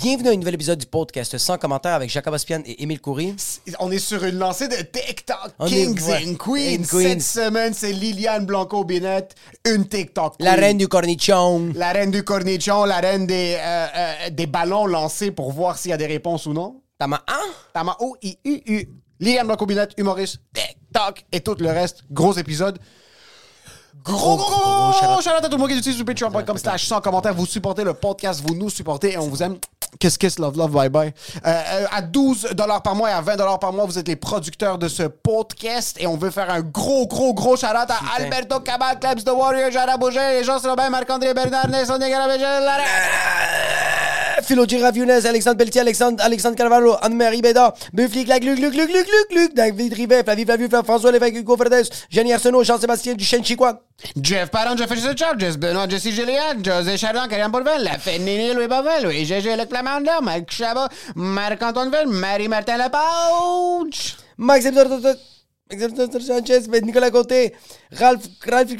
Bienvenue à un nouvel épisode du podcast sans commentaire avec Jacob Ospian et Émile Coury. On est sur une lancée de TikTok On Kings and Queens. And queens. Cette semaine, c'est Liliane Blanco-Binet, une TikTok La queen. reine du cornichon. La reine du cornichon, la reine des, euh, euh, des ballons lancés pour voir s'il y a des réponses ou non. Tama O I U U. Liliane Blanco-Binet, humoriste, TikTok et tout le reste. Gros épisode. Gros, gros, gros, shout-out. shout-out à tout le monde qui ici sur patreon.com slash sans commentaire. Vous supportez le podcast, vous nous supportez et on vous aime. Kiss, kiss, love, love, bye, bye. Euh, à 12 par mois et à 20 par mois, vous êtes les producteurs de ce podcast et on veut faire un gros, gros, gros shout-out à Alberto Cabal, Clubs The Warrior, Jara Bouger, les gens Robin, Marc-André Bernard, Nelson Philo Giraffe Younes, Alexandre Pelletier, Alexandre, Alexandre Carvalho, Anne-Marie Bédard, Buffly, Clac, Luc, Luc, Luc, Luc, Luc, Luc, David Rivet, Flavie, Flavie, François Lévesque, Hugo Verdes, Jenny Arsenault, Jean-Sébastien Duchesne Chicoine. Jeff Parent, Jeff Charles, Jess Benoît, Jesse Gillian, José Chardon, Kariam Bourvel, La Fénini, Louis Bavel, Louis Gégé, Luc Plamondon, Mike Chabot, Marc-Antoine Ville, Marie-Martin Lepauche. Max Hector Sanchez, Nicolas Côté, Ralph, Ralph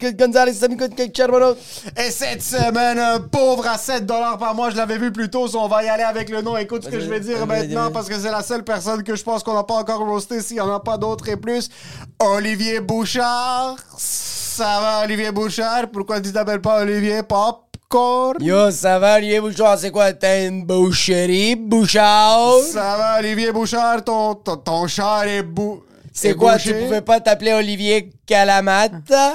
Gonzalez, Sami Charbonneau. Et cette semaine, un pauvre à 7 par mois, je l'avais vu plus tôt, so on va y aller avec le nom. Écoute ce que je vais dire maintenant parce que c'est la seule personne que je pense qu'on n'a pas encore roasté s'il n'y en a pas d'autres et plus. Olivier Bouchard. Ça va, Olivier Bouchard? Pourquoi tu t'appelles pas Olivier Popcorn? Yo, ça va, Olivier Bouchard, c'est quoi, t'as une boucherie, Bouchard? Ça va, Olivier Bouchard? Ton, ton, ton char est bou... C'est est quoi, bouché? tu pouvais pas t'appeler Olivier Calamata?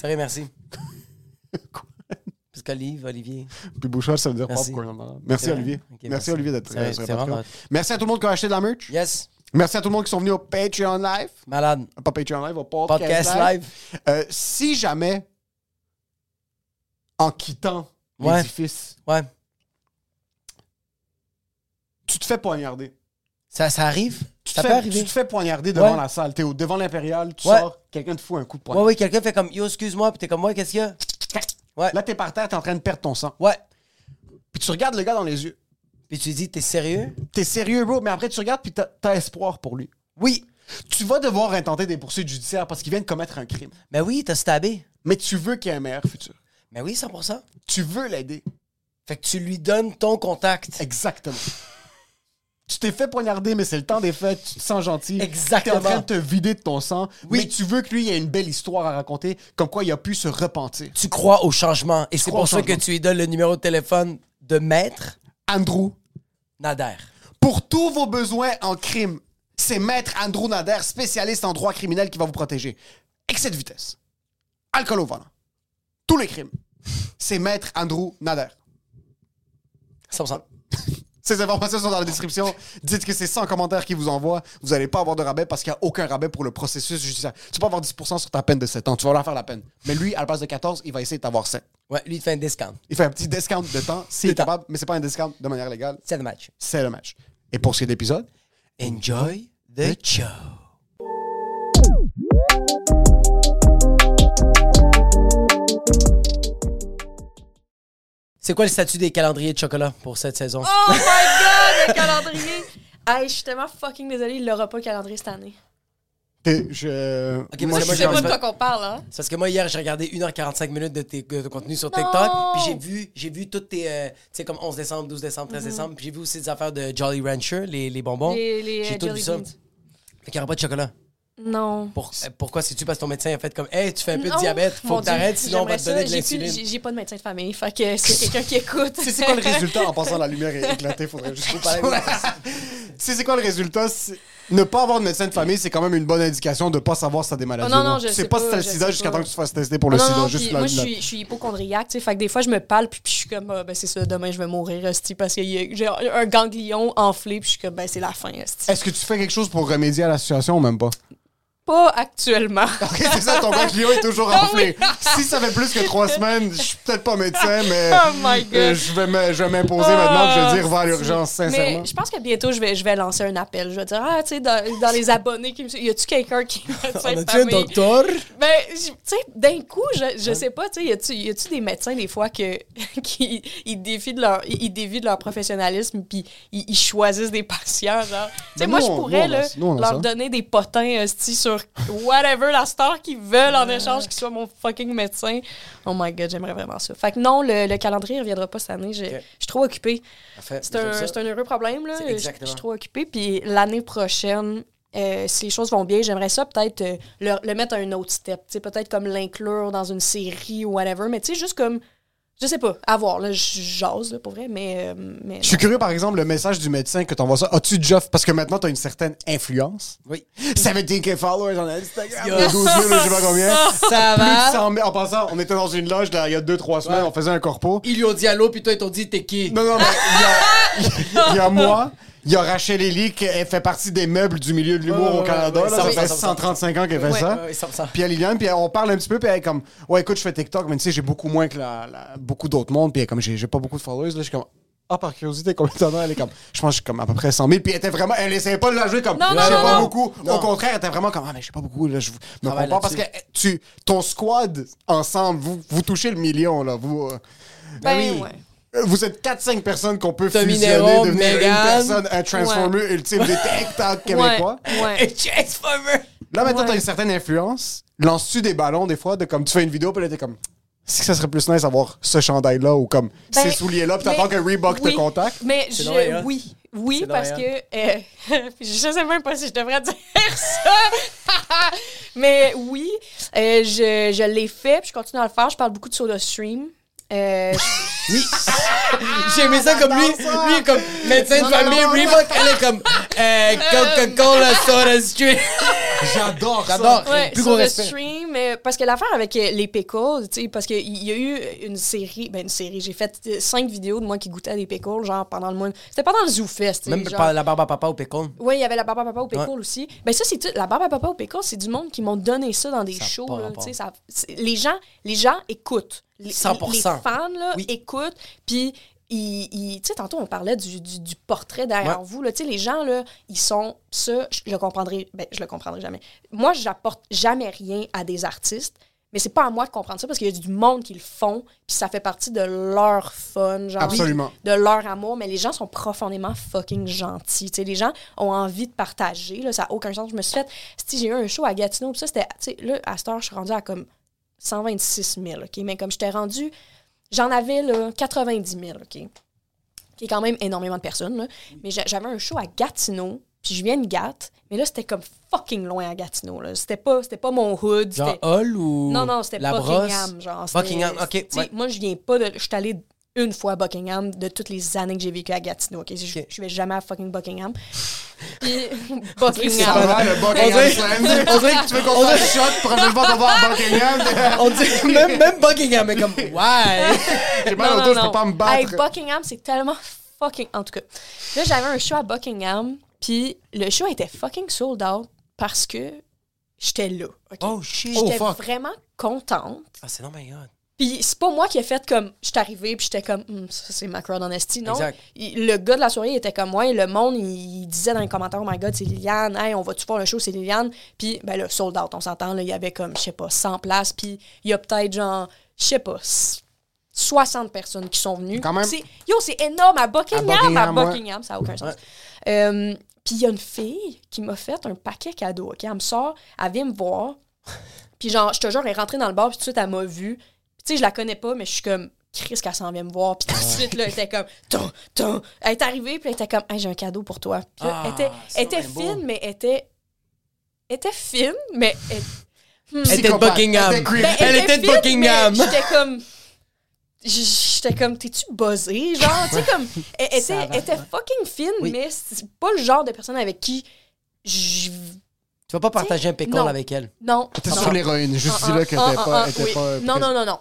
Sérieux, merci. Parce qu'Olive, Olivier. Puis Bouchard, ça veut dire Merci. popcorn. arabe. Merci? Olivier. Merci, merci. Olivier, d'être vraiment- Merci à tout le monde qui a acheté de la merch. Yes. Merci à tout le monde qui sont venus au Patreon Live. Malade. Pas Patreon Live, au Podcast, Podcast Live. live. Euh, si jamais, en quittant Ouais. l'édifice, Ouais. tu te fais poignarder. Ça, ça arrive? Tu Ça te peut fais, arriver. Tu te fais poignarder devant Ouais. la salle. T'es au- devant l'impérial, tu Ouais. sors, quelqu'un te fout un coup de poing. Ouais, ouais, quelqu'un fait comme, yo, excuse-moi, puis t'es comme, ouais, qu'est-ce qu'il y a? Ouais. Là, t'es par terre, t'es en train de perdre ton sang. Ouais. Puis tu regardes le gars dans les yeux. Puis tu dis, t'es sérieux? T'es sérieux, bro, mais après tu regardes, puis t'as t'as espoir pour lui. Oui. Tu vas devoir intenter des poursuites judiciaires parce qu'il vient de commettre un crime. Ben oui, t'as stabé. Mais tu veux qu'il ait un meilleur futur. Ben oui, 100%. Tu veux l'aider. Fait que tu lui donnes ton contact. Exactement. Tu t'es fait poignarder, mais c'est le temps des fêtes, tu te sens gentil. Exactement. T'es en train de te vider de ton sang. Oui. Mais tu veux que lui ait une belle histoire à raconter, comme quoi il a pu se repentir. Tu crois au changement. Et c'est pour ça que tu lui donnes le numéro de téléphone de Maître Andrew, Nader. pour tous vos besoins en crime, c'est Maître Andrew Nader, spécialiste en droit criminel, qui va vous protéger. Excès de vitesse, alcool au volant, tous les crimes. C'est Maître Andrew Nader. 100%. Ces informations sont dans la description. Dites que c'est 100 commentaires qui vous envoient. Vous n'allez pas avoir de rabais parce qu'il n'y a aucun rabais pour le processus judiciaire. Tu peux avoir 10% sur ta peine de 7 ans. Tu vas leur faire la peine. Mais lui, à la place de 14, il va essayer de t'avoir 7. Ouais, lui, il te fait un discount. Il fait un petit discount de temps s'il est capable, mais c'est pas un discount de manière légale. C'est le match. C'est le match. Et pour ce qui est de l'épisode, Enjoy the show. C'est quoi le statut des calendriers de chocolat pour cette saison? Oh my god, le calendrier! Hey, je suis tellement fucking désolée, il l'aura pas le calendrier cette année. je. Ok, moi, je Je moi, suis sais pas de quoi qu'on parle, hein? C'est parce que moi, hier, j'ai regardé 1h45 minutes de, tes, de contenu sur Non! TikTok. Puis j'ai vu, j'ai vu toutes tes. euh, tu sais, comme 11 décembre, 12 décembre, 13 décembre. Puis j'ai vu aussi des affaires de Jolly Rancher, les, les bonbons. Les, les J'ai euh, tout vu ça. Fait qu'il n'y aura pas de chocolat. Non. Pour- euh, pourquoi c'est-tu parce que ton médecin a fait comme Hey, tu fais un peu de Non, diabète, faut mon que t'arrêtes, sinon on va te donner de l'insuline. J'ai pas de médecin de famille, fait que c'est quelqu'un qui écoute. Tu sais, c'est quoi le résultat en passant la lumière est éclatée? Faudrait juste parler Tu sais, c'est quoi le résultat? Ne pas avoir de médecin de famille, c'est quand même une bonne indication de pas savoir si t'as des maladies. Oh non, non, je Tu sais sais pas pas, si t'as le sida jusqu'à temps que tu te fasses tester pour le non, sida. juste moi, je suis, je suis hypochondriaque, tu sais. Fait que des fois, je me parle, puis, puis je suis comme, ah, ben c'est ça, demain, je vais mourir, parce que j'ai un ganglion enflé, puis je suis comme, ben c'est la fin. Est-ce que tu fais quelque chose pour remédier à la situation ou même pas? Pas actuellement. Ok, c'est ça, ton ganglion est toujours Ah enflé. si ça fait plus que trois semaines, je suis peut-être pas médecin, mais Oh my God. euh, je vais me- m'imposer maintenant, je vais dire va à l'urgence, sincèrement. Mais je pense que bientôt, je vais, je vais lancer un appel. Je vais dire, ah, tu sais, dans, dans les abonnés, qui me suivent, y a-tu quelqu'un qui est médecin On a-tu un docteur? Ben, tu sais, d'un coup, je, je sais pas, tu sais, y a-tu, des médecins, des fois, que, qui ils défient de leur, ils défient de leur professionnalisme, puis ils, ils choisissent des patients, genre. Tu sais, moi, je pourrais, là, leur donner des potins, hostie, sur whatever, la star qu'ils veulent en échange qu'ils soient mon fucking médecin. Oh my god, j'aimerais vraiment ça. Fait que non, le, le calendrier reviendra pas cette année. Je suis trop occupée. C'est un, un heureux problème, là. Je suis trop occupée. Puis l'année prochaine, euh, si les choses vont bien, j'aimerais ça peut-être euh, le, le mettre à un autre step. Peut-être comme l'inclure dans une série ou whatever. Mais tu sais, juste comme. Je sais pas, à voir. Là, je jase, là, pour vrai. Mais. euh, mais Je suis curieux, par exemple, le message du médecin que t'envoies ça. As-tu déjà. Parce que maintenant, t'as une certaine influence. Oui. 17K followers on Instagram. Yo. 12 000, je sais pas combien. Ça Plus de va? 100 000. En passant, on était dans une loge là, il y a 2-3 semaines, Ouais. on faisait un corpo. Ilio Diallo, puis toi, ils t'ont dit t'es qui? Non, non, mais il y a, il y a moi, il y a Rachel Ellie qui elle fait partie des meubles du milieu de l'humour Ouais, au ouais, Canada. ouais, là, ça fait ça va, 135 ans qu'elle fait Ouais. ça. Ouais, ouais, ça, ça. Puis elle Liliane, puis on parle un petit peu, puis elle est comme, ouais, écoute, je fais TikTok, mais tu sais, j'ai beaucoup moins que la, la- beaucoup d'autres mondes, puis elle est comme, j'ai j'ai pas beaucoup de followers, là, je suis comme, ah, par curiosité, combien t'en as? Elle est comme, je pense que je suis comme à peu près 100 000, puis elle était vraiment, elle essayait pas de la jouer comme, Non, j'ai non, non, pas non. beaucoup. Non. Au contraire, elle était vraiment comme, ah, mais j'ai pas beaucoup, là, je me Travaille comprends, parce que là-dessus. tu, ton squad, ensemble, vous, vous touchez le million, là, vous. euh, Ben, oui. ouais. Vous êtes 4-5 personnes qu'on peut Tommy fusionner, Nero, devenir une Megan. personne, un transformer ultime des TikTok québécois. Ouais, ouais. Transformer! Là, maintenant, Ouais. t'as une certaine influence. Lances-tu des ballons, des fois, de comme tu fais une vidéo, puis là, t'es comme, est-ce que ça serait plus nice d'avoir ce chandail-là ou comme Ben, ces souliers-là, puis t'attends mais- que Reebok oui, te contacte? Mais je, hot. oui, oui, parce que euh, je sais même pas si je devrais dire ça. mais oui, euh, je, je l'ai fait, puis je continue à le faire. Je parle beaucoup de Soda Stream. Euh, Oui. J'ai aimé ça comme lui. Lui, comme médecin de famille, non, non. Reebok, elle est comme euh, Coca-Cola Soda Stream. J'adore ça. J'adore. Ouais, Plus gros le respect. stream, euh, parce que l'affaire avec euh, les pickles, tu sais, parce qu'il y a eu une série, ben une série, j'ai fait euh, cinq vidéos de moi qui goûtais à des pickles, genre pendant le mois. C'était pendant le Zoo Fest, Même genre- la barbe à papa au pécon. Oui, il y avait la barbe à papa au pickle Ouais. aussi. Ben ça, c'est tout. La barbe à papa au pickle, c'est du monde qui m'ont donné ça dans des Ça shows. là, rapport. tu sais, ça- les, gens, les gens écoutent. Les, 100%. les fans là, Oui. écoutent. Puis, tu sais, tantôt, on parlait du, du- du portrait derrière Ouais. vous. là. Tu sais, les gens, là, ils sont... Ça, je le comprendrai... Ben, je le comprendrai jamais. Moi, j'apporte jamais rien à des artistes. Mais c'est pas à moi de comprendre ça parce qu'il y a du monde qui le font, puis ça fait partie de leur fun, genre Absolument. de leur amour, mais les gens sont profondément fucking gentils. Tu sais, les gens ont envie de partager, là, ça n'a aucun sens. Je me suis fait, si j'ai eu un show à Gatineau, puis ça, c'était, tu sais, là, à cette heure, je suis rendue à comme 126 000, OK? Mais comme j'étais rendue, j'en avais, là, 90 000, OK? Qui est quand même énormément de personnes, là. Mais j'a- j'avais un show à Gatineau, puis je viens de Gat, mais là, c'était comme fucking loin à Gatineau, là. C'était pas, c'était pas mon hood, Genre c'était... Hall ou. Non, non, c'était Buckingham, genre. Buckingham, ok. ouais. Moi, je viens pas de. Je suis allée une fois à Buckingham de toutes les années que j'ai vécu à Gatineau. ok? Je, je vais jamais à fucking Buckingham. Puis, pas Buckingham. On dirait- que tu veux qu'on fasse shot, prochaine fois qu'on va à Buckingham. On dit même, même Buckingham est comme ouais. J'ai mal au dos, je peux pas me Hey, battre. Buckingham, c'est tellement fucking. En tout cas, là, j'avais un show à Buckingham, puis le show était fucking sold out parce que j'étais là. ok? Oh shit. J'étais fuck. vraiment contente. Ah c'est non mais God. Puis c'est pas moi qui ai fait comme. Je suis arrivée, puis j'étais comme. Hum, ça, c'est ma crowd honesty. Non? Exact. Il- le gars de la soirée il était comme moi, et le monde, il, il disait dans les commentaires, oh my god, c'est Liliane, hey, on va-tu faire le show, c'est Liliane? Puis, ben là, sold out, on s'entend, là, il y avait comme, je sais pas, 100 places, puis il y a peut-être genre, je sais pas, s- 60 personnes qui sont venues. Quand même. Yo, c'est énorme à Buckingham, à Buckingham, ouais. Buckingham, ça n'a aucun sens. Euh, puis il y a une fille qui m'a fait un paquet cadeau, OK? Elle me sort, elle vient me voir, puis genre, je te jure, elle est rentrée dans le bar, puis tout de suite, elle m'a vu. Tu sais, je la connais pas, mais je suis comme, Chris, qu'elle s'en vient me voir. Puis tout de suite, là, elle était comme, Tum, tum. Elle est arrivée, puis elle était comme, hey, j'ai un cadeau pour toi. Puis là, Ah, elle était, elle était fine, mais elle était était fine, mais elle, Elle était de. Buckingham. Elle était ben, Elle était de fine, Buckingham. J'étais comme. J'étais comme, t'es-tu buzzé? Genre, tu sais, comme. Elle était, Ça va. elle était fucking fine, Oui. mais c'est pas le genre de personne avec qui. je- Tu vas pas partager un Non. avec elle? Non. T'es sur l'héroïne, juste Ah, dis là ah, qu'elle ah, était ah, pas. oui. pas non, non, non, non.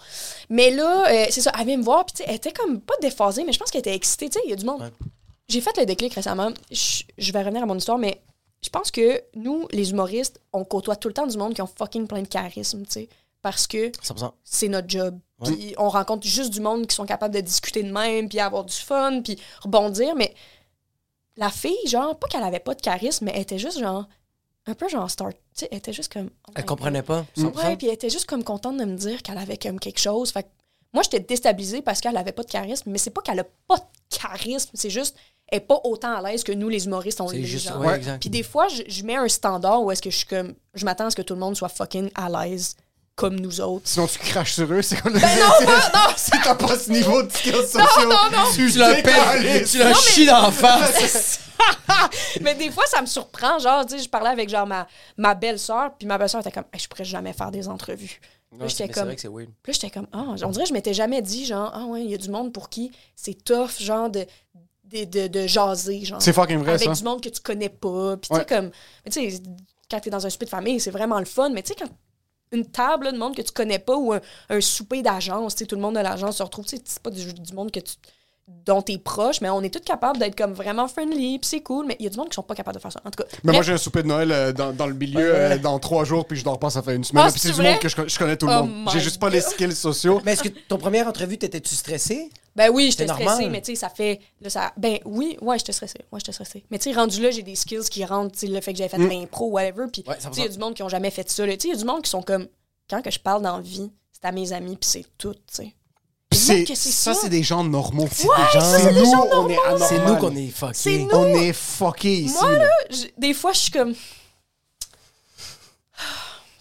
Mais là, euh, c'est ça, elle vient me voir, puis tu sais, elle était comme pas déphasée, mais je pense qu'elle était excitée. Tu sais, il y a du monde. Ouais. J'ai fait le déclic récemment. Je, je vais revenir à mon histoire, mais je pense que nous, les humoristes, on côtoie tout le temps du monde qui ont fucking plein de charisme, tu sais, parce que 100%. c'est notre job. Ouais. Puis on rencontre juste du monde qui sont capables de discuter de même, puis avoir du fun, puis rebondir. Mais la fille, genre, pas qu'elle avait pas de charisme, mais elle était juste genre, un peu genre star. Tu sais, elle était juste comme. oh Elle comprenait pas. God. 100%. Ouais, puis elle était juste comme contente de me dire qu'elle avait comme quelque chose. Fait que moi, j'étais déstabilisée parce qu'elle avait pas de charisme, mais c'est pas qu'elle a pas de charisme, c'est juste, elle est pas autant à l'aise que nous, les humoristes, on l'est. juste. genre. Ouais. Puis des fois, je, je mets un standard où est-ce que je suis comme. Je m'attends à ce que tout le monde soit fucking à l'aise comme nous autres. Sinon, tu craches sur eux, c'est comme le. Ben non, non, non! Si t'as pas ce niveau de skills sociaux, non, non. tu Tu l'as décalisses. tu l'as chié dans la face. mais des fois, ça me surprend. Genre, tu sais, je parlais avec genre ma, ma belle-sœur, puis ma belle-sœur était comme, Hey, je pourrais jamais faire des entrevues. Puis là, Non, j'étais comme, vrai que c'est weird. puis là, j'étais comme, ah, on dirait que je m'étais jamais dit, genre, ah ouais, il y a du monde pour qui c'est tough, genre, de, de, de, de jaser, genre. C'est fucking vrai, Avec ça. du monde que tu connais pas. Puis tu Ouais. sais, comme, mais tu sais, quand t'es dans un souper de famille, c'est vraiment le fun. Mais tu sais, quand une table de monde que tu connais pas ou un, souper d'agence, tout le monde de l'agence se retrouve, c'est pas du, du monde que tu dont t'es proche, mais on est tous capables d'être comme vraiment friendly, puis c'est cool, mais il y a du monde qui sont pas capables de faire ça. En tout cas, Mais moi, j'ai un souper de Noël euh, dans, dans le milieu euh, dans trois jours, puis je dors pas, ça fait une semaine. Ah, puis c'est du monde que je, con- je connais tout le Oh monde. J'ai juste pas les skills sociaux. Mais est-ce que ton première entrevue, t'étais-tu stressé? Ben oui, j'étais C'est stressée, mais tu sais, ça fait. Là, ça, ben oui, ouais, j'étais stressée. Ouais, j'étais stressée. Mais tu sais, rendu là, j'ai des skills qui rentrent, tu sais, le fait que j'avais fait de l'impro, whatever. Puis, Ouais, tu 100%. sais, il y a du monde qui ont jamais fait ça. là. Tu sais, il y a du monde qui sont comme. Quand que je parle dans la vie, c'est à mes amis, puis c'est tout, tu sais. C'est, ça, c'est des gens normaux. C'est Ouais, des ça, c'est des nous, gens on est anormal. C'est nous qu'on est fuckés. On est fuckés ici. Moi, là. des fois, je suis comme.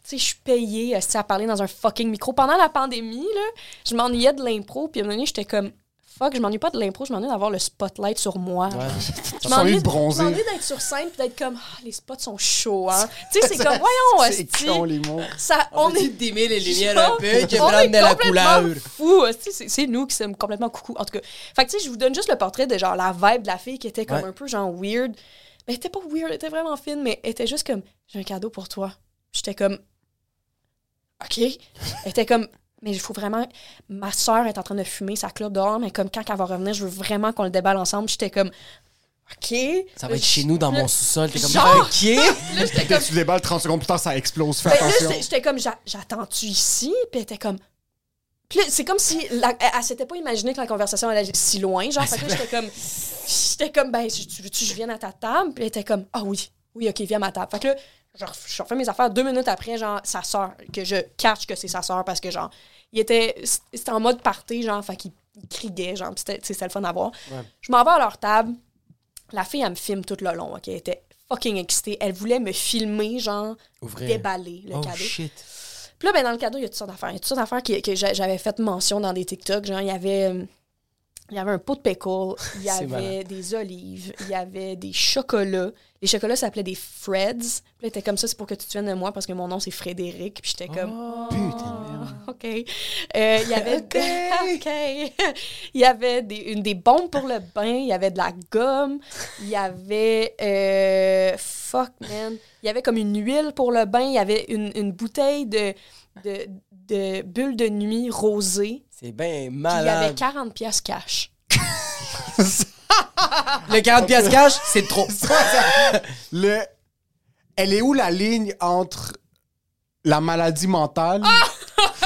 Tu sais, je suis payée à parler dans un fucking micro. Pendant la pandémie, là, je m'ennuyais de l'impro, puis à un moment donné, j'étais comme. Fuck, je m'ennuie pas de l'impro, je m'ennuie d'avoir le spotlight sur moi. Ouais. Je m'ennuie de bronzer. je m'ennuie d'être sur scène puis d'être comme Ah, les spots sont chauds hein. tu sais c'est comme voyons C'est con, les mots. ça on, est d'aimer les genre, un peu, que on prendre est de la couleur? fou c'est c'est nous qui sommes complètement coucou en tout cas fait que tu sais je vous donne juste le portrait de genre la vibe de la fille qui était comme Ouais. un peu genre weird mais elle était pas weird elle était vraiment fine mais elle était juste comme j'ai un cadeau pour toi j'étais comme ok elle était comme mais il faut vraiment. Ma soeur est en train de fumer sa clope dehors, mais comme quand elle va revenir, je veux vraiment qu'on le déballe ensemble. J'étais comme, OK. Ça va être chez nous dans mon sous-sol. T'es comme, Genre. OK. Là, j'étais tu déballes 30 secondes plus tard, ça explose. Fais Ben, attention. j'étais- j'étais comme, J'a- j'attends-tu ici? Puis elle était comme. C'est comme si. La, elle, elle s'était pas imaginé que la conversation allait si loin. Genre, fait que là, j'étais comme. J'étais comme, ben, tu veux-tu que je vienne à ta table? Puis elle était comme, ah oui, oui, OK, viens à ma table. Fait que là, je, je refais mes affaires deux minutes après, genre, sa soeur, que je catch que c'est sa soeur parce que, genre, il était. C'était en mode party, genre, fait qu'il il criait, genre, c'était c'était le fun à voir. Je m'en vais à leur table. La fille, elle me filme tout le long, OK? Elle était fucking excitée. Elle voulait me filmer, genre, Ouvrir. déballer le Oh cadeau. shit. Puis là, ben, dans le cadeau, il y a toutes sortes d'affaires. Il y a toutes sortes d'affaires que, que j'a- j'avais fait mention dans des TikTok. Genre, il y avait, euh, il y avait un pot de pickle, il y avait malade. des olives, il y avait des chocolats. Les chocolats s'appelaient des Freds. Puis était comme ça, c'est pour que tu te souviennes de moi parce que mon nom, c'est Frédéric. Puis j'étais comme... Oh, Putain. OK. Euh, il y avait... OK. il y avait des, une, des bombes pour le bain. Il y avait de la gomme. Il y avait... euh, fuck, man. Il y avait comme une huile pour le bain. Il y avait une, une bouteille de, de, de bulles de nuit rosée. C'est bien Puis il y avait malade. 40 pièces cash. Le 40 pièces cash, c'est trop. Le... Elle est où la ligne entre la maladie mentale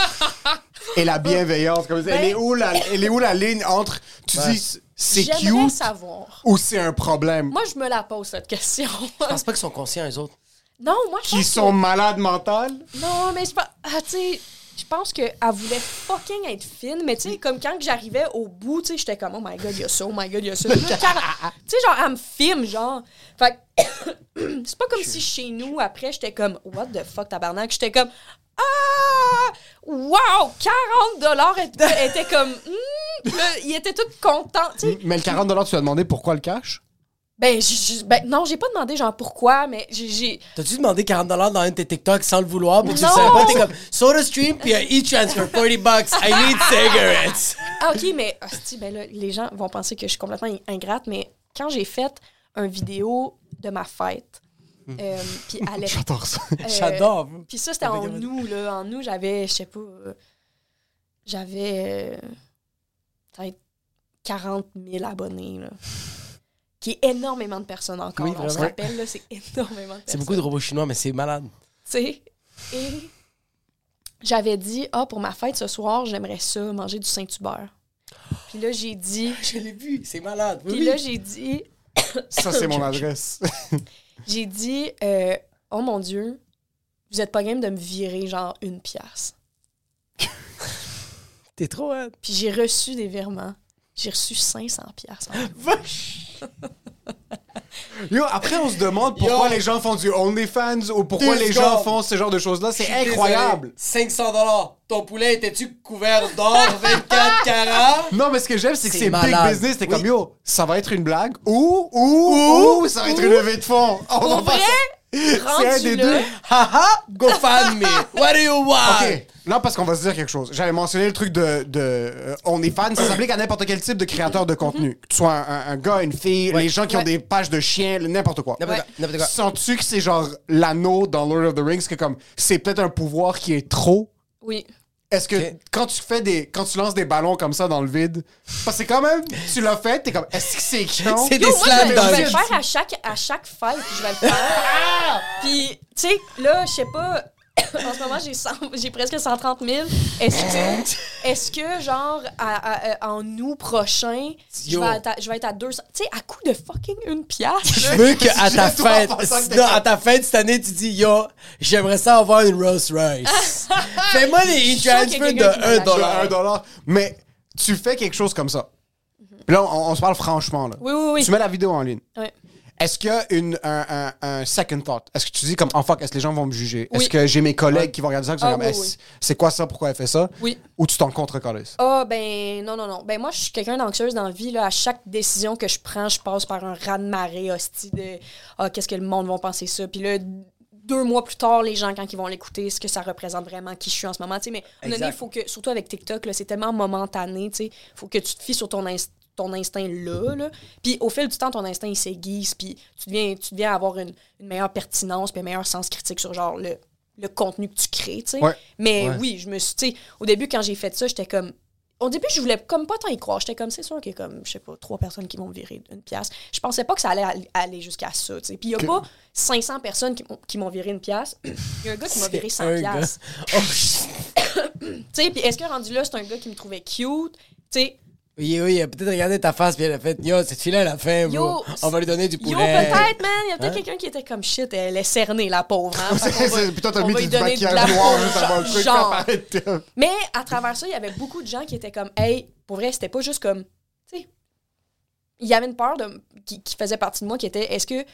et la bienveillance? Comme ça? elle, est où la... elle est où la ligne entre tu dis c'est cute savoir. ou c'est un problème? Moi, je me la pose, cette question. Je pense pas qu'ils sont conscients, eux autres. non, moi, je Qui pense sont que- malades mentales? Non, mais je pense... Ah, tu sais... Je pense qu'elle voulait fucking être fine, mais tu sais, comme quand j'arrivais au bout, tu sais, j'étais comme, oh my god, il y a ça, oh my god, il y a ça. Tu sais, genre, elle me filme, genre. Fait c'est pas comme si chez nous, après, j'étais comme, what the fuck, tabarnak? J'étais comme, ah! Wow! 40 dollars! était, était comme! Puis là, il était tout content, tu sais. Mais le 40 tu as demandé pourquoi le cash? Ben, j- j- ben, non, j'ai pas demandé genre pourquoi, mais j'ai-. T'as-tu demandé 40$ dans un de tes TikTok sans le vouloir? Puis tu Non! savais pas, t'es comme Soda Stream, puis un e-transfer, 40 bucks, I need cigarettes. Ah, ok, mais hostie, ben là, les gens vont penser que je suis complètement in- ingrate, mais quand j'ai fait un vidéo de ma fête, euh, puis à. J'adore ça. euh, J'adore. Puis ça, c'était en nous, là. En nous, j'avais, je sais pas, euh, j'avais euh, peut-être 40 000 abonnés, là. Qui est énormément de personnes encore. Oui, on se rappelle, là, c'est énormément de personnes. C'est beaucoup de robots chinois, mais c'est malade. Tu sais, et j'avais dit, ah, pour ma fête ce soir, j'aimerais ça, manger du Saint-Hubert. Puis là, j'ai dit, Je l'ai vu, c'est malade. Oui, puis oui. là, j'ai dit, Ça, c'est mon adresse. j'ai dit, euh, oh mon Dieu, vous êtes pas game de me virer genre une pièce. T'es trop hâte. Puis j'ai reçu des virements. J'ai reçu 500 pièces. Yo, après, on se demande pourquoi Yo. les gens font du OnlyFans ou pourquoi Deux les gens secondes. font ce genre de choses-là. C'est suis incroyable. désolé. 500 dollars. Ton poulet était-tu couvert d'or 24 carats? Non, mais ce que j'aime, c'est que C'est c'est big malade. business. T'es Oui. comme, yo, ça va être une blague ou, ou, ou, ça va être une levée de fonds. On Pour va pas vrai, C'est un rendu des là, deux. Haha, GoFundMe. What do you want? OK, là, parce qu'on va se dire quelque chose. J'avais mentionné le truc de, de euh, OnlyFans. Ça s'applique à n'importe quel type de créateur de contenu. Que tu sois un, un- un gars, une fille, les gens qui ont Ouais. des pages de chiens, n'importe quoi. N'importe Ouais. quoi, n'importe quoi. Sens-tu que c'est genre l'anneau dans Lord of the Rings, que comme c'est peut-être un pouvoir qui est trop? Oui. Est-ce que Ok. quand tu fais des. Quand tu lances des ballons comme ça dans le vide, parce que c'est quand même. Tu l'as fait, t'es comme. Est-ce que c'est con? C'est des Yo, moi, je slams vais, je vais le le faire à chaque, à chaque fête. Je vais le faire. Puis, tu sais, là, je sais pas. En ce moment, j'ai 100 j'ai presque 130 000. Est-ce que, est-ce que genre, à- à- à- en août prochain, je vais, être à, je vais être à 200... Tu sais, à coup de fucking une pièce, Je veux qu'à ta fête, non, à ta fête cette année, tu dis, yo, j'aimerais ça avoir une Rolls Royce. Fais-moi les e-transfers de quelqu'un qui va 1 l'acheter. dollar. un dollar. Mais tu fais quelque chose comme ça. Puis là, on, on se parle franchement. Là. Oui, oui, oui. Tu mets la vidéo en ligne. Ouais. Est-ce qu'il y a une, un, un- un second thought? Est-ce que tu dis comme, oh fuck, est-ce que les gens vont me juger? Est-ce que j'ai mes collègues qui vont regarder ça qui sont Ah, comme, oui, Est-ce- oui. c'est quoi ça? Pourquoi elle fait ça? Oui. Ou tu t'en contre-colles? Ah, ben, non, non, non. Ben, moi, je suis quelqu'un d'anxieuse dans la vie. Là. À chaque décision que je prends, je passe par un raz-de-marée hostie de Ah, qu'est-ce que le monde va penser ça? Puis là, deux mois plus tard, les gens, quand ils vont l'écouter, ce que ça représente vraiment qui je suis en ce moment? Tu sais, mais à un moment donné, Exact. faut que, surtout avec TikTok, là, c'est tellement momentané. Tu sais, faut que tu te fies sur ton, inst- ton instinct là, là. Puis au fil du temps, ton instinct, il s'aiguise. Puis tu deviens, tu deviens avoir une, une meilleure pertinence, puis un meilleur sens critique sur genre le, le contenu que tu crées. tu sais. Ouais. Mais Ouais. oui, je me suis. tu sais, au début, quand j'ai fait ça, j'étais comme. Au début, je voulais comme pas tant y croire. J'étais comme, c'est sûr qu'il y a comme, je sais pas, trois personnes qui vont me virer une pièce. Je pensais pas que ça allait aller- jusqu'à ça, tu sais. Puis il y a pas 500 personnes qui, m'ont- qui m'ont viré une pièce. Il y a un gars qui m'a viré 100 Un gars. pièces. Oh, shit. Tu sais, puis est-ce que rendu là, c'est un gars qui me trouvait cute? Tu sais, oui, oui, il a peut-être regardé ta face, puis elle a fait, yo, cette fille-là, elle a faim, Yo, bro. On va lui donner du yo, poulet. peut-être, man. Il y a peut-être Hein? quelqu'un qui était comme shit. Elle est cernée, la pauvre. Hein? Puis toi, t'as mis du maquillage noir juste avant le truc. genre. Mais à travers ça, il y avait beaucoup de gens qui étaient comme, hey, pour vrai, c'était pas juste comme, tu sais, il y avait une peur de, qui, qui faisait partie de moi qui était, est-ce que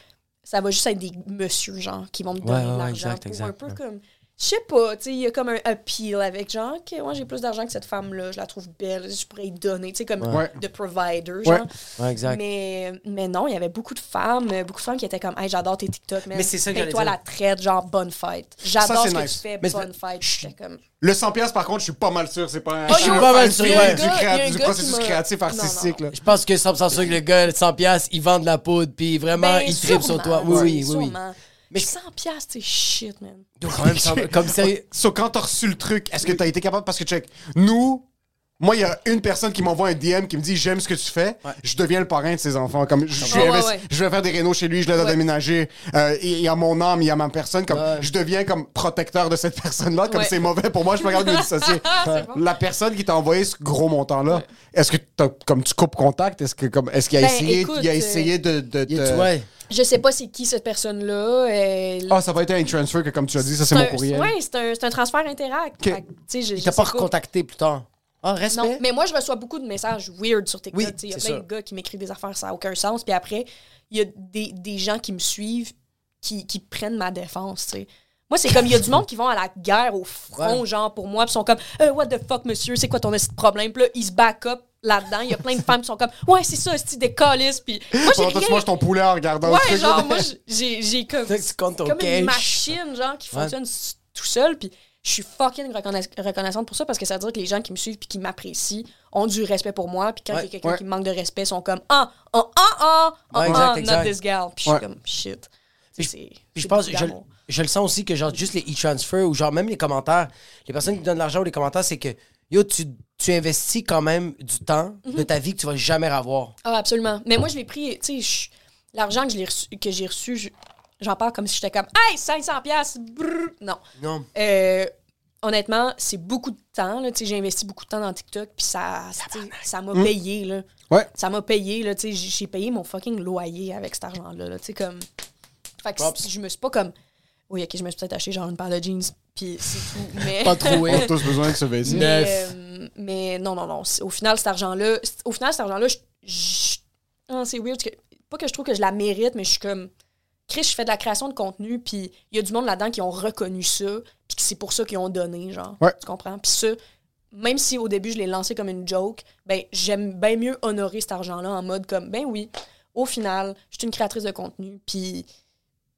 ça va juste être des messieurs, genre, qui vont me donner Ouais, de ouais, l'argent exact, pour exact, un peu ouais. comme, je sais pas, tu sais, il y a comme un appeal avec genre, ok, moi j'ai plus d'argent que cette femme-là, je la trouve belle, je pourrais y donner, tu sais, comme Ouais. de provider, Ouais. genre. Ouais, exact. Mais, mais non, il y avait beaucoup de femmes, beaucoup de femmes qui étaient comme, hey, j'adore tes TikTok, man. Mais c'est ça que toi dire. la traite, genre, bonne fête. J'adore ce que nice. tu fais, Mais bonne fête. J'étais comme, Le 100$, piastres, par contre, je suis pas mal sûr, c'est pas un. Oh, je suis pas mal sûr, du, ouais. du, gars du processus créatif non, artistique. non. Là. Je pense que 100% sûr que le gars, 100 piastres, il vend de la poudre, puis vraiment, Ben, il tripe sur toi. Oui, oui, oui. Mais 100 piastres, c'est shit, man. Donc, quand même, 100 comme sérieux. So, quand t'as reçu le truc, est-ce que t'as été capable? Parce que, check, nous, moi, il y a une personne qui m'envoie un DM qui me dit J'aime ce que tu fais, je deviens le parrain de ses enfants. Comme, je, suis Ouais, ouais, investi- ouais. je vais faire des rénaux chez lui, je l'aide à Ouais. déménager. Euh, il y a mon âme, il y a ma personne. Comme, Ouais. Je deviens comme protecteur de cette personne-là. Comme Ouais. c'est mauvais pour moi, je me regarde me dissocier. La personne qui t'a envoyé ce gros montant-là, est-ce que t'as- comme tu coupes contact? Est-ce que comme est-ce qu'il a Ben, essayé, écoute, il a essayé de. Il ouais. Je sais pas c'est qui cette personne-là. Ah, ça va être un transfer que, comme tu as dit, ça c'est mon courrier. Ouais, c'est un, c'est un transfert interact. Fait que, tu sais, je- Il je t'a sais pas recontacté plus tard. Ah, respect. Non, mais moi, je reçois beaucoup de messages weird sur TikTok. Oui, Il y a plein ça. de gars qui m'écrivent des affaires, ça n'a aucun sens. Puis après, il y a des, des gens qui me suivent qui, qui prennent ma défense, tu sais. Moi, c'est comme, il y a du monde qui vont à la guerre au front, Ouais. genre, pour moi, puis sont comme, Euh, what the fuck, monsieur, c'est quoi ton problème? Puis là, ils se back up là-dedans. Il y a plein de femmes qui sont comme, ouais, c'est ça, c'est des calices. Puis moi, j'ai rien. manges ton poulet en regardant Ouais, genre, moi, j'ai comme, Fait que tu comptes ton comme cash. une machine, genre, qui fonctionne tout seul. Puis je suis fucking reconna- reconnaissante pour ça parce que ça veut dire que les gens qui me suivent puis qui m'apprécient ont du respect pour moi. Puis quand il y a quelqu'un Ouais. qui me manque de respect, ils sont comme, ah, ah, ah, ah, ah, not this gal. Puis je suis comme, shit. Puis je pense, je. Je le sens aussi que genre juste les e-transfer ou genre même les commentaires, les personnes qui donnent de l'argent ou les commentaires, c'est que yo, tu, tu investis quand même du temps Mhm. de ta vie que tu vas jamais avoir. Ah, absolument. Mais moi, je l'ai pris, tu sais, l'argent que je l'ai reçu- que j'ai reçu, je- j'en parle comme si j'étais comme, hey, 500$, piastres, brrr. Non. Non. Euh, honnêtement, c'est beaucoup de temps. là. Tu sais, J'ai investi beaucoup de temps dans TikTok, puis ça ça m'a payé. Là. Ouais. Ça m'a payé. là, tu sais, J'ai payé mon fucking loyer avec cet argent-là. là. Tu sais, Comme... Fait que je me suis pas comme. Oui, ok, je me suis peut-être acheté genre une paire de jeans, puis c'est tout. Mais... Pas trop, On a tous besoin de se baisser. Mais, euh, mais non, non, non. Au final, cet argent-là, c'est- au final, cet argent-là, je- je- ah, c'est weird. que- pas que je trouve que je la mérite, mais je suis comme. Chris, je fais de la création de contenu, puis il y a du monde là-dedans qui ont reconnu ça, puis que c'est pour ça qu'ils ont donné, genre. Ouais. Tu comprends? Puis ça, même si au début je l'ai lancé comme une joke, ben j'aime bien mieux honorer cet argent-là en mode comme, ben oui, au final, je suis une créatrice de contenu, puis.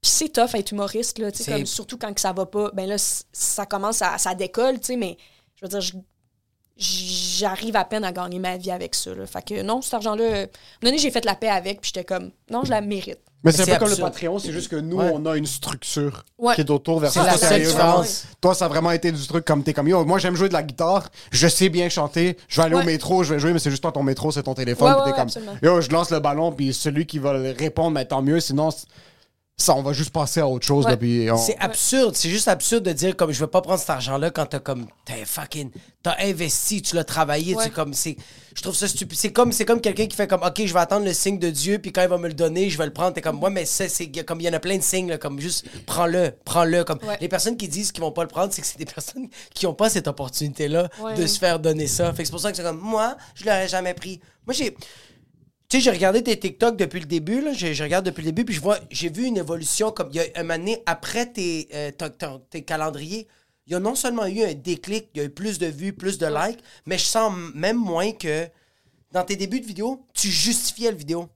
Puis c'est tough être humoriste, là, tu sais, C'est- comme surtout quand que ça va pas. Ben là, ça commence à. Ça décolle, tu sais, mais je veux dire, j'arrive à peine à gagner ma vie avec ça. Là. Fait que non, cet argent-là, euh, à un moment donné, j'ai fait la paix avec, puis j'étais comme, non, je la mérite. Mais c'est un peu comme le. Patreon, c'est juste que nous, Ouais. on a une structure Ouais. qui est autour vers C'est ça. la seule différence. Toi, ça a vraiment été du truc comme t'es comme yo. Moi, j'aime jouer de la guitare. Je sais bien chanter. Je vais aller Ouais. au métro, je vais jouer, mais c'est juste toi, ton métro, c'est ton téléphone. Ouais, puis ouais, t'es ouais, comme absolument. yo, je lance le ballon, puis celui qui va répondre, mais tant mieux. Sinon, ça, on va juste passer à autre chose. Ouais. on- C'est absurde, c'est juste absurde de dire comme je veux pas prendre cet argent-là quand t'as comme t'as fucking t'as investi, tu l'as travaillé, Ouais. tu comme c'est je trouve ça stupide. C'est comme c'est comme quelqu'un qui fait comme OK, je vais attendre le signe de Dieu puis quand il va me le donner, je vais le prendre. T'es comme ouais mais c'est c'est comme il y en a plein de signes là, comme juste prends-le, prends-le comme Ouais. les personnes qui disent qu'ils vont pas le prendre, c'est que c'est des personnes qui ont pas cette opportunité là Ouais. de se faire donner ça. Fait que c'est pour ça que c'est comme moi, je l'aurais jamais pris. Moi j'ai tu sais, j'ai regardé tes TikTok depuis le début, là. Je, je regarde depuis le début, puis je vois, j'ai vu une évolution comme il y a un année après tes, euh, ton- ton- tes calendriers. Il y a non seulement eu un déclic, il y a eu plus de vues, plus de likes, mais je sens même moins que dans tes débuts de vidéo, tu justifiais le vidéo.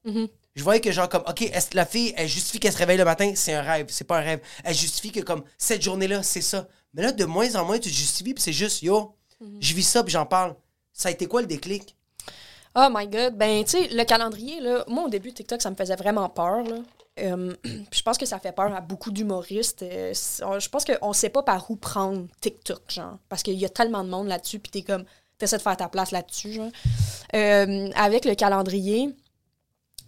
Je voyais que genre comme, OK, est-ce que la fille, elle justifie qu'elle se réveille le matin, c'est un rêve, c'est pas un rêve. Elle justifie que comme, cette journée-là, c'est ça. Mais là, de moins en moins, tu te justifies, puis c'est juste, yo, je vis ça, puis j'en parle. Ça a été quoi le déclic? Oh my god. Ben, tu sais, le calendrier, là, moi, au début, TikTok, ça me faisait vraiment peur, là. Euh, je pense que ça fait peur à beaucoup d'humoristes. Euh, je pense qu'on sait pas par où prendre TikTok, genre. Parce qu'il y a tellement de monde là-dessus, puis t'es comme, t'essaies de faire ta place là-dessus, genre. Euh, avec le calendrier,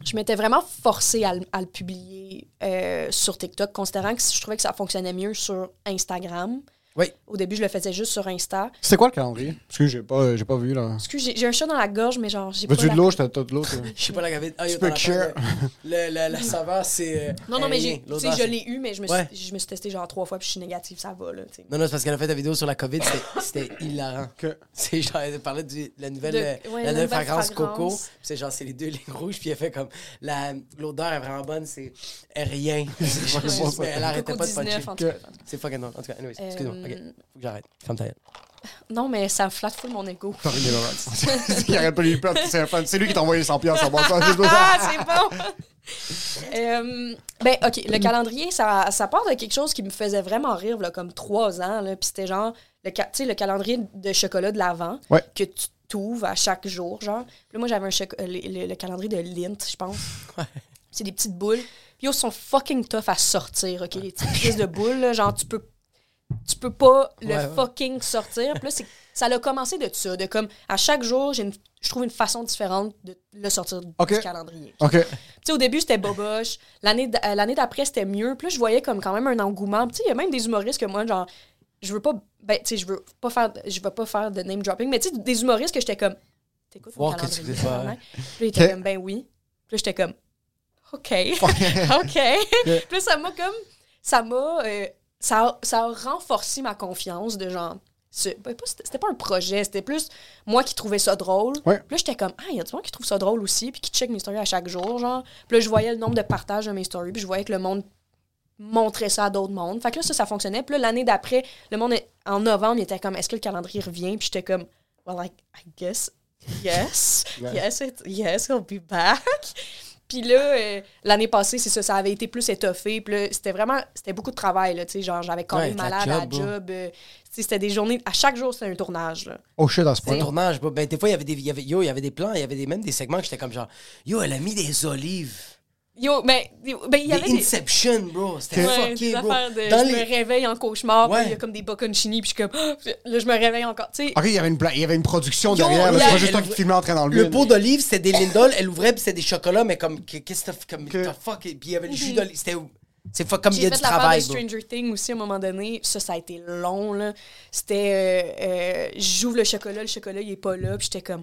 je m'étais vraiment forcée à, le- à le publier euh, sur TikTok, considérant que je trouvais que ça fonctionnait mieux sur Instagram. Oui. Au début, je le faisais juste sur Insta. C'était quoi le calendrier? Parce que j'ai pas, j'ai pas vu, là. Excuse, j'ai j'ai un chat dans la gorge, mais genre, j'ai pas. Veux-tu de la- l'eau? Je t'ai t'as de l'eau. Je sais pas la gravité. Ah, Tu peux tête, Le, le- la saveur, c'est. euh, Non, non, mais j'ai, je l'ai eu, mais je me, Ouais. suis, je me suis testé genre trois fois, puis je suis négative, ça va, là. Non, non, c'est parce qu'elle a fait la vidéo sur la COVID, c'était- c'était hilarant. Que- C'est genre, elle parlait de la nouvelle, De- euh, ouais, la la nouvelle nouvelle fragrance coco. fragrance. Puis c'est genre, c'est les deux lignes rouges, puis elle fait comme, la- l'odeur est vraiment bonne, c'est rien. Elle arrêtait Coco pas de 19, puncher. C'est fucking non. En tout cas, anyways, excuse-moi. Ok, Euh, faut que j'arrête. Ferme ta gueule. Non, mais ça flatte full mon ego. Il pas c'est un fan. C'est lui qui t'a envoyé 100 piastres en bon sens. Ah, c'est bon! Euh, ben, OK, le calendrier, ça, ça part de quelque chose qui me faisait vraiment rire, là, comme trois ans. Là, Puis c'était genre, le, ca- tu sais, le calendrier de chocolat de Ouais. que tu t'ouvres à chaque jour, genre. Puis là, moi, j'avais euh, le, le- le calendrier de Lint, je pense. C'est des petites boules. Puis ils sont fucking tough à sortir, OK? Les petites pièces de boules, là, genre, tu peux tu peux pas le Ouais, ouais. fucking sortir. Puis là, c'est- ça a commencé de ça, de comme à chaque jour, j'ai une- je trouve une façon différente de le sortir du calendrier. Tu sais, au début, c'était boboche. L'année euh, l'année d'après, c'était mieux. Puis là, je voyais comme quand même un engouement. Tu sais, il y a même des humoristes que moi, genre, je veux pas. Ben, tu sais, je veux pas faire. Je veux pas faire de name dropping, mais tu sais, des humoristes que j'étais comme. T'écoutes mon calendrier, ouais. Puis là, comme, ben oui. Puis là, j'étais comme, OK. OK. Puis là, ça m'a comme. Ça m'a. euh, ça, a, ça a renforcé ma confiance de genre. ben, C'était pas un projet, c'était plus moi qui trouvais ça drôle. Ouais. Puis là, j'étais comme, ah, il y a du monde qui trouve ça drôle aussi, puis qui check mes stories à chaque jour, genre. Puis là, je voyais le nombre de partages de mes stories, puis je voyais que le monde montrait ça à d'autres mondes. Fait que là, ça, ça fonctionnait. Puis là, l'année d'après, le monde, en novembre, il était comme, est-ce que le calendrier revient? Puis j'étais comme, well, I, I guess yes, yes, it- yes, he'll be back. Puis là, euh, l'année passée, c'est ça, ça avait été plus étoffé. Puis là, c'était vraiment, c'était beaucoup de travail, là, tu sais, genre, j'avais quand même malade à la job, euh, tu sais, c'était des journées, à chaque jour, c'était un tournage, là. Oh shit, à ce point. tournage, bro, ben, des fois, il y avait des, il y avait, yo, il y avait des plans, il y avait des, même des segments que j'étais comme genre, yo, elle a mis des olives. Yo, ben, yo, ben, il y Des avait des... Inception, bro. C'était Ouais, fucké, des bro. de Dans je les- me réveille en cauchemar, puis Ouais. il y a comme des bocconcini, puis je suis comme là je me réveille encore, tu sais. Ok, il y avait une, il y avait une production Yo, derrière. C'est pas juste toi qui te filmais en train d'enlever. Le pot d'olive, c'était des Lindol, elle ouvrait, puis c'était des chocolats, mais comme, que- qu'est-ce que t'as comme, Que- t'as fuck, et puis il y avait le jus d'olive, c'était, c'est fuck, comme il y J'ai a fait du travail, de bro. Stranger Things aussi à un moment donné. Ça, ça a été long, là. C'était... euh, euh, J'ouvre le chocolat, le chocolat, il est pas là. Puis j'étais comme...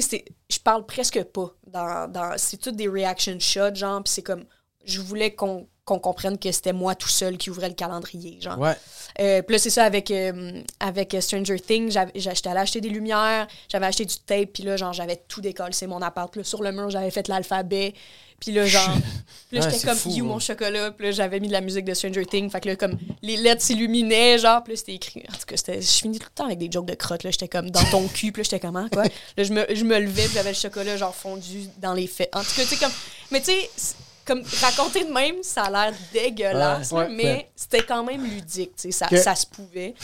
Sais, je parle presque pas. Dans, dans... C'est tout des reaction shots, genre. Puis c'est comme... Je voulais qu'on qu'on comprenne que c'était moi tout seul qui ouvrait le calendrier, genre. Ouais. Euh, puis là, c'est ça, avec, euh, avec Stranger Things, j'avais- j'étais allée acheter des lumières, j'avais acheté du tape, puis là, genre, j'avais tout décollé, c'est mon appart. Puis là, sur le mur, j'avais fait l'alphabet. Puis là, genre, puis là, Ouais, j'étais comme, fou, you, bro. mon chocolat. Puis là, j'avais mis de la musique de Stranger Things. Fait que là, comme, les lettres s'illuminaient, genre, puis là, c'était écrit. En tout cas, je finis tout le temps avec des jokes de crotte, là. J'étais comme, dans ton cul, puis là, j'étais comment, quoi? Là, je me, je me levais, puis j'avais le chocolat, genre, fondu dans les faits. En tout cas, tu sais, comme, mais tu sais, comme raconter de même, ça a l'air dégueulasse, Ouais, ouais. mais c'était quand même ludique, tu sais, ça, Que- ça se pouvait.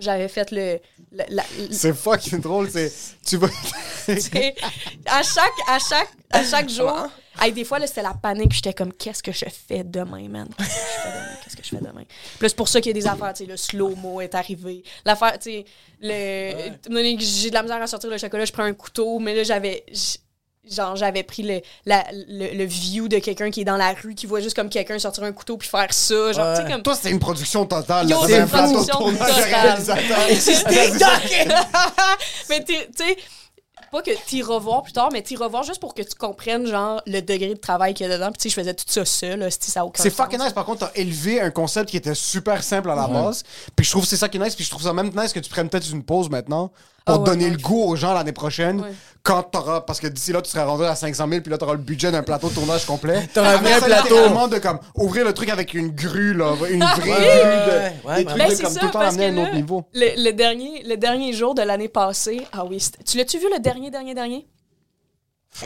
J'avais fait le. le- le- C'est fucking drôle. C'est. Tu vas. à chaque, à chaque, à chaque jour, hey, des fois, là, c'était la panique. J'étais comme, qu'est-ce que je fais demain, man? Qu'est-ce que je fais demain? Qu'est-ce que je fais demain? Puis c'est pour ça qu'il y a des affaires, le slow-mo est arrivé. L'affaire, tu sais, le. que J'ai de la misère à sortir le chocolat, je prends un couteau, mais là, j'avais. Genre, j'avais pris le, la- le, le view de quelqu'un qui est dans la rue, qui voit juste comme quelqu'un sortir un couteau puis faire ça. Genre, tu sais, Ouais. comme. Toi, c'était une production totale. Yo, c'est une un plateau de production tournage de totale. mais tu sais, pas que t'y revoir plus tard, mais t'y revoir juste pour que tu comprennes, genre, le degré de travail qu'il y a dedans. Puis tu sais, je faisais tout ça seul, si ça aucun C'est fucking nice. Par contre, t'as élevé un concept qui était super simple à la base. Puis je trouve que c'est ça qui est nice. Puis je trouve ça même nice que tu prennes peut-être une pause maintenant pour Ah donner ouais. le goût aux gens l'année prochaine. Ouais. Quand t'auras. Parce que d'ici là, tu seras rendu à 500 000. Puis là, t'auras le budget d'un plateau de tournage complet. T'auras un vrai plateau. de comme ouvrir le truc avec une grue, là. Une vraie grue. de- des trucs Ben, de c'est comme ça, tout le temps à un autre niveau. Le, le dernier, le dernier jour de l'année passée, ah oui, tu l'as-tu vu le dernier, dernier, dernier?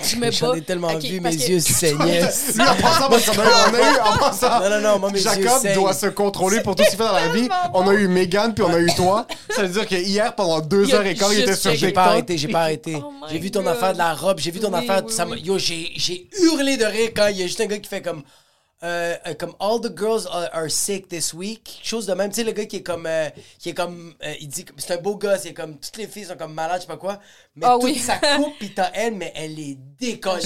Je me J'en ai tellement vu, mes que- yeux saignaient. Lui, en passant, parce qu'on a, eu- on a eu, en passant, Non, non, non, moi, mes yeux Jacob doit se contrôler pour tout ce qu'il fait dans la vie. On a eu Megan, puis on a eu toi. Ça veut dire que hier, pendant deux heures et quart, il était sur. J'ai pas arrêté, j'ai pas arrêté. Oh j'ai vu ton God. affaire de la robe, j'ai vu ton Oui, affaire. oui, ça oui. Yo, j'ai j'ai hurlé de rire quand il y a juste un gars qui fait comme. Euh, comme All the girls are, are sick this week. Quelque chose de même. Tu sais, le gars qui est comme. euh, qui est comme. euh, il dit. C'est un beau gars, c'est comme. Toutes les filles sont comme malades, je sais pas quoi. Mais Ah toute oui. sa coupe, pis t'as elle, mais elle est décollée.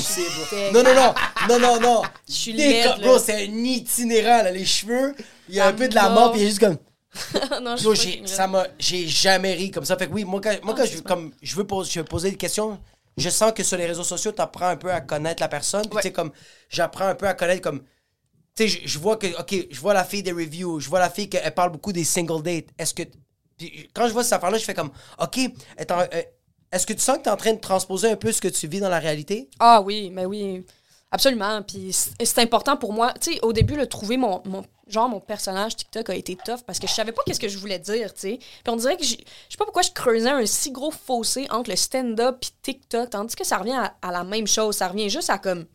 Non, non, non. Non, non, non. Je suis laide, là. Bro, c'est un itinérant, là. Les cheveux, il y a un peu de la mort, pis il est juste comme. non, je j'ai, ça m'a, j'ai jamais ri comme ça. Fait que oui, moi, quand, moi, quand je, comme, je, veux poser, je veux poser des questions, je sens que sur les réseaux sociaux, tu apprends un peu à connaître la personne. Puis, Ouais. tu sais, comme, j'apprends un peu à connaître, comme, tu sais, je, vois que, OK, je vois la fille des reviews, je vois la fille qu'elle parle beaucoup des single dates. Est-ce que. Puis, quand je vois cette affaire-là, je fais comme, OK, est-ce euh, que tu sens que tu es en train de transposer un peu ce que tu vis dans la réalité? Ah oui, mais oui, absolument. Puis c'est important pour moi. Tu sais, au début, le trouver mon, mon genre mon personnage TikTok a été tough parce que je savais pas qu'est-ce que je voulais dire, tu sais. Puis on dirait que je sais pas pourquoi je creusais un si gros fossé entre le stand-up et TikTok, tandis que ça revient à la même chose. Ça revient juste à comme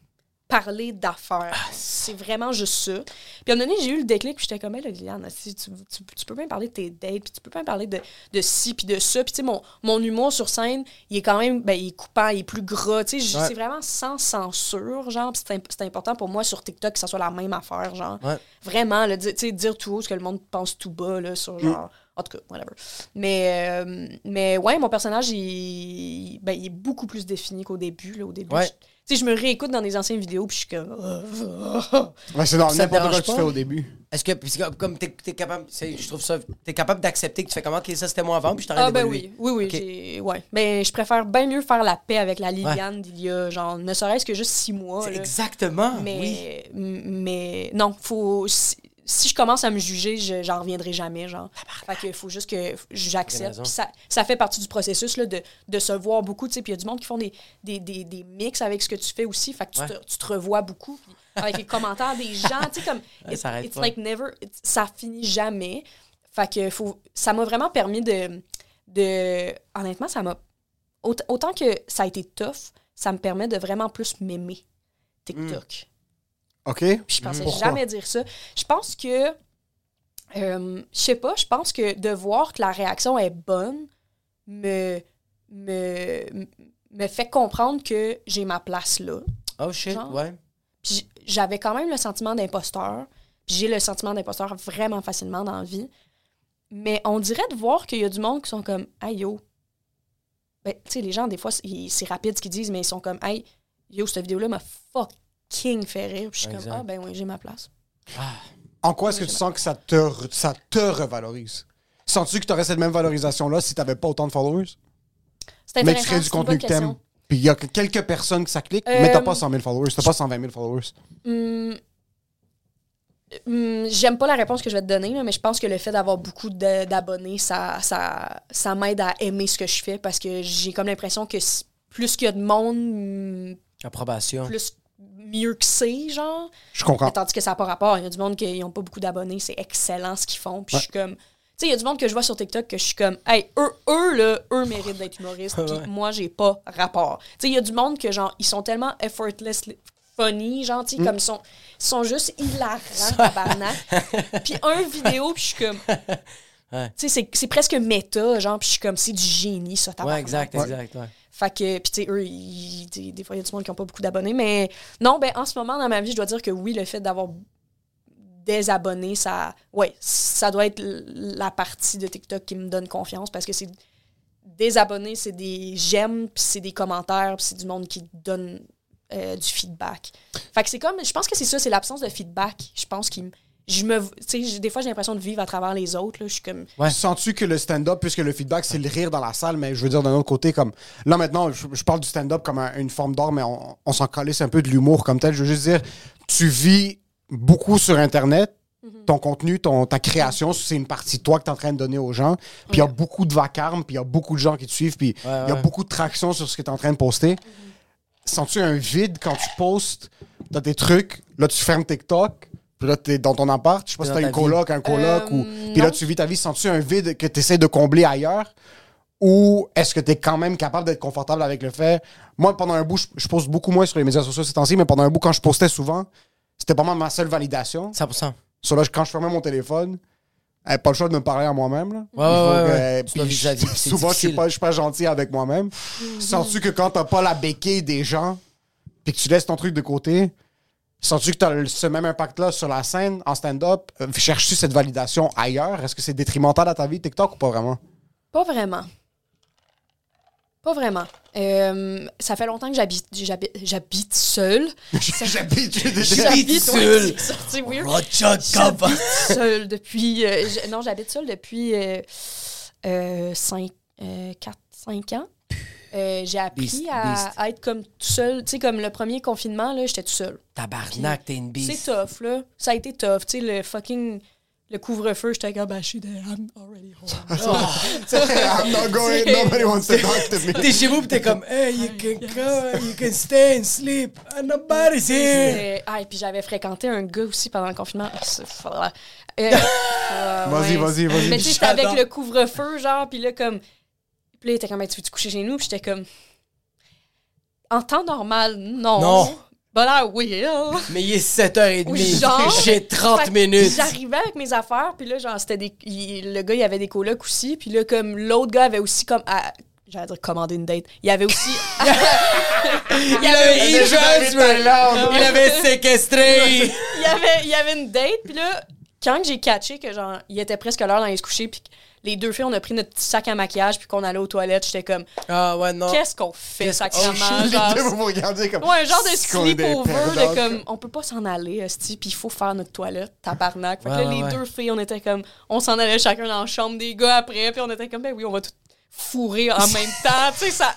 parler d'affaires. c'est vraiment juste ça. Puis à un moment donné, j'ai eu le déclic, puis j'étais comme, là, Liliane, si tu, tu, tu peux bien parler de tes dates, puis tu peux bien parler de, de ci, puis de ça. Puis tu sais, mon, mon humour sur scène, il est quand même, ben, il est coupant, il est plus gras. Tu sais, Ouais. c'est vraiment sans censure, genre. Puis c'est imp- c'est important pour moi sur TikTok que ça soit la même affaire, genre. Ouais. Vraiment, tu sais, dire tout haut ce que le monde pense tout bas, là, sur genre. En tout cas, whatever. Mais, euh, mais ouais, mon personnage, il, ben, il est beaucoup plus défini qu'au début. Là, au début, Ouais. je- me réécoute dans des anciennes vidéos, puis je suis comme. Ouais, c'est dans Ça te n'importe quoi que tu pas? fais au début. Est-ce que, c'est comme- t'es, t'es capable, c'est- je trouve ça, t'es capable d'accepter que tu fais comment, ok, ça c'était moi avant, puis je t'arrête Ah, ben oui, oui, oui. Ouais. Mais je préfère bien mieux faire la paix avec la Liliane d'il y a, genre, ne serait-ce que juste six mois. C'est là. exactement, oui. Mais, m- mais non, faut. Si, si je commence à me juger, je- j'en reviendrai jamais, genre. Fait qu'il faut juste que j'accepte. Puis Ça, ça fait partie du processus là, de, de se voir beaucoup. tu sais. Puis il y a du monde qui font des, des, des, des mix avec ce que tu fais aussi. Fait que tu, Ouais. te, tu te revois beaucoup. Avec les commentaires des gens, tu sais, comme. Ouais, ça it's like never. ça finit jamais. Fait que faut, ça m'a vraiment permis de, de. Honnêtement, ça m'a aut- autant que ça a été tough, ça me permet de vraiment plus m'aimer TikTok. OK? Puis je pensais Pourquoi? jamais dire ça. Je pense que, euh, je sais pas, je pense que de voir que la réaction est bonne me, me, me fait comprendre que j'ai ma place là. Oh shit, Genre. ouais. Puis j- j'avais quand même le sentiment d'imposteur. Puis j'ai le sentiment d'imposteur vraiment facilement dans la vie. Mais on dirait de voir qu'il y a du monde qui sont comme Hey yo. Ben, tu sais, les gens, des fois, c'est c'est rapide ce qu'ils disent, mais ils sont comme Hey yo, cette vidéo-là m'a fucking fait rire. Puis je suis Exact. comme Ah ben oui, j'ai ma place. En quoi est-ce que tu sens que ça te, ça te revalorise? Sens-tu que tu aurais cette même valorisation-là si tu n'avais pas autant de followers? C'est Mais tu crées du contenu que t'aimes. Puis il y a que quelques personnes que ça clique, mais t'as Euh, pas 100 000 followers, t'as pas 120 000 followers. Hum, hum, J'aime pas la réponse que je vais te donner, là, mais je pense que le fait d'avoir beaucoup d'abonnés, ça, ça, ça m'aide à aimer ce que je fais parce que j'ai comme l'impression que plus qu'il y a de monde, hum, Approbation. plus mieux que c'est, genre. Je comprends. Mais Tandis que ça n'a pas rapport. Il y a du monde qui n'ont pas beaucoup d'abonnés, c'est excellent ce qu'ils font. Puis je suis comme. Tu sais, il y a du monde que je vois sur TikTok que je suis comme, hey, eux, eux, là, eux méritent d'être humoristes, puis Ouais. moi, j'ai pas rapport. Tu sais, il y a du monde que, genre, ils sont tellement effortlessly funny, tu sais, comme ils sont, ils sont juste hilarants, tabarnak. puis un vidéo, puis je suis comme. Ouais. Tu sais, c'est- presque méta, genre, puis je suis comme, c'est du génie, ça, Ouais, tabarnak. exact, exact, ouais. Fait que, puis tu sais, eux, des fois, il y a du monde qui n'ont pas beaucoup d'abonnés. Mais non, ben, en ce moment, dans ma vie, je dois dire que oui, le fait d'avoir des abonnés, ça, ouais, ça doit être la partie de TikTok qui me donne confiance parce que c'est des abonnés, c'est des j'aime, puis c'est des commentaires, puis c'est du monde qui donne euh, du feedback. Fait que c'est comme, je pense que c'est ça, c'est l'absence de feedback. Je pense qu'il me- je me, tu des fois, j'ai l'impression de vivre à travers les autres. Là. Je suis comme, Ouais. Sens-tu que le stand-up, puisque le feedback, c'est le rire dans la salle, mais je veux dire d'un autre côté, comme là maintenant, je, je parle du stand-up comme un- une forme d'art, mais on, on s'en calisse un peu de l'humour comme tel. Je veux juste dire, tu vis beaucoup sur Internet. Mhm. Ton contenu, ton, ta création, c'est une partie de toi que tu es en train de donner aux gens. Puis il y a beaucoup de vacarme, puis il y a beaucoup de gens qui te suivent, puis il y a beaucoup de traction sur ce que tu es en train de poster. Sens-tu un vide quand tu postes, t'as des trucs, là tu fermes TikTok, puis là t'es dans ton appart, je sais pas T'es si t'as une coloc, un coloc, Euh, ou... Puis là tu vis ta vie, sens-tu un vide que tu essaies de combler ailleurs? Ou est-ce que tu es quand même capable d'être confortable avec le fait? Moi, pendant un bout, je, je poste beaucoup moins sur les médias sociaux ces temps-ci, mais pendant un bout, quand je postais souvent, c'était pas mal ma seule validation. 100%. Sur là, quand je fermais mon téléphone, j'avais pas le choix de me parler à moi-même. là. Ouais, ouais, ouais. Tu puis c'est souvent, je suis pas, je suis pas gentil avec moi-même. Sens-tu que quand t'as pas la béquille des gens, puis que tu laisses ton truc de côté, sens-tu que t'as le- ce même impact-là sur la scène, en stand-up? Euh, Cherches-tu cette validation ailleurs? Est-ce que c'est détrimental à ta vie, TikTok, ou pas vraiment? Pas vraiment. Pas vraiment. Euh, ça fait longtemps que j'habite j'habite j'habite seule. J'habite, seule. J'habite seule depuis. euh, non, j'habite seule depuis 5, 4, 5 ans. Euh, j'ai appris Beast, à, beast. à être comme tout seul. Tu sais, comme le premier confinement, là, j'étais tout seul. Tabarnak, t'es une C'est bise. tough, là. Ça a été tough. Tu sais, le fucking. Le couvre-feu, j'étais comme, bah, je suis I'm already home. I'm not going, nobody wants to talk to me. T'es chez vous pis t'es comme, hey, you can come, you can stay and sleep, and nobody's here. C'est- Ah, et puis j'avais fréquenté un gars aussi pendant le confinement. Ah, c'est- Euh, euh, Vas-y, vas-y, vas-y. Mais tu sais, avec le couvre-feu, genre, puis là, comme. Puis là, il était comme, Ben, tu veux-tu coucher chez nous? Puis j'étais comme. En temps normal, non. Non. But I will. Mais il est 7h30. Oui, genre. J'ai 30 Fait que minutes. J'arrivais avec mes affaires, puis là, genre, c'était des. il- le gars, il avait des colocs aussi, puis là, comme l'autre gars avait aussi comme. à- J'allais dire commander une date. Il avait aussi. Il avait Il. Il avait séquestré. il avait, il avait une date, puis là, quand j'ai catché que genre, il était presque l'heure d'aller se coucher, puis les deux filles, on a pris notre petit sac à maquillage, puis qu'on allait aux toilettes, j'étais comme, Ah ouais, non. qu'est-ce qu'on fait, sacrément? Les genre, vous regardez comme. Ouais, un genre de sleepover perdants, de comme, on peut pas s'en aller, esti, puis il faut faire notre toilette, tabarnak. Fait que Ouais, là, ouais, les ouais. deux filles, on était comme, on s'en allait chacun dans la chambre des gars après, puis on était comme, ben oui, on va tout fourrer en même temps, tu sais, ça.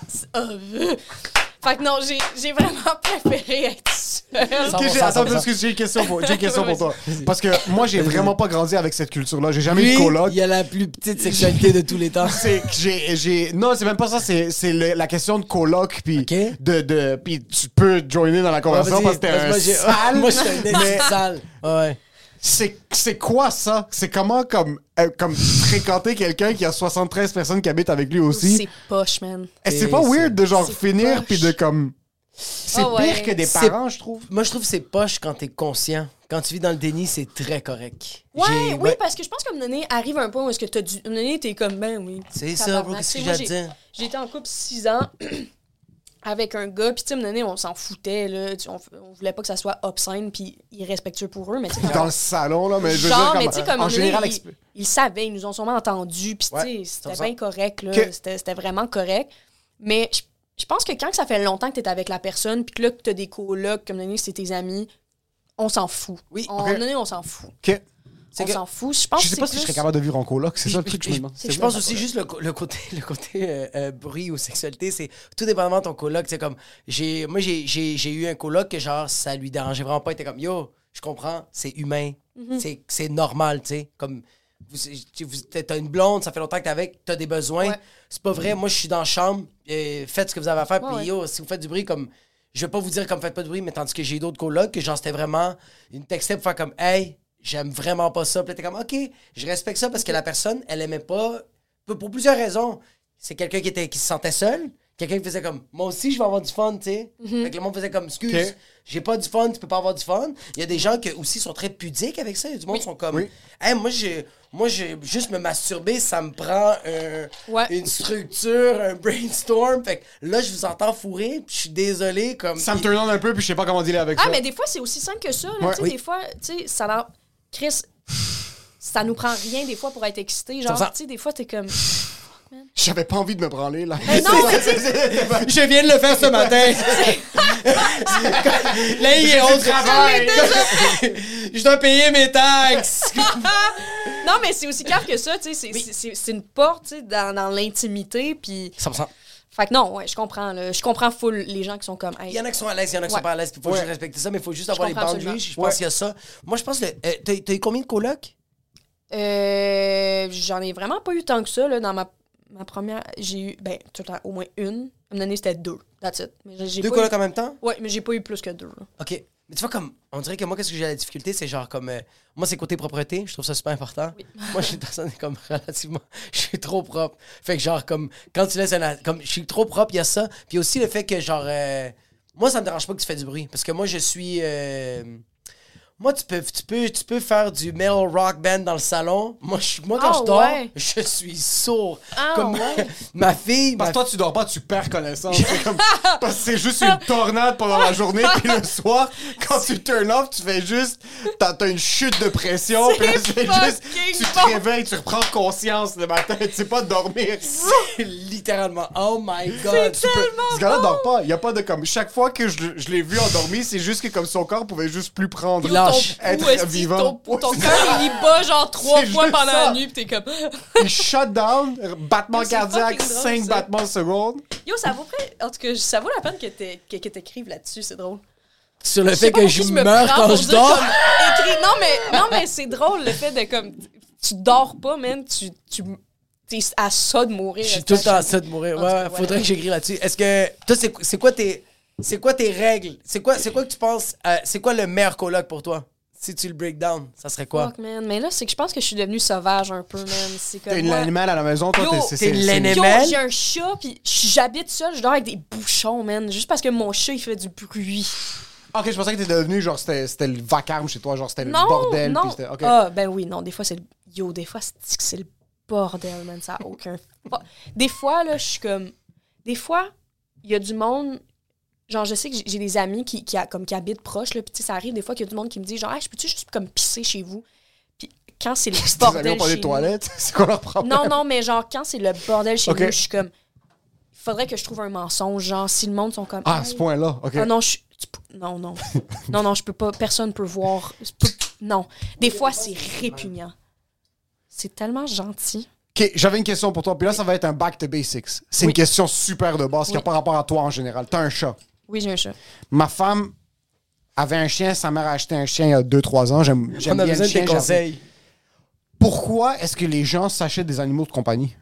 Fait que non, j'ai j'ai vraiment préféré être seule. Ok, j'ai- 100%, attends, 100%. parce que j'ai une question pour, j'ai une question pour toi. Parce que moi, j'ai vraiment pas grandi avec cette culture-là. J'ai jamais eu de coloc. il a la plus petite sexualité de tous les temps. C'est que j'ai, j'ai, non, c'est même pas ça, c'est, c'est le- la question de coloc, puis Ok. de, de, puis tu peux joiner dans la conversation Ouais, parce que t'es un sale. Moi, je suis un sale. Ouais. C'est c'est quoi ça? C'est comment comme, euh, comme fréquenter quelqu'un qui a 73 personnes qui habitent avec lui aussi? C'est poche, man. Et c'est pas weird de genre finir puis de comme. C'est Ah ouais. pire que des parents, je trouve. Moi, je trouve que c'est poche quand t'es conscient. Quand tu vis dans le déni, c'est très correct. Ouais, oui, parce que je pense qu'à un moment donné, arrive un point où est-ce que t'as dû. À un moment donné, t'es comme, ben oui. C'est ça, bro, qu'est-ce que j'ai à dire? J'ai été en couple six ans avec un gars, puis tu sais, à un moment donné, on s'en foutait, là. Tu- On, on voulait pas que ça soit obscène puis irrespectueux pour eux, mais Dans le salon, là, mais je veux Genre, dire, mais comme, tu sais, comme en général, ils, savaient, ils nous ont sûrement entendus, puis Ouais, tu sais, c'était 100%. bien correct, là. Que- C'était c'était vraiment correct. Mais je, je pense que quand que ça fait longtemps que t'es avec la personne, puis que là, que t'as des colocs, comme donné, c'est tes amis, on s'en fout. Oui, On, ok. donné, on s'en fout. Ok. On que- s'en fout. Je pense Je sais pas si je serais capable de vivre en coloc, c'est ça le truc que je me demande. Je pense aussi juste le, côté, le côté euh, euh, bruit ou sexualité, c'est tout dépendamment de ton coloc. C'est comme, j'ai, moi, j'ai, j'ai, j'ai eu un coloc que genre, ça lui dérangeait vraiment pas. Il était comme, yo, je comprends, c'est humain, Mhm. c'est, c'est normal, tu sais. Comme, vous, tu- vous- t'as une blonde, ça fait longtemps que t'es avec, t'as des besoins. Ouais. C'est pas vrai, moi, je suis dans la chambre, euh, faites ce que vous avez à faire, puis ouais. yo, si vous faites du bruit, comme, je vais pas vous dire comme faites pas de bruit, mais tandis que j'ai d'autres colocs que genre, c'était vraiment une texte pour faire comme, hey, j'aime vraiment pas ça. Puis là, t'es comme, OK, je respecte ça parce que la personne, elle aimait pas, pour, pour plusieurs raisons. C'est quelqu'un qui, était, qui se sentait seul. Quelqu'un qui faisait comme, moi aussi, je vais avoir du fun, tu sais. Fait que le monde faisait comme, excuse, j'ai pas du fun, tu peux pas avoir du fun. Il y a des gens qui aussi sont très pudiques avec ça. Il y a du monde qui sont comme, Oui. hey, moi, j'ai. Moi, j'ai juste me masturber, ça me prend Ouais. une structure, un brainstorm. Fait que là, je vous entends fourrer, puis je suis désolé. Comme, Ça me turn on un peu, puis je sais pas comment dealer avec Ah, ça. mais des fois, c'est aussi simple que ça. Là, Ouais. tu sais, Oui. Des fois, tu sais, ça leur... Chris, ça nous prend rien des fois pour être excité. Genre, 100%. tu sais, des fois, t'es comme... J'avais pas envie de me branler, là. Mais non, mais Je viens de le faire ce matin. Là, il est au travail. Je dois payer mes taxes. non, mais c'est aussi clair que ça, tu sais, c'est- une porte, tu sais, dans, dans l'intimité, puis... 100%. Fait que non, ouais, je comprends, là. Je comprends full les gens qui sont comme... Hey, Il y en a qui sont à l'aise, il y en a qui Ouais. sont pas à l'aise. Il faut Ouais. juste respecter ça, mais il faut juste avoir les boundaries. absolument. Je pense qu'il y a ça. Moi, je pense que. euh, T'as t'as eu combien de colocs? Euh, J'en ai vraiment pas eu tant que ça, là, dans ma, ma première... J'ai eu, ben, tout le temps, au moins une. À un moment donné, c'était deux. That's it. Mais j'ai- j'ai Deux colocs eu- en même temps? Ouais, mais j'ai pas eu plus que deux, là. Ok. Mais tu vois, comme. On dirait que moi, qu'est-ce que j'ai la difficulté C'est genre comme. euh, moi, c'est côté propreté. Je trouve ça super important. moi, je suis une personne comme relativement. Je suis trop propre. Fait que, genre, comme. Quand tu laisses un. Comme, je suis trop propre, il y a ça. Puis aussi le fait que, genre. euh, moi, ça me dérange pas que tu fais du bruit. Parce que moi, je suis. euh, moi, tu peux, tu, peux, tu peux faire du metal rock band dans le salon. Moi, je, moi quand Ah, je dors, ouais? je suis sourd. Ah, comme ouais. ma fille. Parce ma que toi, tu dors pas, tu perds connaissance. C'est comme- Parce que c'est juste une tornade pendant la journée, puis le soir, quand tu turn off, tu fais juste. T'as une chute de pression, puis là, tu fais juste. Tu te bon. réveilles, tu reprends conscience le matin, tu sais pas dormir. littéralement. Oh my god. Tu peux- Ce gars-là dort pas. Il y a pas de comme. Chaque fois que je, je l'ai vu endormi, c'est juste que comme son corps pouvait juste plus prendre. Il lâche. Ton pouls, vivant. Ton, ton cœur, il y bat genre trois fois pendant ça. la nuit, pis t'es comme... Il shut down, battement cardiaque, fucking drôle, 5 ça. battements seconde. Yo, ça vaut près... En tout cas, ça vaut la peine que t'é- que que t'écrives là-dessus, c'est drôle. Sur le fait que je me meurs quand je dors. Non, mais, non, mais c'est drôle, le fait de comme... Tu dors pas, man, tu... tu T'es à ça de mourir. Je suis tout le temps à ça de mourir. Ouais, faudrait que j'écris là-dessus. Est-ce que. Toi, c'est c'est quoi tes. C'est quoi tes règles? C'est quoi, c'est quoi que tu penses. euh, c'est quoi le meilleur coloc pour toi? Si tu le break down, ça serait quoi? Fuck, man. Mais là, c'est que je pense que je suis devenue sauvage un peu, man. C'est comme. T'as une moi- animal à la maison, toi, Yo, t'es- c'est- t'es c'est- une c'est- laine- Yo, Mel? j'ai un chat, puis j'habite seule, je dors avec des bouchons, man. Juste parce que mon chat, il fait du bruit. Ok, je pensais que t'étais devenu genre c'était c'était le vacarme chez toi, genre c'était le Non, bordel. non. puis c'était- ok. Ah, ben oui, non, des fois, c'est le... Yo, des fois, c'est c'est le bordel, man. Ça a aucun... Des fois, là, je suis comme... Des fois, il y a du monde... Genre, je sais que j'ai- des amis qui, qui, a- comme, qui habitent proches, là, puis tu sais, ça arrive des fois qu'il y a du monde qui me dit genre, hey, je peux-tu juste comme pisser chez vous? Puis quand c'est le amis bordel chez des toilettes, c'est quoi leur problème? Non, non, mais genre, quand c'est le bordel chez Ok. nous, je suis comme... Il faudrait que je trouve un mensonge, genre, si le monde sont comme... Ah, Hey, ce point-là, ok. ah non, je non, non. non, non, je peux pas. Personne peut voir. peux- non. Des fois, c'est répugnant. C'est tellement gentil. Ok, j'avais une question pour toi, puis là, ça va être un back to basics. C'est une Oui. question super de base qui n'a Oui. pas rapport à toi en général. T'as un chat. Oui, j'ai un chat. Ma femme avait un chien, sa mère a acheté un chien il y a 2-3 ans. J'aime j'aime On a bien besoin le de tes j'avoue. conseils. Pourquoi est-ce que les gens s'achètent des animaux de compagnie?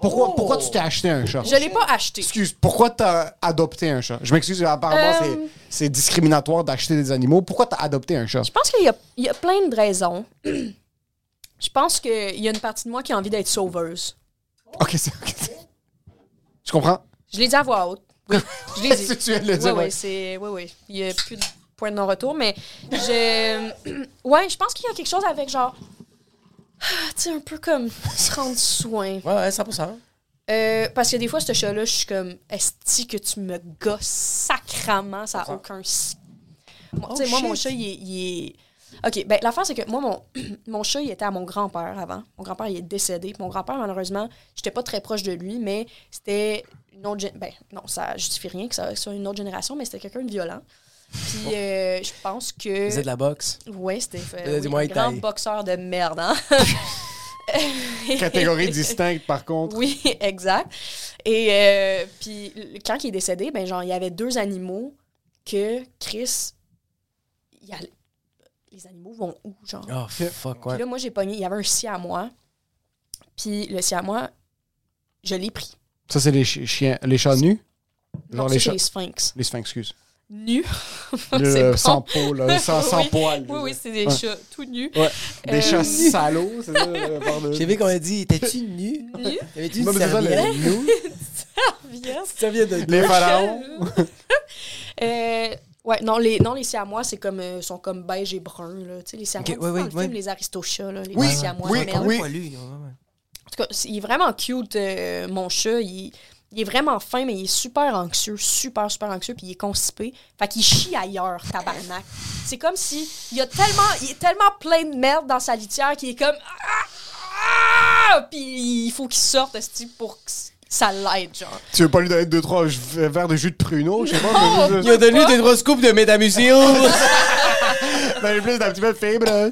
Pourquoi, pourquoi tu t'es acheté un chat? Je l'ai pas acheté. Excuse, pourquoi t'as adopté un chat? Je m'excuse, apparemment, Euh, c'est- c'est discriminatoire d'acheter des animaux. Pourquoi t'as adopté un chat? Je pense qu'il y a, il y a plein de raisons. Je pense qu'il y a une partie de moi qui a envie d'être sauveuse. Ok, c'est. ok. Je comprends. Je l'ai dit à voix haute. Oui, je. Si tu Oui, oui, ouais. c'est. Oui, oui. Il n'y a plus de point de non-retour, mais je. Ouais, je pense qu'il y a quelque chose avec genre. ah, Tu sais, un peu comme prendre soin. Ouais, ouais, 100%. Euh, parce que des fois, ce chat-là, je suis comme, est-ce que tu me gosses sacrament? Ça n'a aucun. Moi, tu sais, Oh, moi, mon chat, il est. il est- OK, ben l'affaire, c'est que moi, mon, mon chat, il était à mon grand-père avant. Mon grand-père, il est décédé. Mon grand-père, malheureusement, j'étais pas très proche de lui, mais c'était une autre... Ben, non, ça justifie rien que ça soit une autre génération, mais c'était quelqu'un de violent. Puis euh, je pense que... Vous êtes de la boxe? Ouais, c'était Euh, oui, du un grand boxeur de merde, hein? Catégorie distincte, par contre. Oui, exact. Et euh, puis quand il est décédé, ben genre il y avait deux animaux que Chris il y a- les animaux vont où genre? Oh, fuck, Puis ouais. là moi j'ai pogné, il y avait un siamois. Puis le siamois je l'ai pris. Ça, c'est les chi- chiens, les chats nus? Genre les c'est chats. les sphinx. Les sphinx, excuse. Nus. Le, C'est bon. Sans peau, là, sans, sans Oui. poil. Oui, oui, c'est des Ouais. chats tout nus. Ouais. Des Euh, chats salauds, c'est ça? euh. J'ai vu qu'on a dit, t'es-tu nu? Nus. T'avais-tu une serviette? de Les pharaons. Euh, ouais, non, les, non, les siamois, c'est comme, euh, sont comme beige et brun. Là. Tu sais, les siamois, Ok, tu sais, oui, dans oui, le oui. film, les aristochats, là, les Oui, siamois. oui, de merde. oui. ouais. En tout cas, il est vraiment cute, euh, mon chat. Il, il est vraiment fin, mais il est super anxieux, super, super anxieux, puis il est constipé. Fait qu'il chie ailleurs, tabarnak. C'est comme si il y a tellement, il est tellement plein de merde dans sa litière qu'il est comme ah, ah! puis il faut qu'il sorte pour que ça l'aide, genre. Tu veux pas lui donner deux, trois verres de jus de pruneau? Je sais pas. Mais- Il a donné des grosses coupes de métamucil. Ben, plus d'un petit peu de fibre. hein.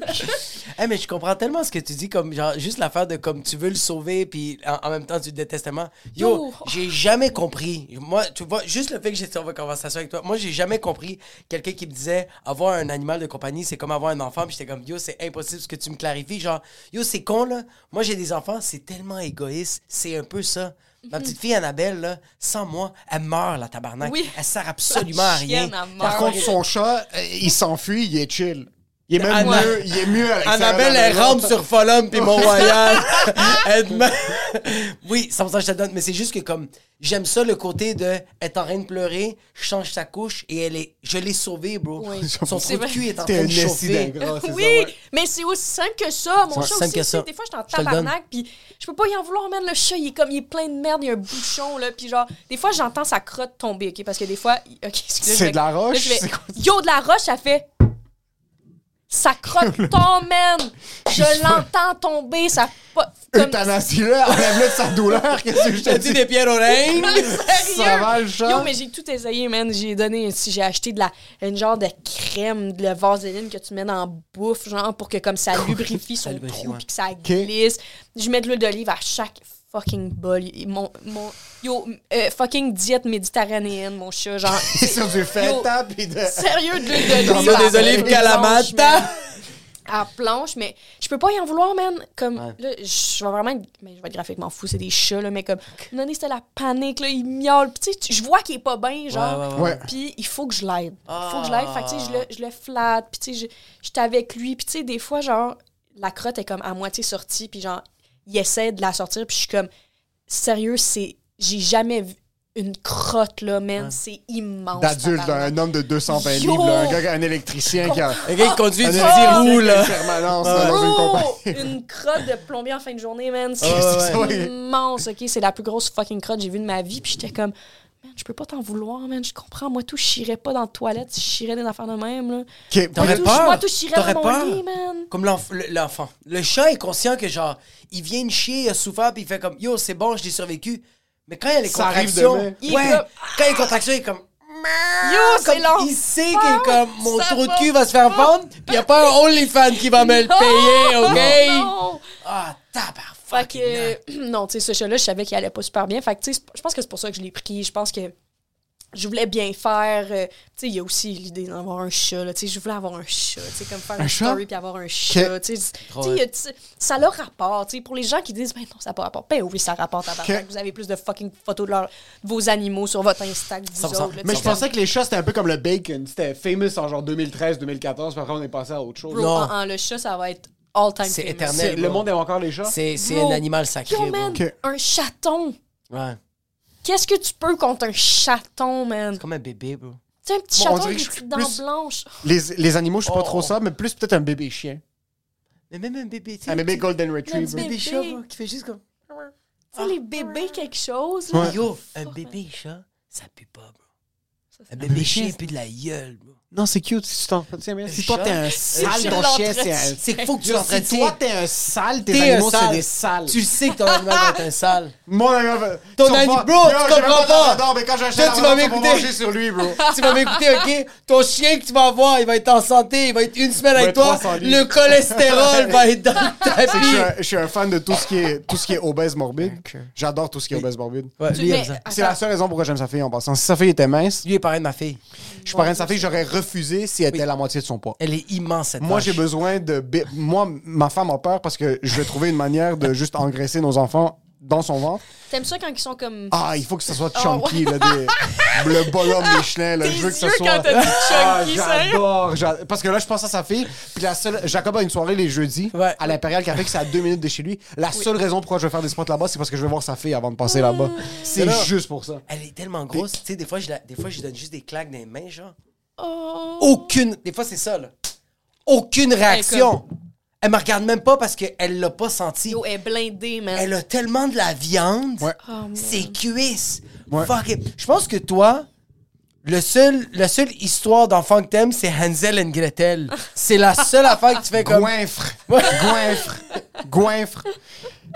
hey, mais je comprends tellement ce que tu dis, comme genre juste l'affaire de comme tu veux le sauver, puis en, en même temps tu le détestes tellement. Yo, Yo. j'ai jamais compris. Moi, tu vois, juste le fait que j'étais en conversation avec toi, moi j'ai jamais compris quelqu'un qui me disait avoir un animal de compagnie, c'est comme avoir un enfant, puis j'étais comme yo, c'est impossible ce que tu me clarifies. Genre, yo, c'est con là. Moi j'ai des enfants, c'est tellement égoïste, c'est un peu ça. Ma petite fille Annabelle, là, sans moi, elle meurt, la tabarnak. Oui. Elle sert absolument à rien. Chienne, elle Par contre, son chat, euh, il s'enfuit, il est chill. Il est même Anna- mieux, il est mieux Annabelle, elle rampe sur Fulham puis Mont-Royal. Elle demande- oui, sans ça, je te donne. Mais c'est juste que comme j'aime ça le côté de être en train de pleurer, je change sa couche et elle est. Je l'ai sauvée, bro. Oui. Son trou de cul est en train de chauffer. oui, ça, ouais. mais c'est aussi simple que ça. Mon C'est chat simple aussi, que ça. des fois, je suis en tabarnak, puis je peux pas y en vouloir, man. Le chat, il est comme, il est plein de merde, il y a un bouchon, là. Puis genre, des fois, j'entends sa crotte tomber, OK? Parce que des fois, OK, excusez C'est de la roche? Yo, de la roche, ça fait... Sa crotte tombe, man! Je l'entends tomber, ça... Euthanasie-le, enlève-le de sa douleur. Qu'est-ce que je te dis? des pierres oreilles? Ça va, le chat? Yo, mais j'ai tout essayé, man. J'ai donné, si j'ai acheté de la, une genre de crème, de la vaseline que tu mets dans la bouffe, genre pour que comme ça lubrifie son trou puis que ça glisse. Je mets de l'huile d'olive à chaque fucking bol. Mon, mon, yo, euh, fucking diète méditerranéenne, mon chat, genre. sur du feta puis de... Sérieux, de l'huile d'olive. des à- olives man. À planche, mais je peux pas y en vouloir, man. Comme, Ouais. là, je vais vraiment être, mais je vais être graphiquement fou, c'est des chats, là, mais comme, donné, c'était la panique, là, il miaule. Puis, tu sais, je vois qu'il est pas bien, genre. Ouais, ouais. Puis il faut que je l'aide. Il faut que je l'aide. Fait que, tu sais, je le, je le flatte. Puis, tu sais, je- j'étais avec lui. Puis, tu sais, des fois, genre, la crotte est comme à moitié sortie. Puis, genre, il essaie de la sortir. Puis, je suis comme, sérieux, c'est. J'ai jamais vu une crotte, là, man. C'est immense. D'adulte, un homme de 220 Yo! livres, là, un gars, un électricien qui a... Le gars, il conduit un du qui a là. une permanence dans une Bro, compagnie. une crotte de plombier en fin de journée, man. C'est ouais. c'est immense, OK? C'est la plus grosse fucking crotte que j'ai vue de ma vie. Puis j'étais comme, je peux pas t'en vouloir, man. Je comprends. Moi, tout, je chierais pas dans la toilette si je chierais des affaires de même, là. Ok, T'aurais Moi, tout, peur? Moi, tout, je chierais dans mon peur? lit, man. Comme l'enf- le- l'enfant. Le chat est conscient que, genre, il vient de chier, il a souffert, puis il fait comme, yo, c'est bon, je l'ai survécu. Mais quand il y a les Ça contractions, demain. Il est ouais, comme- quand il y a les contractions, il est comme, Yo, c'est long. il sait qu'il est comme, mon ça trou de cul va se faire vendre, puis il n'y a pas un OnlyFans qui va me le payer, ok? Non. Ah, Fait que, non, tu sais, ce chat-là, je savais qu'il allait pas super bien. Fait que, tu sais, je pense que c'est pour ça que je l'ai pris. Je pense que je voulais bien faire. euh, tu sais, il y a aussi l'idée d'avoir un chat. Là, tu sais, je voulais avoir un chat. Tu sais, comme faire Un une chat? story puis avoir un chat. Tu sais, ça a rapport. Tu sais, pour les gens qui disent, ben non, ça n'a pas rapport. Ben oui, ça rapporte à. Vous avez plus de fucking photos de, leur- de vos animaux sur votre Insta que vous 100%. autres. là, Mais je sais, pensais que les chats, c'était un peu comme le bacon. C'était famous en genre 2013-2014, puis après, on est passé à autre chose. Bro, Non. en- en- le chat, ça va être all time C'est éternel. C'est- Le monde aime encore les chats? C'est c'est Bro. un animal sacré. Yo, man, un chaton. Ouais. Qu'est-ce que tu peux contre un chaton, man? C'est comme un bébé, bro. C'est un petit Bon, chaton avec des petites dents plus- blanches. Les, les animaux, je suis pas Oh. trop ça, mais plus peut-être un bébé chien. Mais même un bébé, tu sais. Un bébé Golden Un Retriever. petit bébé bébé. chat, bro, qui fait juste comme. Tu sais, les bébés, quelque chose. Ouais. là. Yo, un bébé chat, ça pue pas, bro. Un bébé chien pue de la gueule, bro. Non, c'est cute si tu bien. Si toi, t'es un Si sale, ton chien, c'est un... C'est qu'il faut que tu Si l'entretiens. toi, t'es un sale, tes T'es un animaux, c'est sale. des sales. Tu le sais que ton animal va être un sale. Mon animal... Ton tu vas ani- pas- bro, Yo, tu comprends pas. Non, mais quand la tu vas m'écouter. manger sur lui, bro. tu vas m'écouter, ok? Ton chien que tu vas avoir, il va être en santé, il va être une semaine avec toi. 300 livres. Le cholestérol va être dans ta C'est que je suis, un, vie. je suis un fan de tout ce qui est, tout ce qui est obèse morbide. J'adore tout ce qui est obèse morbide. C'est la seule raison pourquoi j'aime sa fille en passant. Si sa fille était mince, Lui est pareil de ma fille. Je suis parrain de sa fille, j'aurais refusé si elle était la moitié de son poids. Elle est immense, cette Moi, j'ai besoin de. Moi, ma femme a peur parce que je vais trouver une manière de juste engraisser nos enfants dans son ventre. T'aimes ça quand ils sont comme. Ah, il faut que ça soit Ah, chunky, là, des- le bonhomme Michelin. Là, je veux que ça soit. quand t'as dit Ah, chunky, sérieux? j'adore, j'adore. Parce que là, je pense à sa fille. Puis la seule. Jacob a une soirée les jeudis Ouais. à l'Impérial Café, que c'est à deux minutes de chez lui. La seule raison pourquoi je vais faire des spots là-bas, c'est parce que je vais voir sa fille avant de passer là-bas. C'est là. juste pour ça. Elle est tellement grosse. Tu sais, des fois, je la- des fois, je lui donne juste des claques dans les mains, genre. Oh. Aucune. Des fois, c'est ça, là. Aucune réaction. Elle me regarde même pas parce qu'elle l'a pas senti. Yo, elle est blindée, man. Elle a tellement de la viande. Ouais. Oh, man. Ses cuisses. Ouais. Fuck it. Je pense que toi, le seul, la seule histoire d'enfant que t'aimes, c'est Hansel and Gretel. C'est la seule affaire que tu fais comme. Goinfre. Goinfre. Goinfre.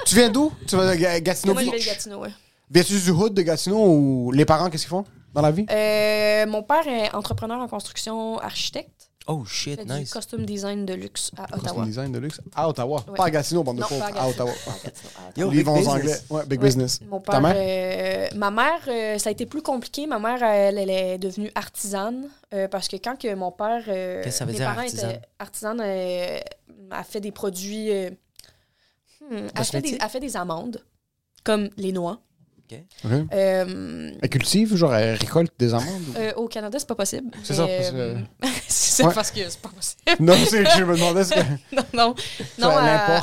Tu viens d'où? Tu vas de Ga- Gatineau Moi, je vais de? Gatineau, ouais. Viens-tu du hood de Gatineau ou les parents, qu'est-ce qu'ils font dans la vie? Euh, mon père est entrepreneur en construction, architecte. Oh shit, Fait du nice. costume design de luxe à Costume Ottawa. design de luxe. À Ottawa. Ouais. Pas à Gatineau, bande de pauvres. à. Ottawa. Ils big vont en business. anglais. Ouais, big Ouais. business. Mon Ta mère? euh, ma mère, euh, ça a été plus compliqué. Ma mère, elle, elle est devenue artisane euh, parce que quand que mon père, euh, Qu'est-ce que ça veut mes dire, parents artisane? étaient artisane, euh, a fait des produits, euh, hmm, elle, fait des, elle fait des amandes comme les noix. Ok. Euh, Elle cultive, genre, elle récolte des amandes? ou- euh, au Canada, c'est pas possible. C'est ça, euh, c'est Ouais. parce que c'est pas possible. Non, c'est que je me demandais ce que. non, non. Non,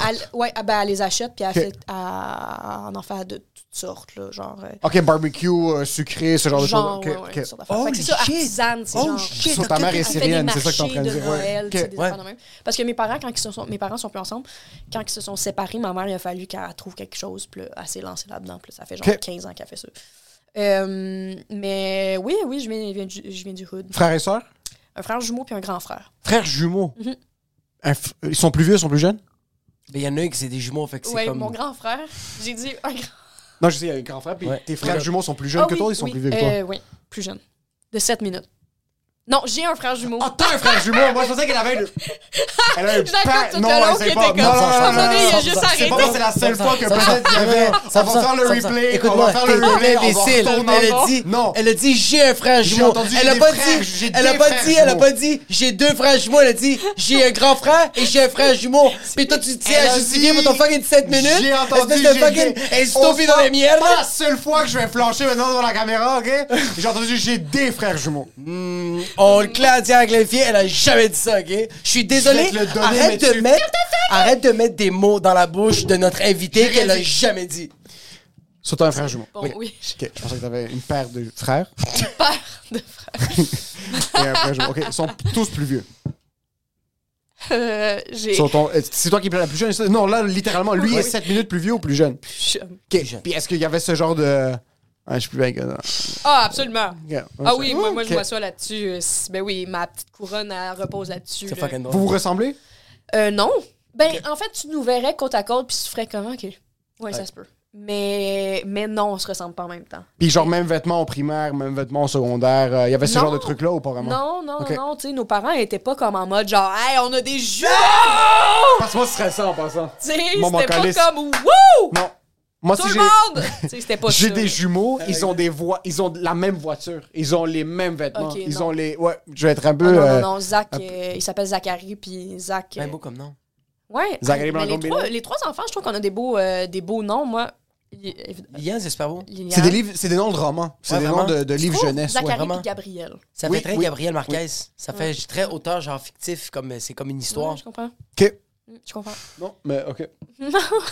elle ouais, ah, ben, elle les achète, puis elle, Ok. fait, elle, elle en fait de toutes sortes, là, genre... euh, Ok, barbecue, euh, sucré, ce genre, genre, de choses. ouais, Ok, ouais, ok. toutes sortes d'affaires. Holy Fait que c'est ça, shit. artisane, c'est Oh genre... shit. So, ta mère est syrienne, c'est ça que t'es en train de dire. Noël, tu sais, Ok. des Ouais. affaires de même. Parce que mes parents, quand ils se sont, mes parents sont plus ensemble, quand ils se sont séparés, ma mère, il a fallu qu'elle trouve quelque chose, puis elle s'est lancée là-dedans, puis ça fait genre Ok. 15 ans qu'elle fait ça. Euh, mais oui, oui, je viens, je viens du, je viens du hood. Frères et sœurs? Un frère jumeau puis un grand frère. Frères jumeaux? Mhm. Ils sont plus vieux, ils sont plus jeunes? Mais il y en a un qui c'est des jumeaux, fait que c'est Ouais, comme. mon grand frère, j'ai dit un grand... Non, je sais, il y a un grand frère, puis Ouais. tes frères Ouais. jumeaux sont plus jeunes Ah que oui, toi, ils sont oui, plus vieux que toi. euh, oui, plus jeune. De 7 minutes. Non, j'ai un frère jumeau. Ah, t'as un frère jumeau! Moi, je pensais qu'elle avait une. Elle a un tout Non, elle sait était pas. comme Non, ça. non, un non, il a non, juste non, C'est pas arrêté. moi, c'est la seule fois que peut-être il y avait. ça, On va faire le replay. On Écoute-moi, va faire le replay. on imbécile. Elle a dit, Non. elle a dit, j'ai un frère J'ai jumeau. entendu, Elle j'ai a pas dit, j'ai elle a pas frères dit, elle a pas dit, j'ai deux frères jumeaux. Elle a dit, j'ai un grand frère et j'ai un frère jumeau. Puis toi, tu te tiens à justifier pour ton fucking 7 minutes. J'ai entendu. Espèce de j'ai- fucking j'ai- estopé On dans les miettes, là. la seule fois que je vais flancher maintenant devant la caméra, ok? J'ai entendu, j'ai des frères jumeaux. On le les filles, elle a jamais dit ça, ok? Je suis désolé. Je vais te le donner, mais arrête de tu- mettre, arrête de mettre des mots dans la bouche de notre invité qu'elle a jamais dit. Sur toi, un frère jumeau. Bon, oui. Ok, je pensais que t'avais une paire de frères Père de frère. et un frère jumeau. Ok, ils sont tous plus vieux. Euh, j'ai... Sur ton- euh, C'est toi qui es la plus jeune? c'est- Non, là, littéralement, lui Oui. est 7 minutes plus vieux ou plus jeune? Ok, jeune. Puis est-ce qu'il y avait ce genre de. Ah, je suis plus bien que ça. Ah, absolument. Ah oui, moi, moi je vois ça là-dessus. Euh, Ben oui, ma petite couronne, elle repose là-dessus. Là. Vous vous ressemblez? Euh, non. Ben, en fait, tu nous verrais côte à côte, puis tu ferais comment, OK? Ouais, ça se peut. Mais, mais non, on se ressemble pas en même temps. Puis genre, même vêtements au primaire, même vêtements au secondaire. euh, Il y avait ce Non. genre de trucs-là ou pas vraiment? Non, non, non, tu sais, nos parents étaient pas comme en mode genre, hey, on a des jeux! Parce que moi, ce serait ça en passant. Tu sais, c'était pas comme, wouh! Non. Moi, Tout si le j'ai- monde! Tu sais, C'était pas J'ai des jumeaux, ils ont des voix, ils ont la même voiture, ils ont les mêmes vêtements, Ok, ils non. ont les. Ouais, je vais être un Ah peu. non, euh, non, non, Zach, euh, il s'appelle Zachary, puis Zach. Ben euh, beau comme nom. ouais. Zachary mais les trois, les trois enfants, je trouve qu'on a des beaux, euh, des beaux noms. Moi, il- c'est super beau. Liliane. C'est des livres, c'est des noms de romans, c'est Ouais, des vraiment. noms de, livres trouve jeunesse. Zachary ouais. vraiment. puis Gabriel? Ça Oui, fait très oui. Gabriel Marquez. Ça fait très auteur, genre fictif, comme c'est comme une histoire. Ouais, je comprends. Ok. Mm, Je comprends. Non, mais ok.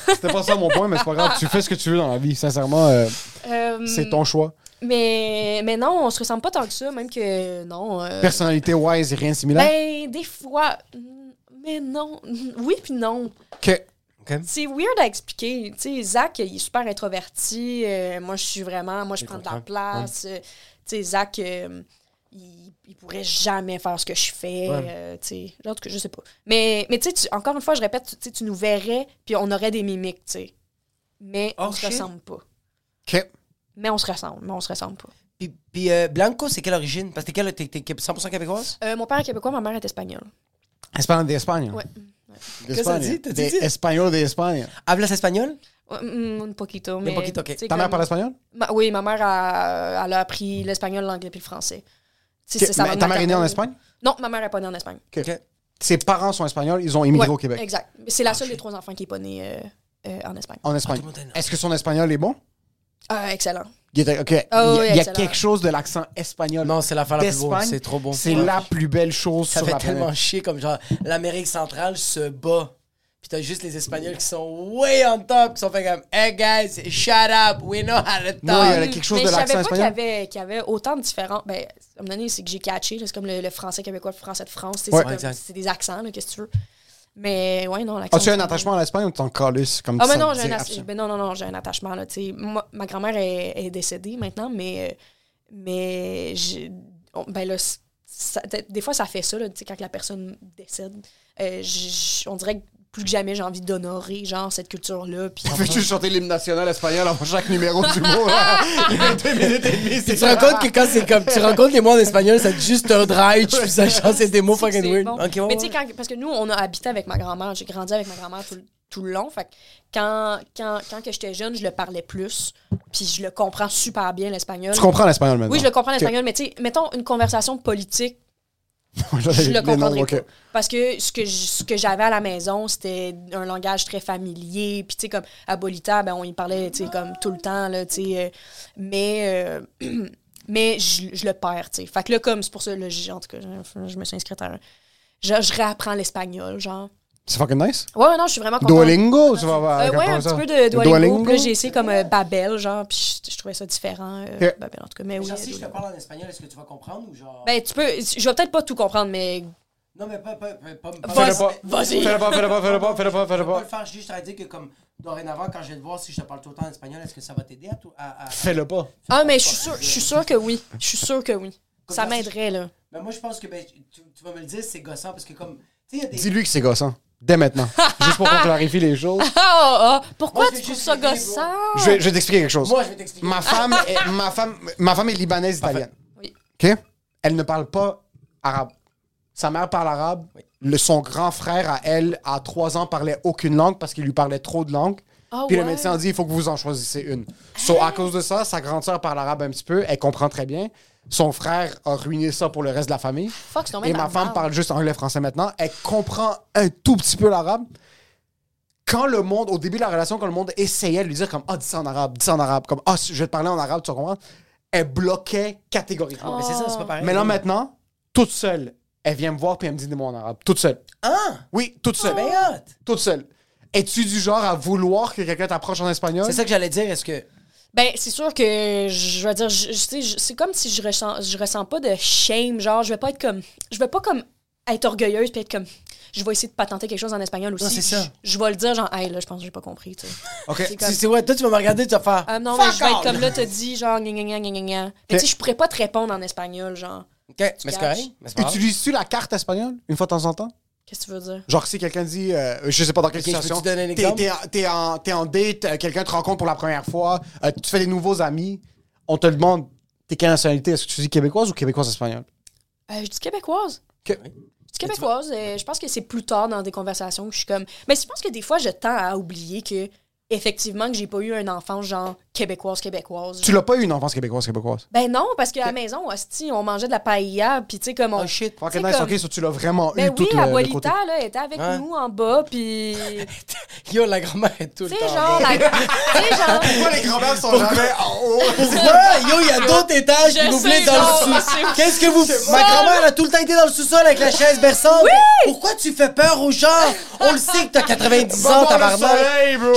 C'était pas ça mon point, mais c'est pas grave. Tu fais ce que tu veux dans la vie. Sincèrement, euh, Euh, c'est ton choix. Mais, mais non, on se ressemble pas tant que ça, même que non. euh, Personnalité wise, rien de similaire? ben, des fois. mm, Mais non. Oui, puis non. Ok. C'est weird à expliquer. Tu sais, Zach, il est super introverti. moi, je suis vraiment. Moi, je prends de la place. tu sais, Zach, il, pourrait jamais faire ce que je fais. Ouais. euh, tu sais, en tout cas, je sais pas. Mais, mais tu sais, encore une fois, je répète, tu, tu sais, tu nous verrais, puis on aurait des mimiques, tu sais. Mais Oh, on se shit. ressemble pas. Ok. Mais on se ressemble, mais on se ressemble pas. Puis, puis, euh, Blanco, c'est quelle origine? Parce que t'es, quelle- t'es, t'es 100% québécoise? Euh, mon père est québécois, ma mère est espagnole. Espagnol de Espagne. Ouais. Qu'est-ce que ça dit? T'as dit? Espagnol de Espagne. Hablas espagnol? Ouais, mm, un poquito, mais... poquito, ok. Ta mère comme- parle espagnol? Ma- oui, ma mère, a, elle a appris l'espagnol, l'anglais puis le français. Ta mère est née en. Espagne? Non, ma mère n'est pas née en Espagne. Ok. Ses parents sont espagnols, ils ont immigré Ouais, au Québec. Exact. C'est la seule des trois enfants qui n'est pas née euh, euh, en Espagne. En Espagne. né. Est-ce que son espagnol est bon? Ah, excellent. Il était-. Ah il y a, oui, il y a excellent. quelque chose de l'accent espagnol. Non, c'est la plus beau. d'Espagne. C'est trop bon. C'est Ouais. la plus belle chose Ça sur fait la tellement chier comme genre l'Amérique centrale se bat. Puis t'as juste les Espagnols qui sont way on top, qui sont fait comme Hey guys, shut up, we know how to talk. Non, il y a quelque chose mais de je l'accent savais pas qu'il y, avait, qu'il y avait autant de différents. Ben, à un moment donné, c'est que j'ai catché. là, C'est comme le, le français québécois, le français de France. tu sais, Ouais. c'est comme- Exact. C'est des accents, là, qu'est-ce que tu veux. Mais ouais, non, l'accent. As-tu un attachement à l'Espagne ou t'en calisses comme Ah, ça mais non, te j'ai dit un, absolument- ben non, non, non, j'ai un attachement. Là, tu sais. Moi, ma grand-mère est, est décédée maintenant, mais, euh, mais j'ai- on- ben là, c- ça- des- des fois, ça fait ça, là, tu sais, quand la personne décède. Euh, j- on dirait que plus que jamais, j'ai envie d'honorer genre, cette culture-là. Puis Fais-tu chanter l'hymne national espagnol avant chaque numéro du mot? là? Il y a deux minutes et demie, c'est Tu te rends compte que quand c'est comme. Tu rencontres les mots en espagnol, ça te juste un dry, puis ça chante, c'est des mots fucking weird. bon. Ouais, mais tu sais, parce que nous, on a habité avec ma grand-mère. J'ai grandi avec ma grand-mère tout, le- tout le long. Fait que quand, quand, quand que j'étais jeune, je le parlais plus. Puis je le comprends super bien, l'espagnol. Tu comprends l'espagnol maintenant? Oui, je le comprends l'espagnol, mais tu sais, mettons une conversation politique, je le comprendrais pas. Parce que ce que j- ce que j'avais à la maison, c'était un langage très familier. Puis tu sais, comme à Bolita, ben, on y parlait, tu sais, comme tout le temps, là, tu sais. euh, mais euh, mais je, je le perds, tu sais. Fait que là, comme c'est pour ça, là, en tout cas, je, je me suis inscrite à un... Je, je réapprends l'espagnol, genre. C'est fucking nice. Ouais, non, je suis vraiment contente. Duolingo, tu vas avoir. Euh, ouais, un petit peu de Duolingo. Puis là, j'ai essayé comme euh, Babel, genre, puis je, je trouvais ça différent. euh, Ok. Babel, en tout cas. Mais oui. Genre, euh, si je te Duolingo. parle en espagnol, est-ce que tu vas comprendre ou genre? Ben, tu peux. Je vais peut-être pas tout comprendre, mais. non, mais pas. pas, pas, pas, Vas-y. Fais-le pas. Vas-y. Fais-le pas, fais-le pas, fais-le pas, fais-le pas, Je vais pas le faire, je t'aurais dit que comme dorénavant, quand je vais te voir, si je te parle tout le temps en espagnol, est-ce que ça va t'aider à tout à, à- Fais-le pas. Ah, mais je suis sûr, je suis sûr que oui. Je suis sûr que oui. Comme Ça m'aiderait, là. Ben moi, je pense que ben, tu, tu vas me le dire, c'est gossant parce que comme. Des. Dis-lui que c'est gossant. Dès maintenant. Juste pour qu'on clarifie les choses. Ah, ah, ah. Pourquoi Moi, je tu vais trouves juste ça gossant? Je vais, je vais t'expliquer quelque chose. Moi, je vais t'expliquer. Ma femme est, ma femme, ma femme est libanaise italienne. Oui. OK? Elle ne parle pas arabe. Sa mère parle arabe. Le, son grand frère, à elle, à trois ans, parlait aucune langue parce qu'il lui parlait trop de langues. Ah Puis le ouais? médecin a dit il faut que vous en choisissez une. So, à cause de ça, sa grande sœur parle arabe un petit peu. Elle comprend très bien. Son frère a ruiné ça pour le reste de la famille. Fuck, Et ma femme parle juste anglais français maintenant. Elle comprend un tout petit peu l'arabe. Quand le monde, au début de la relation, quand le monde essayait de lui dire comme Ah, dis ça en arabe, dis ça en arabe, comme Ah, je vais te parler en arabe, tu vas comprendre, elle bloquait catégoriquement. Mais c'est ça, c'est pas pareil. Mais là, maintenant, toute seule, elle vient me voir puis elle me dit des mots en arabe. Toute seule. Ah! Oui, toute seule. Ben! Toute seule. Es-tu du genre à vouloir que quelqu'un t'approche en espagnol? C'est ça que j'allais dire, est-ce que. Ben, c'est sûr que, je veux dire, je- je- tu c'est comme si je ressens, je ressens pas de shame, genre, je vais pas être comme, je vais pas comme être orgueilleuse puis être comme, je vais essayer de patenter quelque chose en espagnol aussi. Non, c'est ça. Je, je vais le dire, genre, hey, là, je pense que j'ai pas compris, tu sais. OK. C'est comme- C'est c'est vrai, toi, tu vas me regarder, tu vas faire. Ah non, mais je vais être comme là, t'as dit, genre, gna gna gna gna gna gna. Mais tu sais, je pourrais pas te répondre en espagnol, genre. Ok, mais c'est catches. correct. Mais c'est pas grave. Utilises-tu la carte espagnole une fois de temps en temps? Qu'est-ce que tu veux dire? Genre, si quelqu'un dit, euh, je sais pas dans quelle Ok, je peux-tu situation, donner un t'es- exemple? t'es en- t'es en, t'es en date, euh, quelqu'un te rencontre pour la première fois, euh, tu fais des nouveaux amis, on te demande, t'es quelle nationalité? Est-ce que tu dis québécoise ou québécoise espagnole? Euh, je dis québécoise. Je dis québécoise. je pense que c'est plus tard dans des conversations que je suis comme. Mais je pense que des fois, je tends à oublier que effectivement que j'ai pas eu un enfant genre québécoise, québécoise. Tu l'as pas eu une enfance québécoise, québécoise? Ben non, parce qu'à la maison, hostie, on mangeait de la paella, puis tu sais, comme on. Oh shit. Fuck nice, comme- ok, so tu l'as vraiment Ben eu oui, tout le, le Abuelita, côté. là, était avec nous en bas, puis. Yo, la grand-mère est tout Tu le temps. genre, la... tu sais, genre. Pourquoi les grands-mères sont jamais en haut? Pourquoi? Yo, il y a d'autres étages Je qui nous dans le c'est- sous Qu'est-ce que vous. Ma grand-mère a tout le temps été dans le sous-sol avec la chaise berçante. Oui! Pourquoi tu fais peur aux gens? On le sait que t'as 90 Va ans, le tabarnak.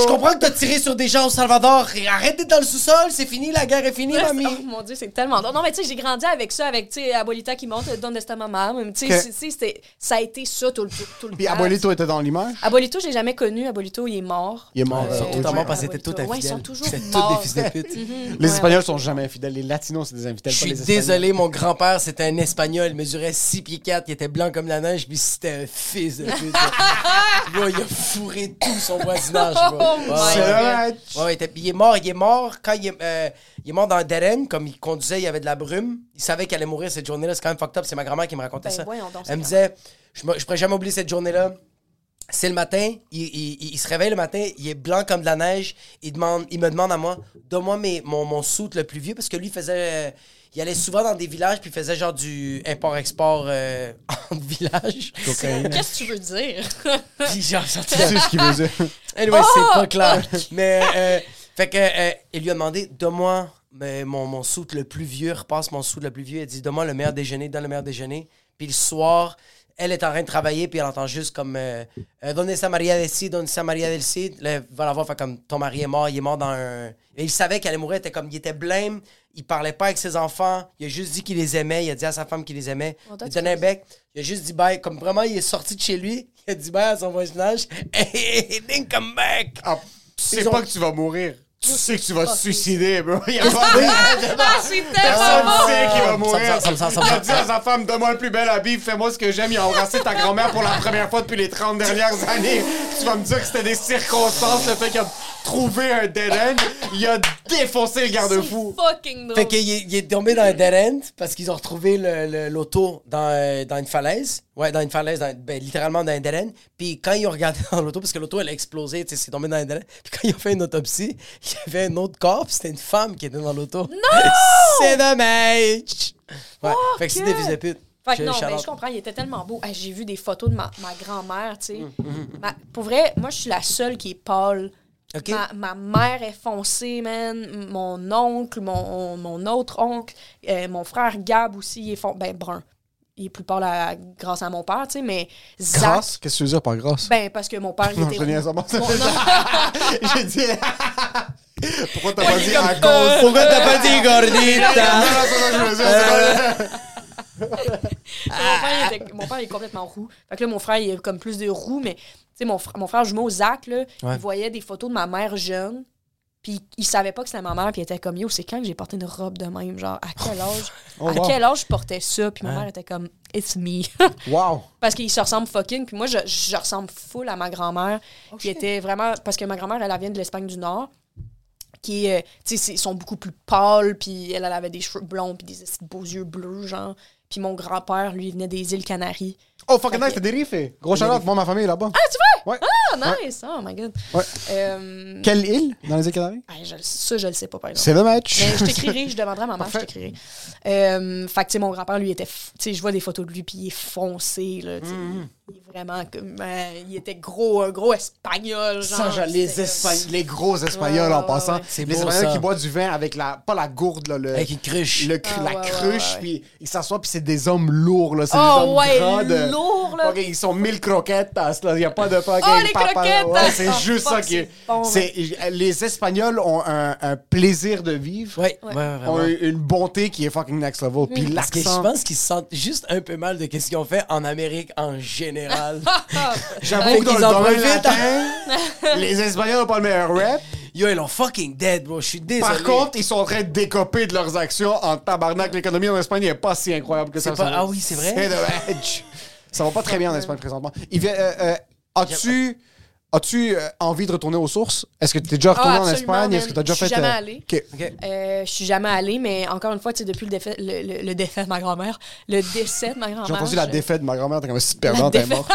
Je comprends que t'as tiré sur des gens au Salvador. Et Arrête d'être dans le sous-sol, c'est fini, la guerre est finie, mamie. Oh mon dieu, c'est tellement drôle. Non, mais tu sais, j'ai grandi avec ça, avec, tu sais, Abuelita qui monte, Donde está maman. Mais Tu sais, ça a été ça tout le, tout, le Puis. Abuelito était dans l'image? Abuelito, je l'ai jamais connu. Abuelito, il est mort. Il est mort. Ils sont Euh, totalement parce que c'était tout Ouais, ils infidèles. sont toujours C'est tous morts. des fils de pute. Les Ouais, Espagnols sont jamais infidèles. Les Latinos, c'est des infidèles, Je pas suis les Espagnols. désolé, mon grand-père, c'était un Espagnol. Il mesurait 6 pieds 4, il était blanc comme la neige, puis c'était un fils de pute. Il a fourré tout son voisinage. Oh Ouais, my God. Ouais, il est mort, il est mort quand il est, euh, il est mort dans un dead end, comme il conduisait, il y avait de la brume. Il savait qu'elle allait mourir cette journée-là. C'est quand même fucked up. C'est ma grand-mère qui me racontait Ben, ça. donc, Elle me disait, je, je pourrais jamais oublier cette journée-là. C'est le matin, il, il- il- il se réveille le matin, il est blanc comme de la neige. Il, demande, il me demande à moi, donne-moi mes- mon, mon soute le plus vieux, parce que lui faisait. euh, il allait souvent dans des villages, puis il faisait genre du import-export euh, entre villages. Qu'est-ce que tu veux dire? Puis genre, Tu sais ce qu'il veut dire. Anyway, Oh! c'est pas clair. Mais, euh, fait que, euh, il lui a demandé, donne-moi mais mon, mon soute le plus vieux, repasse mon soute le plus vieux. Elle dit, donne-moi le meilleur déjeuner, donne le meilleur déjeuner. Puis le soir, elle est en train de travailler, puis elle entend juste comme, euh, euh, donne ça Maria del Cid, donne ça Maria del Cid. Là, va la voir, fait comme, ton mari est mort, il est mort dans un. Et il savait qu'elle allait mourir, il était comme, il était blême, il parlait pas avec ses enfants, il a juste dit qu'il les aimait, il a dit à sa femme qu'il les aimait. Oh, il donnait un bec, il a juste dit bye, comme vraiment, il est sorti de chez lui, il a dit bye à son voisinage, et he didn't come back. Ah, tu sais Ils ont- pas que tu vas mourir. Tu sais que tu vas te suicider, bro. Il y a pas ah, c'est Personne tellement bon! sait qu'il va Ça me mourir. sent- ça me sent- ça me Il a sent- dit à sa femme, donne-moi le plus bel habit, fais-moi ce que j'aime. Il a embrassé ta grand-mère pour la première fois depuis les 30 dernières années. Tu vas me dire que c'était des circonstances, le fait qu'il a trouvé un dead end. Il a défoncé le garde-fou. Fucking drôle. Fait qu'il est, il est tombé dans un dead end parce qu'ils ont retrouvé l'auto dans, euh, dans une falaise. Ouais, dans une falaise, dans- ben, littéralement dans un dead end. Puis quand ils ont regardé dans l'auto, parce que l'auto elle a explosé, tu sais, c'est tombé dans un dead end. Puis quand ils ont fait une autopsie, il y avait un autre corps, puis c'était une femme qui était dans l'auto. Non! c'est dommage! Ouais, fait que c'est des fils de pute. Fait que non, mais je comprends, il était tellement beau. J'ai vu des photos de ma, ma grand-mère, tu sais. Ma- Pour vrai, moi, je suis la seule qui est pâle. Ok. Ma, ma mère est foncée, man. Mon oncle, mon, mon autre oncle, euh, mon frère Gab aussi, il est fon- ben, brun. Il est plus pâle à- grâce à mon père, tu sais, mais Zach... Grâce? Qu'est-ce que tu veux dire par grâce? Ben, parce que mon père, il Non, était... J'ai dit. Pourquoi t'as pas dit à cause? Pourquoi t'as pas dit gordita? mon, père, il était- mon père il est complètement roux. Fait que là, mon frère, il a comme plus de roux, mais tu sais, mon, fr- mon frère jumeau, Zach, là, Ouais. il voyait des photos de ma mère jeune, puis il savait pas que c'était ma mère, puis il était comme, yo, c'est quand que j'ai porté une robe de même? Genre, à quel âge? Oh, à wow. quel âge je portais ça? Puis ma Hein? mère était comme, it's me. Wow. parce qu'il se ressemble fucking, puis moi, je, je ressemble full à ma grand-mère, qui était vraiment. Parce que ma grand-mère, elle, elle vient de l'Espagne du Nord. Qui, euh, tu sais, sont beaucoup plus pâles, puis elle, elle avait des cheveux blonds, puis des beaux yeux bleus, genre. Puis mon grand-père, lui, il venait des îles Canaries. Oh, fucking nice, t'as des riffs. Gros shout moi, ma famille là-bas. Ah, tu? Ouais. Ah, nice! Oh my god. Ouais. Euh, Quelle île dans les Canaries? ah, je- ça, je le sais pas, par exemple. C'est le match. Mais je t'écrirai, je demanderai à ma mère, je t'écrirai. Euh, fait que, tu sais, mon grand-père, lui, était. f- Tu sais, je vois des photos de lui, puis il est foncé, là. Mm-hmm. Il est vraiment comme. euh, il était gros, un gros espagnol, genre. Ça, genre, les, Espagn- les gros Espagnols Ouais, en ouais, passant. ouais. C'est les beau, Espagnols ça. qui boivent du vin avec la. Pas la gourde, là. Le, Avec une cruche. le Ah, la ouais, ouais, cruche, puis ils s'assoient, puis c'est des hommes lourds, là. C'est Oh, des hommes ouais, grands. de- lourds, là. Ils sont mille croquettes, là. Il n'y a pas de fucking Oh, les papa- croquettes! Ouais, c'est Oh, juste fuck, ça qui est. bon, Les Espagnols ont un, un plaisir de vivre. Ouais, ouais, Ont une bonté qui est fucking next level. Puis Parce que je pense qu'ils se sentent juste un peu mal de ce qu'ils ont fait en Amérique en général. J'avoue que dans le domaine latin, les Espagnols n'ont pas le meilleur rap. Yo, ils l'ont fucking dead, bro. Je suis désolé. Par contre, ils sont en train de décoper de leurs actions en tabarnak. L'économie en Espagne n'est pas si incroyable que ça. Pas- ah oui, c'est vrai? C'est dommage. Ça va pas très bien en Espagne présentement. Il vient, euh, euh, As-tu As-tu euh, envie de retourner aux sources? Est-ce que tu es déjà retourné en Ah, absolument, Espagne? Est-ce que tu as déjà Je fait. suis jamais euh, allée. OK. OK. Euh, je suis jamais allée, mais encore une fois, depuis le défait, le, le- le défait de ma grand-mère, le décès de ma grand-mère. J'ai entendu la je- défaite de ma grand-mère, t'es comme si La perdante, elle est morte.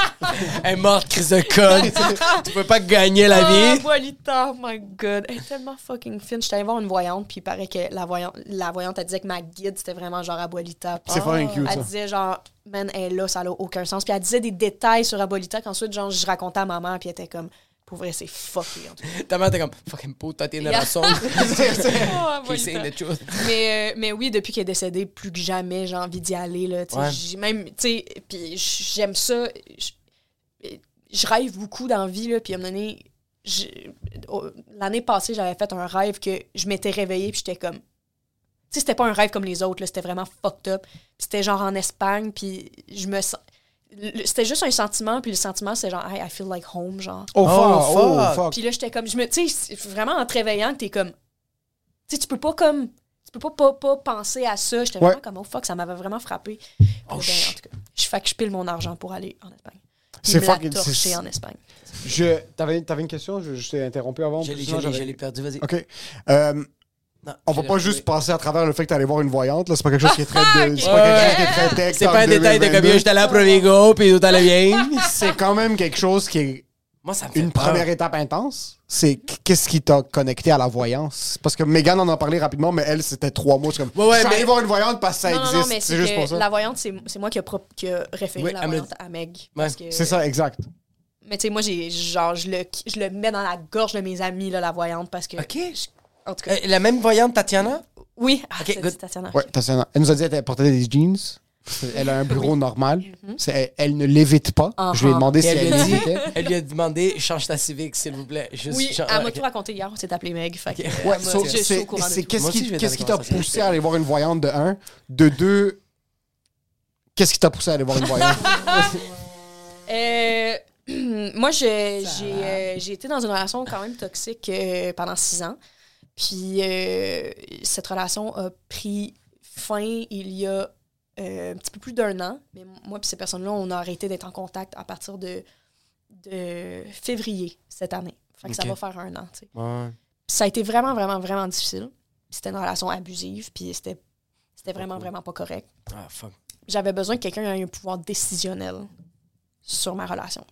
Elle est morte, crise de conne. tu peux pas gagner la Ah, vie. Abuelita, oh my god. Elle est tellement fucking fine. J'étais allée voir une voyante, puis il paraît que la voyante, la voyante, elle disait que ma guide, c'était vraiment genre Abuelita. C'est fucking cute, Elle ça. disait genre, man, elle est là, ça n'a aucun sens. Puis elle disait des détails sur Abuelita qu'ensuite, genre, je racontais à ma mère, puis elle était comme, pour vrai, c'est fucké. En tout cas. Ta mère, t'es comme, fucking puta, t'es une razón. Oh. Mais, euh, mais oui, depuis qu'elle est décédée, plus que jamais, j'ai envie d'y aller. Là. Ouais. Même, tu sais, puis j'aime ça. Je, rêve beaucoup dans la vie, là, puis à un moment donné, l'année passée, j'avais fait un rêve que je m'étais réveillée, puis j'étais comme. Tu sais, c'était pas un rêve comme les autres, là, c'était vraiment fucked up. C'était genre en Espagne, puis je me sens. C'était juste un sentiment, puis le sentiment, c'est genre, hey, I feel like home, genre. Oh, fuck! fuck. Oh, fuck! Puis là, j'étais comme, je me, tu sais, vraiment en te réveillant, t'es comme, tu sais, tu peux pas comme, tu peux pas, pas, pas penser à ça. J'étais Ouais. vraiment comme, oh fuck, ça m'avait vraiment frappé. Puis là, ben, en tout cas, je fais que je pile mon argent pour aller en Espagne. C'est fucking- torcher c'est- en Espagne. Je... T'avais, t'avais une question? Je, je t'ai interrompu avant. L'ai perdu, vas-y. OK. Euh, on va pas juste passer à travers le fait que t'allais voir une voyante. Là. C'est pas quelque chose qui est très... de- C'est pas quelque chose qui est très tech. C'est en pas un détail de comme 2022. yo, j'étais allé à Provigo, puis tout allait bien. C'est quand même quelque chose qui est Moi, ça me fait une peur. première étape intense. C'est qu- qu'est-ce qui t'a connecté à la voyance? Parce que Megan en a parlé rapidement, mais elle, c'était trois mots. C'est comme, Ouais, ouais, je suis mais- voir une voyante parce que ça non, non, existe. non, mais c'est c'est juste que pour ça. la voyante, c'est c'est moi qui a, pro- qui a référé Oui, la elle me- voyante à Meg. parce que- C'est ça, exact. Mais tu sais, moi, j'ai, genre, je le, je le mets dans la gorge de mes amis, là, la voyante, parce que. OK. je- en tout cas, Euh, la même voyante, Tatiana? oui. Ah, good. Tatiana. Ouais, Tatiana. Elle nous a dit qu'elle portait des jeans. Elle a un bureau normal. C'est- elle, elle ne l'évite pas. Je lui ai Uh-huh. demandé Et si elle, elle lui a dit, l'évitait. elle lui a demandé change ta civique, s'il vous plaît. Juste, Oui, genre, elle m'a tout raconté hier, on s'est appelé Meg. Ouais, so- c'est qu'est-ce qui t'a poussé à aller voir une voyante de un, de deux. Qu'est-ce qui t'a poussé à aller voir une voyante? Euh, moi, je- j'ai euh, j'ai été dans une relation quand même toxique euh, pendant six ans. Puis euh, cette relation a pris fin il y a euh, un petit peu plus d'un an. Mais moi et ces personnes-là, on a arrêté d'être en contact à partir de, de février cette année. Fait que ça va faire un an. Ouais. Ça a été vraiment, vraiment, vraiment difficile. C'était une relation abusive, puis c'était c'était vraiment, cool. vraiment pas correct Ah, fuck. j'avais besoin que quelqu'un ait un pouvoir décisionnel sur ma relation.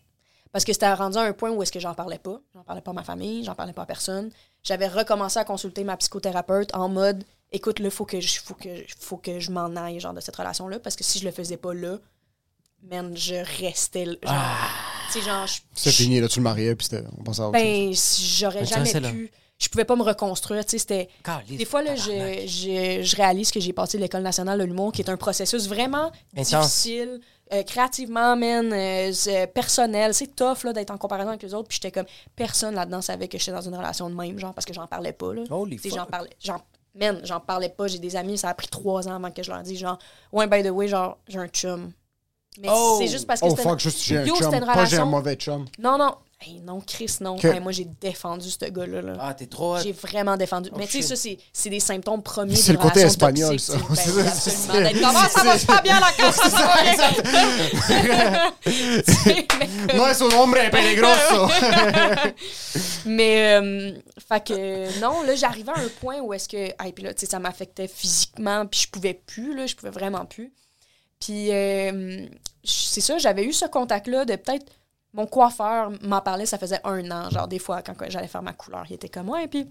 Parce que c'était rendu à un point où est-ce que j'en parlais pas. J'en parlais pas à ma famille, j'en parlais pas à personne. J'avais recommencé à consulter ma psychothérapeute en mode écoute, là, faut que je, faut que, faut que je m'en aille genre, de cette relation-là. Parce que si je le faisais pas là, man, je restais. Genre, tu sais, genre, je- C'est fini, là, tu le mariais, puis c'était- on pensait à autre ben, si j'aurais jamais là. pu. Je pouvais pas me reconstruire. Tu sais, Des fois, là, je, je, je réalise que j'ai passé l'École nationale de l'humour, qui est un processus vraiment Intense. difficile, euh, créativement, man, euh, personnel. C'est tough là, d'être en comparaison avec les autres. Puis j'étais comme, personne là-dedans savait que j'étais dans une relation de même, genre, parce que j'en parlais pas. Là. Holy J'en parlais. Man, j'en parlais pas. J'ai des amis, ça a pris trois ans avant que je leur dise, genre, ouais, by the way, genre, j'ai un chum. Mais Oh! c'est juste parce que Oh c'était- fuck, juste j'ai un Yo, chum, c'était une pas j'ai un relation- mauvais chum. Non, non. Hey, non, Chris, non. Hey, moi, j'ai défendu ce gars-là. Là. Ah, t'es trop hot. J'ai vraiment défendu. mais tu sais, ça, c'est, c'est des symptômes premiers. C'est d'une le côté relation espagnol, toxique, ça. tu sais. Ben C'est ça, absolument. c'est- D'être comme, Ah, ça va super bien la classe, ça va bien. Tu sais, mais- No es un hombre peligroso. Mais, euh, fait que, non, là, j'arrivais à un point où est-ce que, ah, puis là, tu sais, ça m'affectait physiquement, puis je pouvais plus, là, je pouvais vraiment plus. Puis, euh, c'est ça, j'avais eu ce contact-là de peut-être, mon coiffeur m'en parlait, ça faisait un an, genre, des fois, quand j'allais faire ma couleur, il était comme, ouais, puis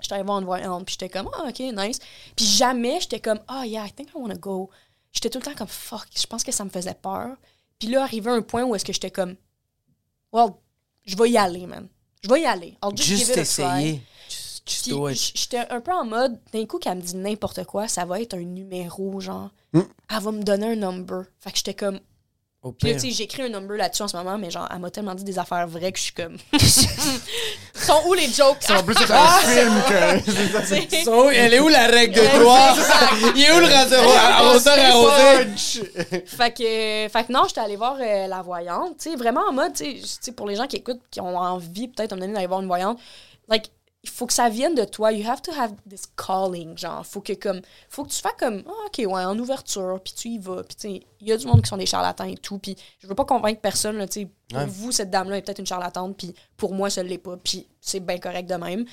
j'étais allée voir une voyante, puis j'étais comme, ah, ok, nice. Puis jamais, j'étais comme, ah, yeah, I think I wanna go. J'étais tout le temps comme, fuck, je pense que ça me faisait peur. Puis là, arrivé un point où est-ce que j'étais comme, well, je vais y aller, man. Je vais y aller. I'll just, give it essayer. Just, j- j'étais un peu en mode, d'un coup, qu'elle me dit n'importe quoi, ça va être un numéro, genre. Hmm. Elle va me donner un number. Fait que j'étais comme. Puis tu sais, j'écris un number là-dessus en ce moment, mais genre, elle m'a tellement dit des affaires vraies que je suis comme. sont où les jokes? En plus, c'est un film que. Elle est où la règle de ça. Il est où le rasoir? Fait que, fait que non, j'étais allée voir euh, la voyante, tu sais, vraiment en mode, tu sais, pour les gens qui écoutent, qui ont envie peut-être à un moment donné d'aller voir une voyante, like, il faut que ça vienne de toi. You have to have this calling, genre. Faut que, comme, faut que tu fasses comme, ah, OK, ouais, en ouverture, puis tu y vas. Puis, tu il y a du monde qui sont des charlatans et tout. Puis, je veux pas convaincre personne, là, tu sais. Pour Ouais. vous, cette dame-là est peut-être une charlatane, puis pour moi, ça l'est pas. Puis, c'est bien correct de même.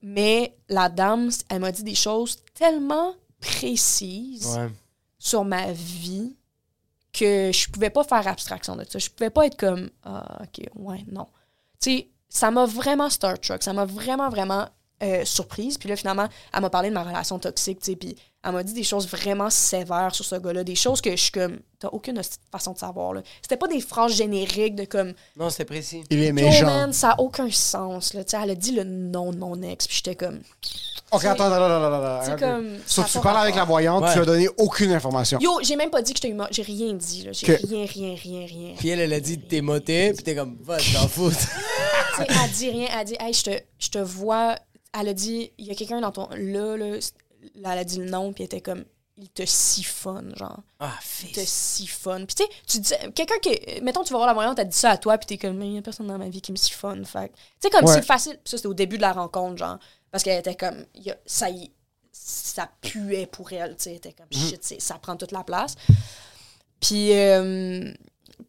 Mais la dame, elle m'a dit des choses tellement précises Ouais. sur ma vie que je pouvais pas faire abstraction de ça. Je pouvais pas être comme ah OK, ouais, non. Tu sais, ça m'a vraiment Star Trek, ça m'a vraiment vraiment euh, surprise. Puis là finalement, elle m'a parlé de ma relation toxique, tu sais, puis elle m'a dit des choses vraiment sévères sur ce gars-là, des choses que je suis comme t'as aucune façon de savoir là. C'était pas des phrases génériques de comme Non, c'était précis. Il est méchant. man, ça a aucun sens là, tu sais, elle a dit le nom de mon ex, puis j'étais comme Ok, attends, comme, a tu parles avec la voyante, Ouais. tu as donné aucune information. Yo, j'ai même pas dit que j'étais humain, j'ai rien dit là, j'ai Que- rien rien rien rien. Puis elle, elle a dit t'es moté, puis t'es comme, va t'en foutre. Tu sais, elle dit rien, elle dit, hey, je te, je te vois. Elle a dit, il y a quelqu'un dans ton. Là, là, là, elle a dit le nom, puis elle était comme, il te siphonne, genre. ah, Il te fils. siphonne. Puis tu sais, tu dis, quelqu'un qui. Mettons, tu vas voir la voyante, elle dit ça à toi, puis t'es comme, mais il y a personne dans ma vie qui me siphonne. Fait tu sais, comme Ouais. c'est facile. Ça, c'était au début de la rencontre, genre. Parce qu'elle était comme, il y a- ça y. Ça puait pour elle, tu sais. Elle était comme, shit, c'est- ça prend toute la place. Puis. euh,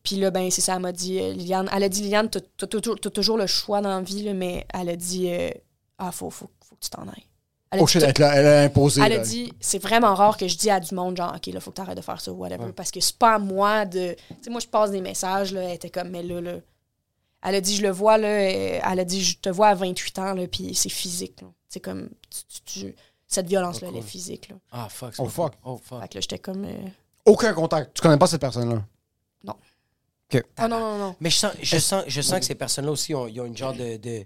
puis là, ben, c'est ça, elle m'a dit, euh, Liliane, elle a dit, Liliane, t'as toujours, le choix dans la vie, là, mais elle a dit, euh, ah, faut, faut, faut que tu t'en ailles. Elle a Oh dit, shit, elle, a- elle a imposé. elle a dit, c'est vraiment rare que je dis à du monde, genre, OK, là, faut que t'arrêtes de faire ça, whatever. Parce que c'est pas à moi de. Tu sais, moi, je passe des messages, là, elle était comme, mais là, là. Elle a dit, je le vois, là. euh, Elle a dit, je te vois à 28 ans, là, puis c'est physique. C'est comme, tu- tu- tu- cette violence-là, elle est physique, là. Ah, fuck. c'est Oh, fuck. Oh, fuck. Fait que là, j'étais comme. euh, Aucun contact. Tu connais pas cette personne-là? Ah non, non, non. Mais je sens, je sens, je sens que ces personnes-là aussi, ont, ils ont une genre de, de,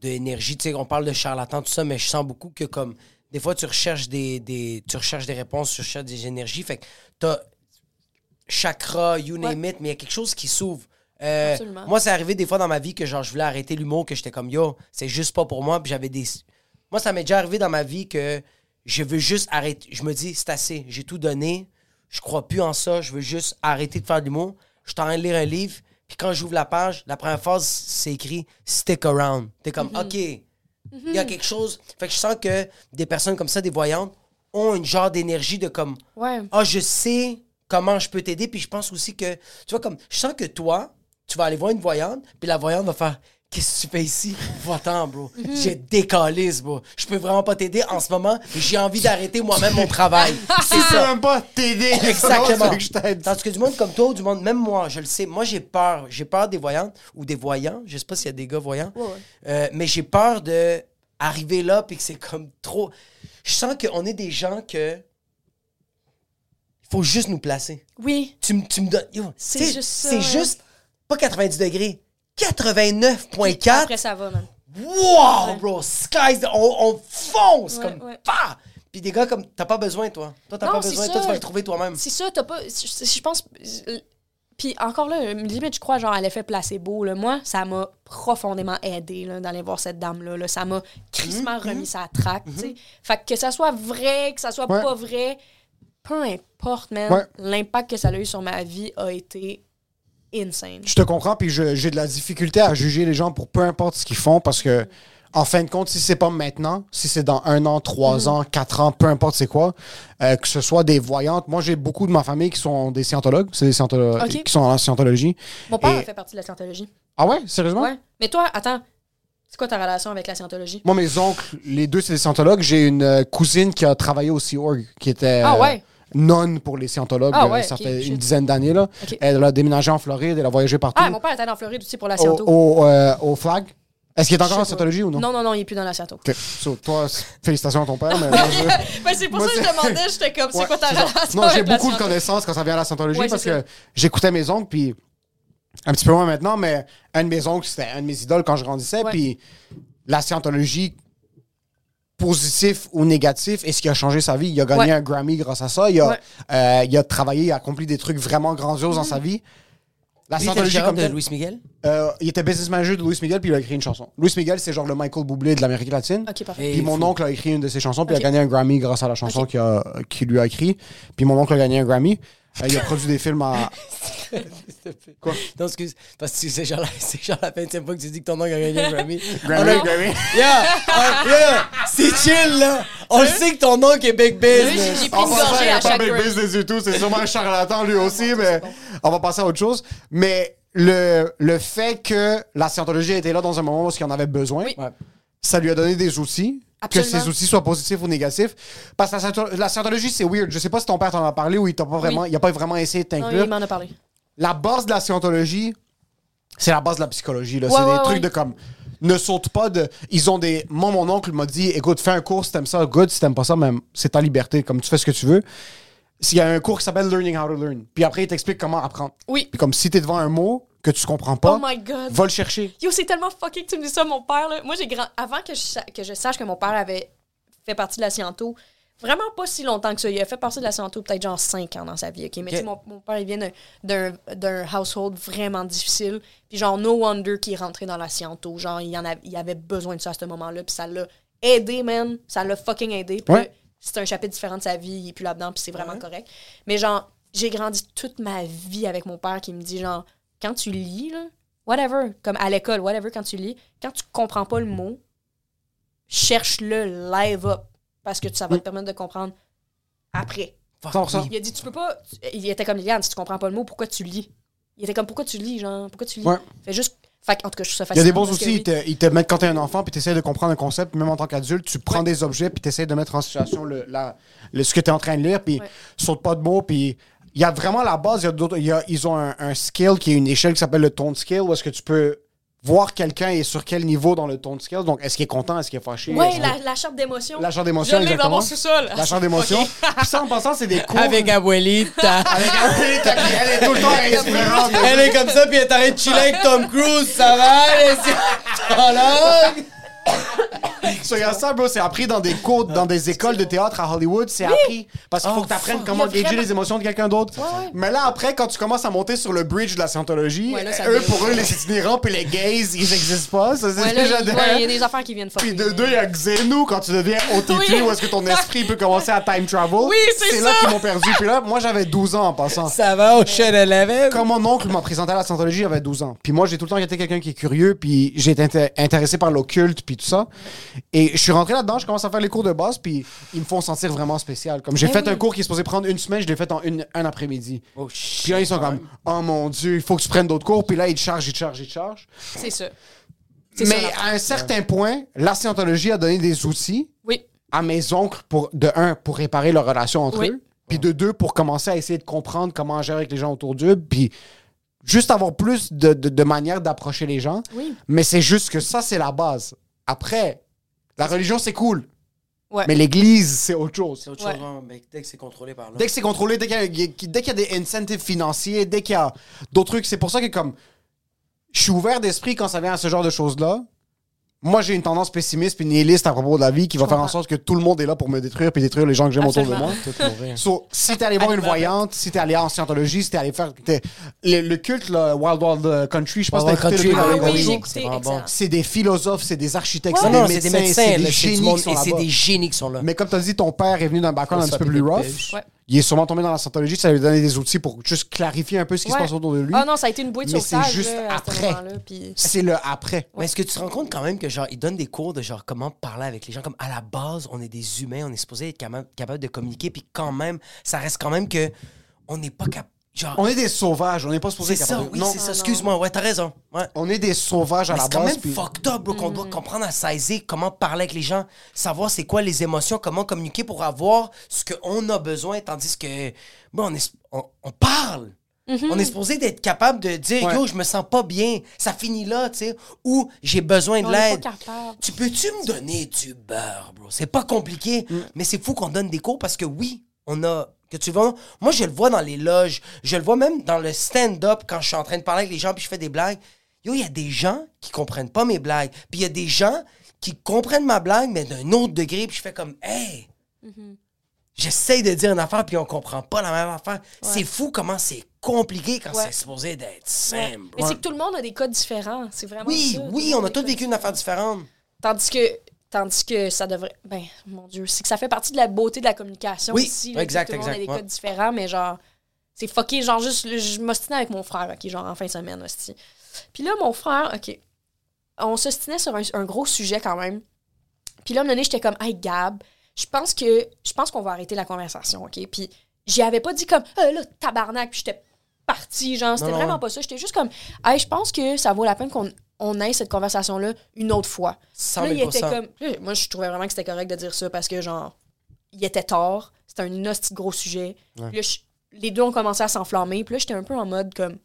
de énergie. Tu sais, on parle de charlatan, tout ça, mais je sens beaucoup que comme des fois, tu recherches des, des, tu recherches des réponses, tu recherches des énergies. Fait que t'as chakra, you name it, mais il y a quelque chose qui s'ouvre. Euh, moi, c'est arrivé des fois dans ma vie que genre je voulais arrêter l'humour, que j'étais comme yo, c'est juste pas pour moi. Puis j'avais des. Moi, ça m'est déjà arrivé dans ma vie que je veux juste arrêter. Je me dis, c'est assez, j'ai tout donné, je crois plus en ça, je veux juste arrêter de faire de l'humour. Je suis en train de lire un livre, puis quand j'ouvre la page, la première phrase, c'est écrit stick around. T'es comme, Mm-hmm. OK, il y a quelque chose. Fait que je sens que des personnes comme ça, des voyantes, ont une genre d'énergie de comme, Ouais. ah, je sais comment je peux t'aider. Puis je pense aussi que, tu vois, comme, je sens que toi, tu vas aller voir une voyante, puis la voyante va faire, qu'est-ce que tu fais ici? Va-t'en, bro. Mhm. J'ai décalé, bro. Je peux vraiment pas t'aider en ce moment. J'ai envie d'arrêter moi-même mon travail. C'est Tu peux ça. même pas t'aider. Exactement. Que je t'aide? Tandis que du monde comme toi ou du monde, même moi, je le sais, moi j'ai peur. J'ai peur des voyantes ou des voyants. Je sais pas s'il y a des gars voyants. Ouais, ouais. Euh, mais j'ai peur de arriver là puis que c'est comme trop. Je sens qu'on est des gens que. Il faut juste nous placer. Oui. Tu, me- tu me donnes. C'est tu sais, juste ça, C'est hein. juste pas 90 degrés. 89.4. Après, ça va, man. Wow, bro, skies, on, on fonce Ouais, comme ouais. Puis des gars comme t'as pas besoin toi. Toi t'as pas besoin, ça. toi tu vas le trouver toi-même. C'est ça, t'as pas. Je, je pense. Puis encore là, limite, je crois, genre, à l'effet placebo. Là. Moi, ça m'a profondément aidé d'aller voir cette dame-là. là. Ça m'a crissement Mhm. remis sa traque. tu sais. Fait que que ça soit vrai, que ça soit Ouais. pas vrai, peu importe, man, Ouais. l'impact que ça a eu sur ma vie a été insane. Je te comprends, puis j'ai de la difficulté à juger les gens pour peu importe ce qu'ils font parce que, en fin de compte, si c'est pas maintenant, si c'est dans un an, trois Mhm. ans, quatre ans, peu importe c'est quoi, euh, que ce soit des voyantes. Moi, j'ai beaucoup de ma famille qui sont des scientologues, c'est des scientologues qui sont dans la scientologie. Mon père Et- a fait partie de la scientologie. Ah ouais, sérieusement? Ouais. Mais toi, attends, c'est quoi ta relation avec la scientologie? Moi, mes oncles, les deux, c'est des scientologues. J'ai une euh, cousine qui a travaillé au Sea Org, qui était Ah euh, nonne pour les scientologues. Ah euh, ouais, ça fait shit. une dizaine d'années. là. Elle a déménagé en Floride, elle a voyagé partout. Ah, mon père était allé en Floride aussi pour la au, sciento. au, euh, au flag. Est-ce qu'il est encore en scientologie ou non? Non, non, non, il est plus dans la sciento. Ok. So, toi, félicitations à ton père, mais Ben, c'est pour Moi, ça que je demandais, j'étais comme, c'est Ouais, quoi ta relation Non, j'ai beaucoup de connaissances quand ça vient à la scientologie Ouais, parce que j'écoutais mes oncles, puis un petit peu moins maintenant, mais un de mes oncles, c'était un de mes idoles quand je grandissais, puis la scientologie, positif ou négatif, et ce qui a changé sa vie, il a gagné Ouais. un Grammy grâce à ça, il a, Ouais. euh, il a travaillé, il a accompli des trucs vraiment grandioses dans Mm. sa vie. La Lui, gérant comme de telle- Luis Miguel? euh, il était business manager de Luis Miguel, puis il a écrit une chanson. Luis Miguel, c'est genre le Michael Bublé de l'Amérique latine. Puis mon fou. oncle a écrit une de ses chansons, puis il a gagné un Grammy grâce à la chanson Ok. qu'il a- qu'il lui a écrit. Puis mon oncle a gagné un Grammy. Euh, il a produit des films à. Quoi? Non, excuse. Parce que c'est genre, la- c'est genre la 20 fois que tu dis que ton oncle a gagné un Grammy. Grammy, On a- Grammy. Yeah! ah, yeah! C'est chill, là! On le sait que ton oncle est big business. j'ai pris En une passant, gorgée il a à pas big business du tout. C'est sûrement un charlatan lui aussi, mais on va passer à autre chose. Mais le, le fait que la scientologie était là dans un moment où il en avait besoin, Oui. Ça lui a donné des outils. Absolument. Que ces outils soient positifs ou négatifs. Parce que la, sciento- la scientologie, c'est weird. Je sais pas si ton père t'en a parlé ou il t'a pas vraiment, il a pas vraiment essayé de t'inclure. il m'en a parlé. la base de la scientologie, c'est la base de la psychologie. là. Ouais, c'est ouais, des trucs de comme. Ne saute pas de. Ils ont des. Moi, mon oncle m'a dit écoute, fais un cours si t'aimes ça, good. Si t'aimes pas ça, même, c'est ta liberté. Comme tu fais ce que tu veux. S'il y a un cours qui s'appelle Learning How to Learn. Puis après, il t'explique comment apprendre. Oui. Puis comme si t'es devant un mot que tu comprends pas, Oh my god. va le chercher. Yo, c'est tellement fucké que tu me dis ça, mon père. Là. Moi, j'ai grand. Avant que je, que je sache que mon père avait fait partie de la Sciento, vraiment pas si longtemps que ça. Il a fait partie de la Sciento peut-être genre 5 ans dans sa vie. ok? Mais tu sais, mon, mon père, il vient d'un- household vraiment difficile. Puis genre, no wonder qu'il est rentré dans la Sciento. Genre, il, en a, il avait besoin de ça à ce moment-là. Puis ça l'a aidé, man. Ça l'a fucking aidé. Puis Ouais. c'est un chapitre différent de sa vie. Il est plus là-dedans. Puis c'est vraiment correct. Mais genre, j'ai grandi toute ma vie avec mon père qui me dit genre, quand tu lis, là, whatever, comme à l'école, whatever, quand tu lis, quand tu comprends pas le mot, cherche-le live up parce que ça va te permettre de comprendre après. 100%. Il a dit, tu peux pas. Il était comme Liliane, si tu comprends pas le mot, pourquoi tu lis? Il était comme, pourquoi tu lis, genre, pourquoi tu lis? Ouais. Fais juste. Fait que, en tout cas, je trouve ça Il y a des bons outils. oui. Ils te, ils te mettent quand t'es un enfant, puis t'essayes de comprendre un concept, même en tant qu'adulte, tu prends des objets, puis t'essayes de mettre en situation le, la- le- ce que t'es en train de lire, puis Ouais. saute pas de mots, puis il y a vraiment la base. il Y a d'autres- il y a- ils ont un, un scale qui est une échelle qui s'appelle le tone scale, où est-ce que tu peux voir quelqu'un est sur quel niveau dans le tone scale. Donc, est-ce qu'il est content, est-ce qu'il est fâché? Ouais, est-ce la, la charte d'émotion. La charte d'émotion, Je l'ai dans exactement. mon sous-sol. La charte d'émotion. Puis ça, en passant, c'est des cours. Avec Abuelita. Avec Abuelita, elle est tout le temps inspirante. Elle est comme ça, puis elle est en train de chiller avec Tom Cruise. Ça va, elle est? So, ça, bro, c'est appris dans des cours, dans des écoles de théâtre à Hollywood. C'est appris parce qu'il faut Oh, que tu apprennes comment gager vraiment- les émotions de quelqu'un d'autre. Ouais, ouais. Mais là, après, quand tu commences à monter sur le bridge de la scientologie, Ouais, là, eux, pour eux, les itinérants puis les gays, ils n'existent pas. Ça, c'est Ouais, là, déjà il de- ouais, il y a des affaires qui viennent fucker. Puis de deux, il y a Xenu quand tu deviens OTT, Oui. où est-ce que ton esprit peut commencer à time travel. Oui, c'est là ça. qu'ils m'ont perdu. Puis là, moi, j'avais 12 ans en passant. Ça va au Shed Eleven? Quand mon oncle m'a présenté à la Scientologie, j'avais 12 ans. Puis moi, j'ai tout le temps été quelqu'un qui est curieux, puis j'ai été inté- intéressé par l'occulte, puis tout ça. Et je suis rentré là-dedans, je commence à faire les cours de base, puis ils me font sentir vraiment spécial. Comme j'ai Ben fait oui. un cours qui est supposé prendre une semaine, je l'ai fait en une, un après-midi. Oh. Puis là, ils sont comme, oh mon Dieu, il faut que tu prennes d'autres cours, puis là, ils te chargent, ils te chargent, ils te chargent. C'est ça. C'est Mais ça, à un certain point, la Scientologie a donné des outils Oui. à mes oncles, pour, de un, pour réparer leur relation entre Oui. eux, puis de deux, pour commencer à essayer de comprendre comment gérer avec les gens autour d'eux, puis juste avoir plus de, de, de manières d'approcher les gens. Oui. Mais c'est juste que ça, c'est la base. Après, la religion, c'est cool. Ouais. Mais l'Église, c'est autre chose. C'est autre Ouais. chose, hein, mais dès que c'est contrôlé par là. Dès que c'est contrôlé, dès qu'il y, y a des incentives financiers, dès qu'il y a d'autres trucs, c'est pour ça que comme je suis ouvert d'esprit quand ça vient à ce genre de choses-là. Moi, j'ai une tendance pessimiste puis nihiliste à propos de la vie qui va faire en sorte que tout le monde est là pour me détruire puis détruire les gens que j'aime autour de moi. So, si t'es allé voir une voyante, si t'es allé en scientologie, si t'es allé faire t'es- le, le culte là, Wild Wild Country, je pense que Wild t'as écouté Country, le là, Ah oui, j'ai écouté, c'est vraiment des philosophes, c'est des architectes, c'est non, des c'est des médecins, médecins, c'est là, des c'est du génies monde, qui sont et c'est là-bas. des génies qui sont là. Mais comme tu as dit, ton père est venu d'un background un petit peu plus rough. Ouais. Il est sûrement tombé dans la scientologie, ça lui a donné des outils pour juste clarifier un peu ce qui Ouais. se passe autour de lui. Ah non, ça a été une bouée de Mais c'est sauvetage juste là, à ce après. moment-là. Puis... C'est le après. Mais est-ce que tu te rends compte quand même que genre ils donnent des cours de genre comment parler avec les gens. Comme à la base on est des humains on est supposé être capable, capable de communiquer puis quand même ça reste quand même que on n'est pas capable genre On est des sauvages, on n'est pas supposé c'est être ça capable de- oui Non, c'est ça. Excuse-moi ouais t'as raison ouais. On est des sauvages à Mais la c'est quand base. même puis- fucked up, bro, qu'on doit comprendre à saisir comment parler avec les gens, savoir c'est quoi les émotions, comment communiquer pour avoir ce qu'on a besoin, tandis que, bon, on, est, on, on parle. On est supposé d'être capable de dire, Ouais. yo, je me sens pas bien, ça finit là, tu sais, ou j'ai besoin de l'aide. Tu peux-tu me donner du beurre, bro? C'est pas compliqué, Mm. mais c'est fou qu'on donne des cours parce que oui, on a. Que tu vois, moi je le vois dans les loges, je le vois même dans le stand-up quand je suis en train de parler avec les gens puis je fais des blagues. Yo, il y a des gens qui comprennent pas mes blagues, puis il y a des gens qui comprennent ma blague mais d'un autre degré puis je fais comme, hey, j'essaye de dire une affaire puis on comprend pas la même affaire. C'est fou comment c'est compliqué quand Ouais. c'est supposé d'être simple. Mais c'est que tout le monde a des cas différents. C'est vraiment Oui, oui, on a tous vécu une affaire différente. Tandis que, tandis que ça devrait. Ben, mon Dieu, c'est que ça fait partie de la beauté de la communication Oui, aussi. là, exact, tout le monde a des ouais. cas différents, mais genre, C'est fucké, genre juste, je m'ostinais avec mon frère, ok, genre en fin de semaine, hostie. Puis là, mon frère, ok, on s'ostinait sur un, un gros sujet quand même. Puis là, à un moment donné, j'étais comme, hey Gab, je pense que, je pense qu'on va arrêter la conversation, ok? Puis j'y avais pas dit comme, euh, là, tabarnak, puis j'étais partie, genre, c'était vraiment ouais. pas ça. J'étais juste comme, hey, je pense que ça vaut la peine qu'on on ait cette conversation-là une autre fois. 100 Là, 000 il était comme. là, moi, je trouvais vraiment que c'était correct de dire ça parce que, genre, il était tard. C'était un hostie gros sujet. Puis là, je- les deux ont commencé à s'enflammer. Puis là, j'étais un peu en mode comme.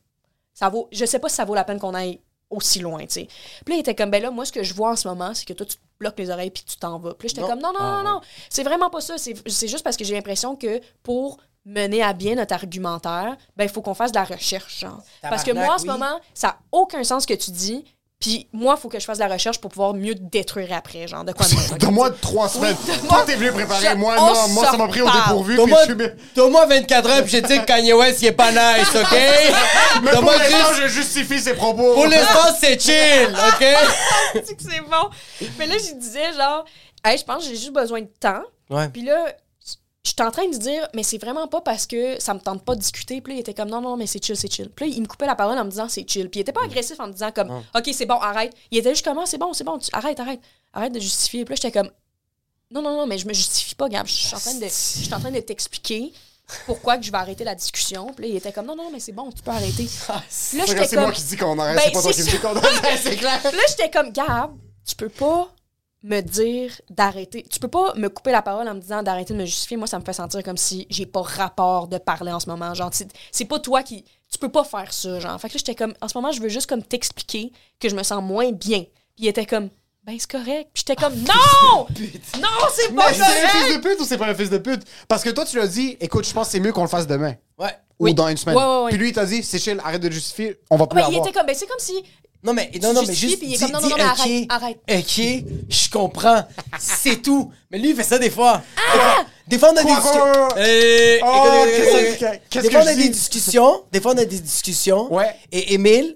Ça vaut, je sais pas si ça vaut la peine qu'on aille aussi loin, tu sais. Puis là, il était comme, ben là, moi, ce que je vois en ce moment, c'est que toi, tu te bloques les oreilles puis tu t'en vas. Puis j'étais comme, non, non, non, non. C'est vraiment pas ça. C'est juste parce que j'ai l'impression que pour mener à bien notre argumentaire, ben, il faut qu'on fasse de la recherche, genre. Parce que moi, en ce oui. moment, ça n'a aucun sens ce que tu dis. Puis moi, il faut que je fasse de la recherche pour pouvoir mieux te détruire après, genre, de quoi de? Donne-moi trois semaines. Toi, t'es venu préparer. Moi, on non. Moi, ça m'a pris au dépourvu. Puis Donne-moi je suis bien- donne-moi 24 heures, puis je te dis que Kanye West, il est pas nice, OK? Mais pour l'instant, juste- je justifie ses propos. Pour l'instant, c'est chill, OK? C'est bon. Mais là, je disais, genre, hey, je pense que j'ai juste besoin de temps. Ouais. Puis là, je suis en train de dire, mais c'est vraiment pas parce que ça me tente pas de discuter. Puis là, il était comme, non, non, mais c'est chill, c'est chill. Puis là, il me coupait la parole en me disant, c'est chill. Puis il était pas agressif en me disant, comme, OK, c'est bon, arrête. Il était juste comme, Ah, c'est bon, c'est bon, tu- arrête, arrête. Arrête de justifier. Puis là, j'étais comme, non, non, non, mais je me justifie pas, Gab. Je suis en train de, je suis en train de t'expliquer pourquoi que je vais arrêter la discussion. Puis là, il était comme, non, non, mais c'est bon, tu peux arrêter. Puis là, C'est j'étais c'est comme, moi qui dis qu'on arrête. Ben, c'est pas toi c'est qui me dis qu'on arrête. C'est clair. Là, j'étais comme, Gab, tu peux pas me dire d'arrêter. Tu peux pas me couper la parole en me disant d'arrêter de me justifier. Moi, ça me fait sentir comme si j'ai pas rapport de parler en ce moment. Genre, c'est- c'est pas toi qui. Tu peux pas faire ça, genre. Fait que là, j'étais comme, en ce moment, je veux juste comme t'expliquer que je me sens moins bien. Puis il était comme, ben, c'est correct. Puis j'étais comme, non! non, c'est pas Mais c'est un fils de pute ou c'est pas un fils de pute? Parce que toi, tu l'as dit, écoute, je pense que c'est mieux qu'on le fasse demain. Ouais. Ou Oui. dans une semaine. Ouais, ouais, ouais. Puis lui, il t'a dit, c'est chill, arrête de le justifier, on va plus Ouais, il l'avoir. était comme, ben, c'est comme si. Non, mais, non, non, mais juste dis, comme, non, non, non, mais arrête, ok, je comprends, c'est tout. Mais lui, il fait ça des fois. Des fois- Des fois, on a des discussions. Des fois, on a des dis? discussions. Des fois, on a des discussions. Ouais. Et Émile,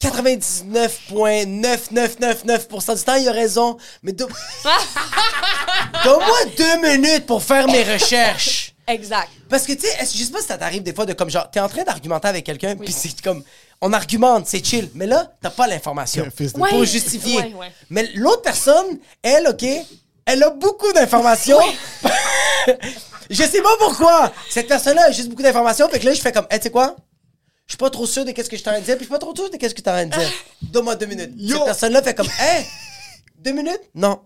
99,9999% du temps, il a raison. Mais do- donne-moi deux minutes pour faire mes recherches. Exact. Parce que, tu sais, je sais pas si ça t'arrive des fois de comme genre, t'es en train d'argumenter avec quelqu'un, puis c'est comme, on argumente, c'est chill, mais là, t'as pas l'information pour justifier. Ouais, ouais. Mais l'autre personne, elle, ok, elle a beaucoup d'informations. je sais pas pourquoi. Cette personne-là a juste beaucoup d'informations, fait que là, je fais comme, hey, tu sais quoi? Je suis pas trop sûr de qu'est-ce que je t'en train de dire, puis je suis pas trop sûr de qu'est-ce que t'es en train de dire. Donne-moi deux minutes. Yo. Cette personne-là fait comme, hey, deux minutes? Non.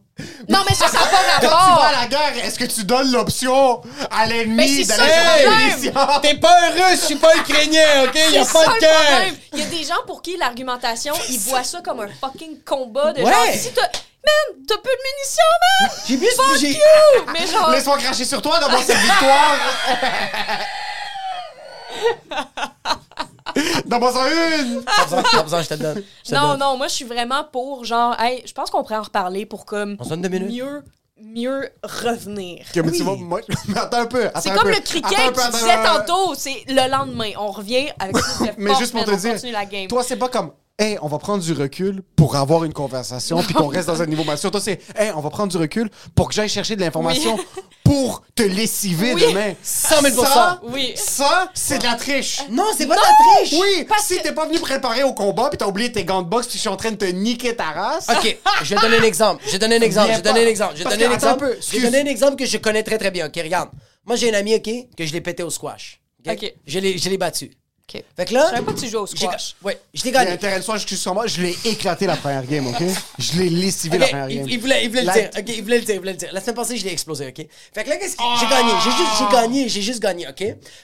Non, mais ça, ça n'a pas Quand tu rapport. vas à la guerre, est-ce que tu donnes l'option à Mais l'ennemi c'est d'aller ça le problème. munition? T'es pas un russe, je suis pas ukrainien, ok? Y a C'est pas ça de le guerre. problème. Il y a des gens pour qui l'argumentation, ils voient ça comme un fucking combat de Ouais. genre, si t'as. Man, t'as peu de munitions, man! J'ai plus, Fuck j'ai, you! Mais genre. Laisse-moi cracher sur toi d'abord cette victoire. D'abord ça une? Pas besoin, besoin, je te le donne. Non, non, moi, je suis vraiment pour, genre, hey, je pense qu'on pourrait en reparler pour comme. On se donne deux minutes? Mieux, mieux revenir. Ok, mais Oui. tu vois, moi, mais attends un peu. attends C'est un comme peu. le cricket Attends peu, attends, disait attends, tantôt, c'est le lendemain. On revient avec plus de Mais juste pour te dire, continue la game. toi, c'est pas comme, hey, on va prendre du recul pour avoir une conversation puis qu'on reste dans un niveau mature. Toi, c'est, hey, on va prendre du recul pour que j'aille chercher de l'information pour te lessiver Oui. demain. 100 000 Ça, Oui. ça, c'est de la triche. Non, c'est pas de la triche. Oui, Parce si que- t'es pas venu préparer au combat puis t'as oublié tes gants de boxe puis je suis en train de te niquer ta race. Ok, je vais donner un exemple. Je vais donner un exemple. Je vais donner un exemple. Je vais donner un exemple. un peu, Je vais donner un exemple que je connais très très bien. Ok, regarde. Moi, j'ai un ami, ok, que je l'ai pété au squash. Ok. Je l'ai, je l'ai battu. Ok. Fait que là. Je savais pas que tu jouais au j'ai squash. Ouais, je l'ai Il y a un gagné. terrain de soir, excuse moi, je l'ai éclaté la première game, ok? Je l'ai lessivé la première game. il, il voulait, il voulait La- le dire. Ok, il voulait le dire, il voulait le dire. La semaine passée, je l'ai explosé, ok? Fait que là, qu'est-ce que. J'ai gagné. J'ai juste, j'ai gagné. J'ai juste gagné, ok?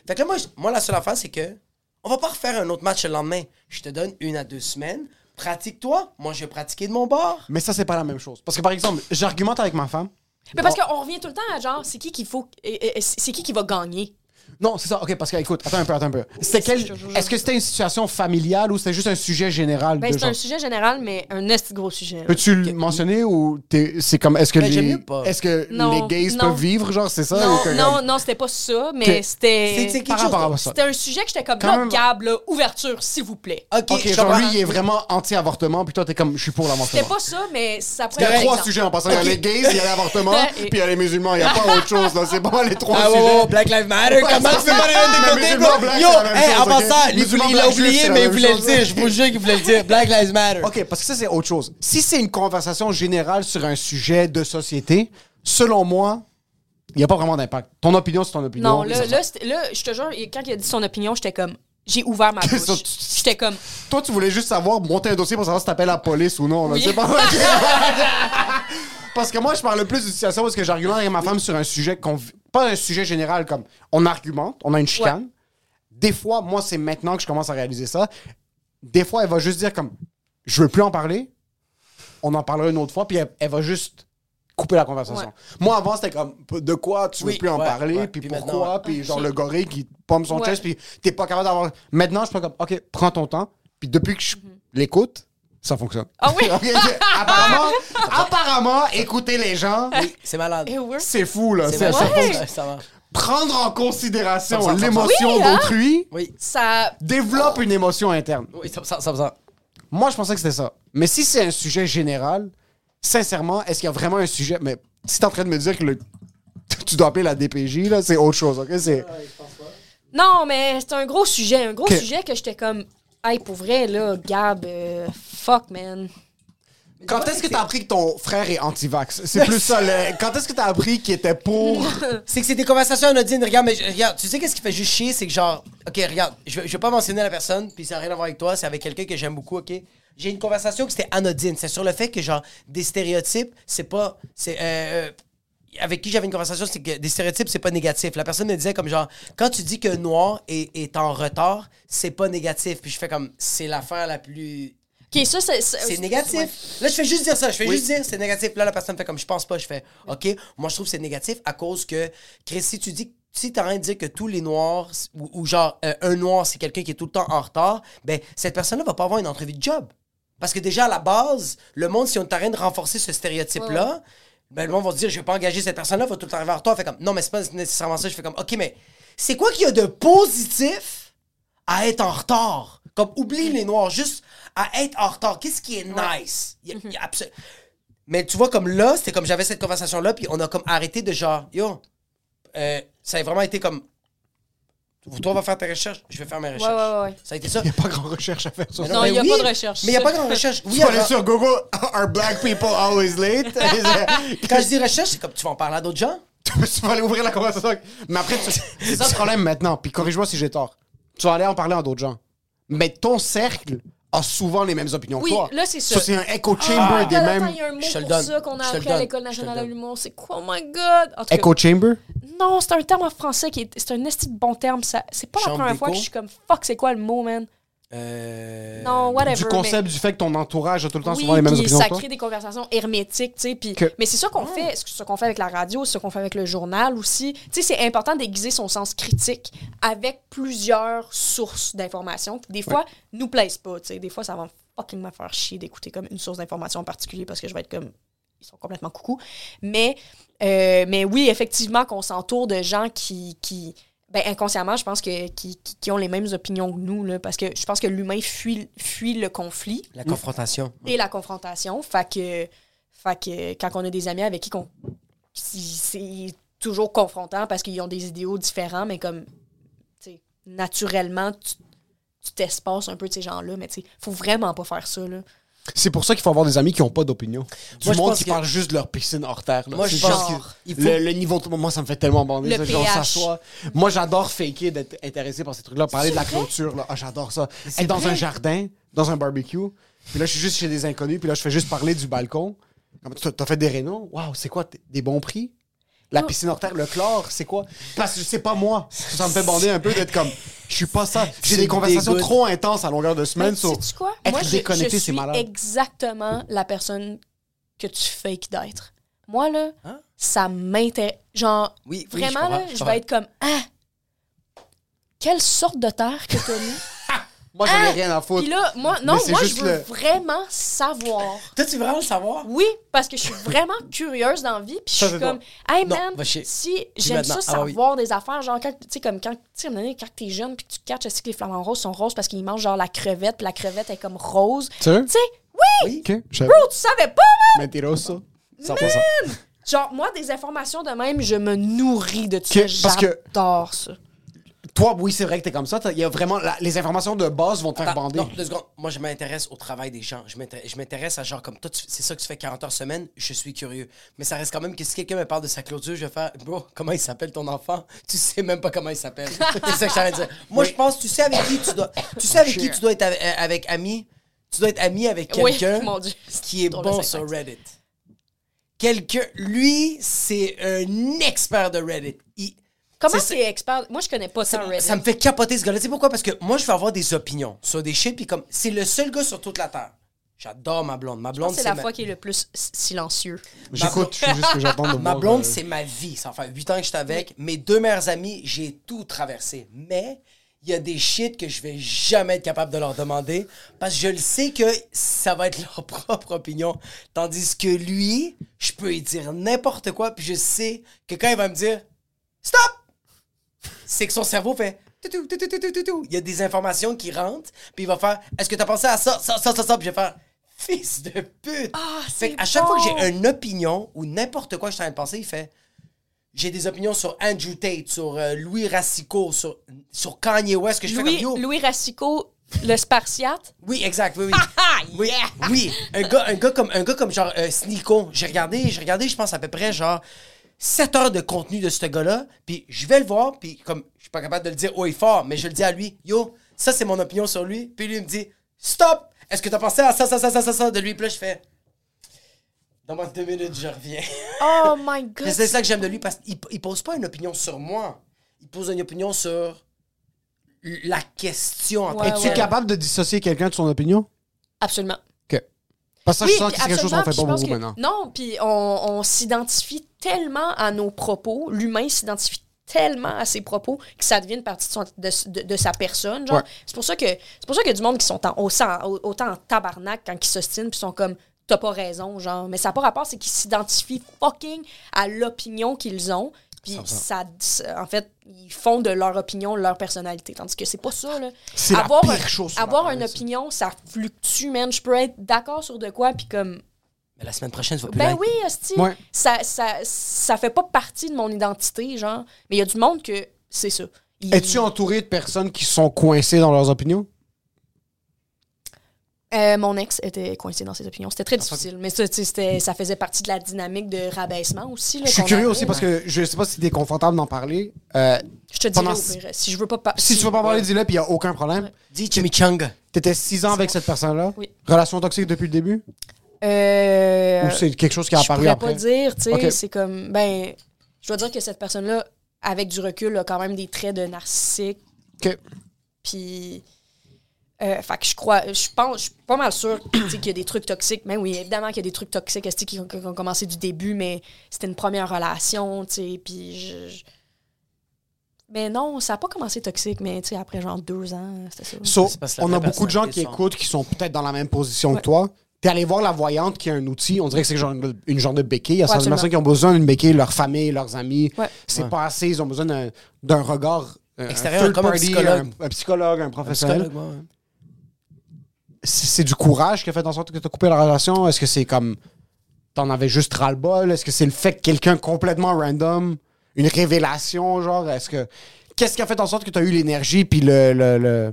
Fait que là, moi, je- moi, la seule affaire, c'est que. On va pas refaire un autre match le lendemain. Je te donne une à deux semaines. Pratique-toi. Moi, je vais pratiquer de mon bord. Mais ça, c'est pas la même chose. Parce que, par exemple, j'argumente avec ma femme. Mais parce qu'on revient tout le temps à genre, c'est qui qu'il faut. C'est qui qui va gagner? Non, c'est ça. OK, parce que, écoute, attends un peu, attends un peu. C'était quel... Est-ce que c'était une situation familiale ou c'était juste un sujet général Ben, de c'est un sujet général, mais un esti gros sujet. là. Peux-tu le mentionner ou t'es- c'est comme... Est-ce que, Ben, j'aime les... mieux pas. Est-ce que Non, les gays non. peuvent vivre, genre, c'est ça? Non, ou que- non, non, c'était pas ça, mais Ok. c'était. C'est- c'est quelque Par rapport à ça. C'était un sujet que j'étais comme, Quand là, même- Gab, là, ouverture, s'il vous plaît. Ok, OK, je genre, comprends. lui, il est vraiment anti-avortement, puis toi, t'es comme, je suis pour l'avortement. C'était pas ça, mais ça Il y pourrait a trois être sujets en passant. Il y a les gays, il y a l'avortement, Et- puis il y a les musulmans. Il n'y a pas autre chose, là. C'est bon, les trois Ah, sujets. Black Lives Matter, comment tu peux pas les mettre de Mais côté, musulman bro? black, Yo, la hey, en passant, il, Musulman voulait- il a black juif, oublié, la mais il voulait le dire. Je vous jure qu'il voulait le dire. Black Lives Matter. OK, parce que ça, c'est autre chose. Si c'est une conversation générale sur un sujet de société, selon moi, il n'y a pas vraiment d'impact. Ton opinion, c'est ton opinion. Non, là, là, c'était- là, je te jure, quand il a dit son opinion, j'étais comme. J'ai ouvert ma bouche. J'étais comme. Toi, tu voulais juste savoir, monter un dossier pour savoir si t'appelles la police ou non. là. Oui. C'est pas Parce que moi, je parle plus de situation parce que j'argumente avec ma femme sur un sujet qu'on Pas un sujet général comme on argumente, on a une chicane. Des fois, moi, c'est maintenant que je commence à réaliser ça. Des fois, elle va juste dire comme je veux plus en parler. On en parlera une autre fois, puis elle, elle va juste couper la conversation. Ouais. Moi, avant, c'était comme de quoi tu veux Oui, plus en parler, puis pourquoi, puis genre le gorille qui pomme son chest, puis t'es pas capable d'avoir. Maintenant, je suis comme OK, prends ton temps. Puis depuis que je l'écoute, ça fonctionne. Ah oui? Ok, ok. apparemment, apparemment, écouter les gens, C'est malade. Eh c'est fou, là. C'est Ça- marche. Prendre en considération 100%. l'émotion Oui, hein? d'autrui Oui, Ça. développe une émotion interne. oui, ça ça, ça, ça. Moi, je pensais que c'était ça. Mais si c'est un sujet général, sincèrement, est-ce qu'il y a vraiment un sujet... Mais si t'es en train de me dire que le- tu dois appeler la DPJ, là, c'est autre chose, OK? C'est... Non, mais c'est un gros sujet. Un gros Ok. sujet que j'étais comme. Hey, pour vrai, là, Gab, euh, fuck, man. Quand est-ce que t'as appris que ton frère est anti-vax? C'est plus ça. le- Quand est-ce que t'as appris qu'il était pour... C'est que c'est des conversations anodines. Regarde, mais je- regarde, tu sais qu'est-ce qui fait juste chier, c'est que genre, ok, regarde, je vais, je vais pas mentionner la personne, puis ça n'a rien à voir avec toi, c'est avec quelqu'un que j'aime beaucoup, ok? J'ai une conversation que c'était anodine, c'est sur le fait que genre des stéréotypes, c'est pas, c'est euh, euh, avec qui j'avais une conversation, c'est que des stéréotypes, c'est pas négatif. La personne me disait comme genre, quand tu dis que un noir est, est en retard, c'est pas négatif. Puis je fais comme, c'est l'affaire la plus Ok, ça, c'est. c'est négatif. Là, je fais juste dire ça. Je fais juste dire c'est négatif. Là, la personne fait comme je pense pas. Je fais OK, moi, je trouve que c'est négatif à cause que, Chris, si tu dis si t'as rien de dire que tous les noirs, ou, ou genre euh, un noir, c'est quelqu'un qui est tout le temps en retard, ben cette personne-là va pas avoir une entrevue de job. Parce que déjà, à la base, le monde, si on train de renforcer ce stéréotype-là, ben le monde va se dire je vais pas engager cette personne-là, va tout le temps arriver en retard. Fait comme non, mais c'est pas nécessairement ça. Je fais comme OK, mais c'est quoi qu'il y a de positif à être en retard? Comme, oublie les noirs, juste à être en retard. Qu'est-ce qui est nice? Il y a- il y a absolu- Mais tu vois, comme là, c'était comme j'avais cette conversation-là, puis on a comme arrêté de genre, yo, euh, ça a vraiment été comme, toi, va faire tes recherches, je vais faire mes Ouais, recherches. ouais, ouais. Ça a été ça. Il n'y a pas grand recherche à faire sur ça. Non, il y a oui, pas de recherche. Mais il n'y a pas grande recherche. Oui, Tu vas aller alors, sur Google, are black people always late? quand je dis recherche, c'est comme tu vas en parler à d'autres gens. tu vas aller ouvrir la conversation. Mais après, tu- c'est ça le problème maintenant. Puis corrige-moi si j'ai tort. Tu vas aller en parler à d'autres gens. Mais ton cercle a souvent les mêmes opinions Oui, que toi. là, c'est ça. Ça, c'est un echo chamber Ah, des attends, mêmes. il y a un mot Je pour ça qu'on a appris à l'École nationale de l'humour. C'est quoi? Oh my God! En tout cas, Echo chamber? Non, c'est un terme en français qui est. C'est un esti de bon terme. ça- C'est pas la première fois que je suis comme fuck, c'est quoi le mot, man? Euh... Non, whatever. Du mais- concept du fait que ton entourage a tout le temps oui, souvent les mêmes opinions ça crée des conversations hermétiques, tu sais. puis- Que- Mais c'est ça qu'on fait, c'est ce qu'on fait avec la radio, c'est ce qu'on fait avec le journal aussi. Tu sais, c'est important d'aiguiser son sens critique avec plusieurs sources d'informations qui, des fois, nous plaisent pas, tu sais. Des fois, ça va fucking me faire chier d'écouter comme une source d'information en particulier parce que je vais être comme... Ils sont complètement coucou. Mais, euh, mais oui, effectivement, qu'on s'entoure de gens qui... qui ben, inconsciemment, je pense que qui, qui- ont les mêmes opinions que nous, là, parce que je pense que l'humain fuit, fuit le conflit La confrontation. et la confrontation. Fait que, fait que quand on a des amis avec qui c'est toujours confrontant parce qu'ils ont des idéaux différents, mais comme, naturellement, tu tu t'espaces un peu de ces gens-là, mais tu sais, faut vraiment pas faire ça, là. C'est pour ça qu'il faut avoir des amis qui n'ont pas d'opinion. Du Moi, monde qui que- parle juste de leur piscine hors terre. là. Moi, je pense que- faut- le, le niveau de... Moi, ça me fait tellement bander. Le ça, genre. Moi, j'adore faker d'être intéressé par ces trucs-là. Parler de la clôture, là. Ah, j'adore ça. Être dans un jardin, dans un barbecue. Puis là, je suis juste chez des inconnus. Puis là, je fais juste parler du balcon. T'as fait des rénaux? Waouh, c'est quoi? Des bons prix? La piscine hors terre, le chlore, c'est quoi? Parce que c'est pas moi. Ça, me fait bander un peu d'être comme... Je suis pas ça. J'ai des conversations trop intenses à longueur de semaine sur... sais-tu quoi? être Moi, je- déconnecté, je c'est malade. exactement la personne que tu fakes d'être. Moi, là, Hein? ça m'intéresse. Genre, Oui, oui, je vraiment, là, je vais être comme, ah, quelle sorte de terre que t'as mis? Moi, j'en ai Ah! rien à foutre. Puis là, moi, non, moi, je veux le- vraiment savoir. Toi, tu veux vraiment le savoir? Oui, parce que je suis vraiment curieuse dans la vie. Puis je suis comme, hey Non, man, si j'aime ça Ah oui. savoir des affaires, genre, quand, tu sais, comme quand, tu sais, à un moment donné, quand t'es jeune, puis que tu catches aussi que les flamants roses sont roses parce qu'ils mangent genre la crevette, puis la crevette est comme rose? Tu sais, oui, je bro, tu savais pas, man! Mentiroso. 100%. Genre, moi, des informations de même, je me nourris de Ok, ça. parce que- J'adore ça. Toi, oui, c'est vrai que t'es comme ça. Il y a vraiment. la- les informations de base vont te faire Attends, bander. non, deux secondes. Moi, je m'intéresse au travail des gens. Je m'intér- je m'intéresse à genre comme toi, tu- c'est ça que tu fais 40 heures semaine. Je suis curieux. Mais ça reste quand même que si quelqu'un me parle de sa clôture, je vais faire Bro, comment il s'appelle ton enfant? Tu sais même pas comment il s'appelle. c'est ça que de dire. Moi, je pense, tu sais avec qui tu dois. Tu sais avec qui tu dois être avec, avec ami? Tu dois être ami avec Oui, quelqu'un mon Dieu. qui est Drôle de bon syntaxe. sur Reddit. Quelqu'un. Lui, c'est un expert de Reddit. Il- Comment c'est- expert? Moi, je connais pas ça, ça, Reddit. ça me fait capoter ce gars-là. Tu sais pourquoi? Parce que moi, je vais avoir des opinions sur des shit, puis comme, c'est le seul gars sur toute la Terre. J'adore ma blonde. Ma blonde, c'est c'est la ma... fois qui est le plus silencieux. J'écoute, je fais juste ce que j'entends de Ma blonde, euh, c'est ma vie. Ça fait 8 ans que je suis avec. Mes deux meilleurs amis, j'ai tout traversé. Mais il y a des shit que je vais jamais être capable de leur demander parce que je le sais que ça va être leur propre opinion. Tandis que lui, je peux lui dire n'importe quoi, puis je sais que quand il va me dire Stop! C'est que son cerveau fait. toutou, toutou, toutou. Il y a des informations qui rentrent, puis il va faire Est-ce que tu as pensé à ça, ça, ça, ça, ça? Puis je vais faire Fils de pute! Ah, fait c'est à chaque fois que j'ai une opinion ou n'importe quoi que je suis en train de penser, il fait J'ai des opinions sur Andrew Tate, sur euh, Louis Racicot, sur, sur Kanye West, que je fais Louis, comme yo. Louis Racicot, le Spartiate? Oui, exact, oui, oui. Ah, Oui, yeah! oui. Un gars, un gars comme, un gars comme genre euh, Sneeko. J'ai regardé, j'ai regardé, je pense à peu près genre 7 heures de contenu de ce gars-là. Puis je vais le voir, puis comme je suis pas capable de le dire haut et fort, mais je le dis à lui, yo, ça c'est mon opinion sur lui. Puis lui il me dit, stop. Est-ce que t'as pensé à ça, ça, ça, ça, ça, ça? De lui? Puis là je fais, dans moins de deux minutes je reviens. Oh my god. Mais c'est ça que j'aime de lui parce qu'il il pose pas une opinion sur moi. Il pose une opinion sur la question en tant Ouais, Es-tu capable de dissocier quelqu'un de son opinion? Absolument. Parce que ça, je sens que c'est quelque chose qu'on fait pas beaucoup maintenant. Non, puis on, on s'identifie tellement à nos propos, l'humain s'identifie tellement à ses propos que ça devient une partie de, son- de, de- de sa personne. Ouais. C'est pour ça que c'est pour ça qu'il y a du monde qui sont en, autant, autant en tabarnak quand ils s'ostinent puis sont comme t'as pas raison, genre. Mais ça n'a pas rapport, c'est qu'ils s'identifient fucking à l'opinion qu'ils ont. Puis ça, en fait, ils font de leur opinion leur personnalité. Tandis que c'est pas ça, là. C'est la avoir pire chose Avoir une opinion, ça fluctue, man. Je peux être d'accord sur de quoi, puis comme Mais la semaine prochaine, tu vas plus ben oui, hostie. Ouais. Ça, ça, ça fait pas partie de mon identité, genre. Mais il y a du monde que c'est ça. Il- Es-tu entouré de personnes qui sont coincées dans leurs opinions? Euh, mon ex était coincé dans ses opinions. C'était très difficile. Mais ça, tu sais, c'était- ça faisait partie de la dynamique de rabaissement aussi. là, Je suis curieux avait, aussi parce que je sais pas si t'es confortable d'en parler. Euh, Je te dirais pire. Si je veux pas... par- si tu veux pas parler, dis-le, puis il y a aucun problème. Dis chimichanga. T'étais six ans avec cette personne-là? Oui. Relation toxique depuis le début? Euh, Ou c'est quelque chose qui a je apparu pourrais après? pas dire, tu sais, Ok. c'est comme, ben, je dois dire que cette personne-là, avec du recul, a quand même des traits de narcissique, Ok. puis, euh, fait que je crois, je pense, je suis pas mal sais, qu'il y a des trucs toxiques, mais oui, évidemment qu'il y a des trucs toxiques, qui, ont- qui ont commencé du début, mais c'était une première relation, tu sais, puis je... je- Mais non, ça a pas commencé toxique, mais tu sais, après genre deux ans, c'était ça. So, on a beaucoup de gens qui sont- écoutent qui sont peut-être dans la même position que toi. T'es allé voir la voyante qui a un outil, on dirait que c'est genre une, une genre de béquille. Il y a certaines personnes qui ont besoin d'une béquille, leur famille, leurs amis. Ouais. C'est pas assez, ils ont besoin d'un- regard euh, Extérieur, third comme un psychologue. un, un psychologue, un professionnel. Psychologue, moi, ouais. C'est du courage qui a fait en sorte que tu as coupé la relation? Est-ce que c'est comme. T'en avais juste ras-le-bol? Est-ce que c'est le fait que quelqu'un complètement random, une révélation, genre? Est-ce que. Qu'est-ce qui a fait en sorte que tu as eu l'énergie puis le, le- le-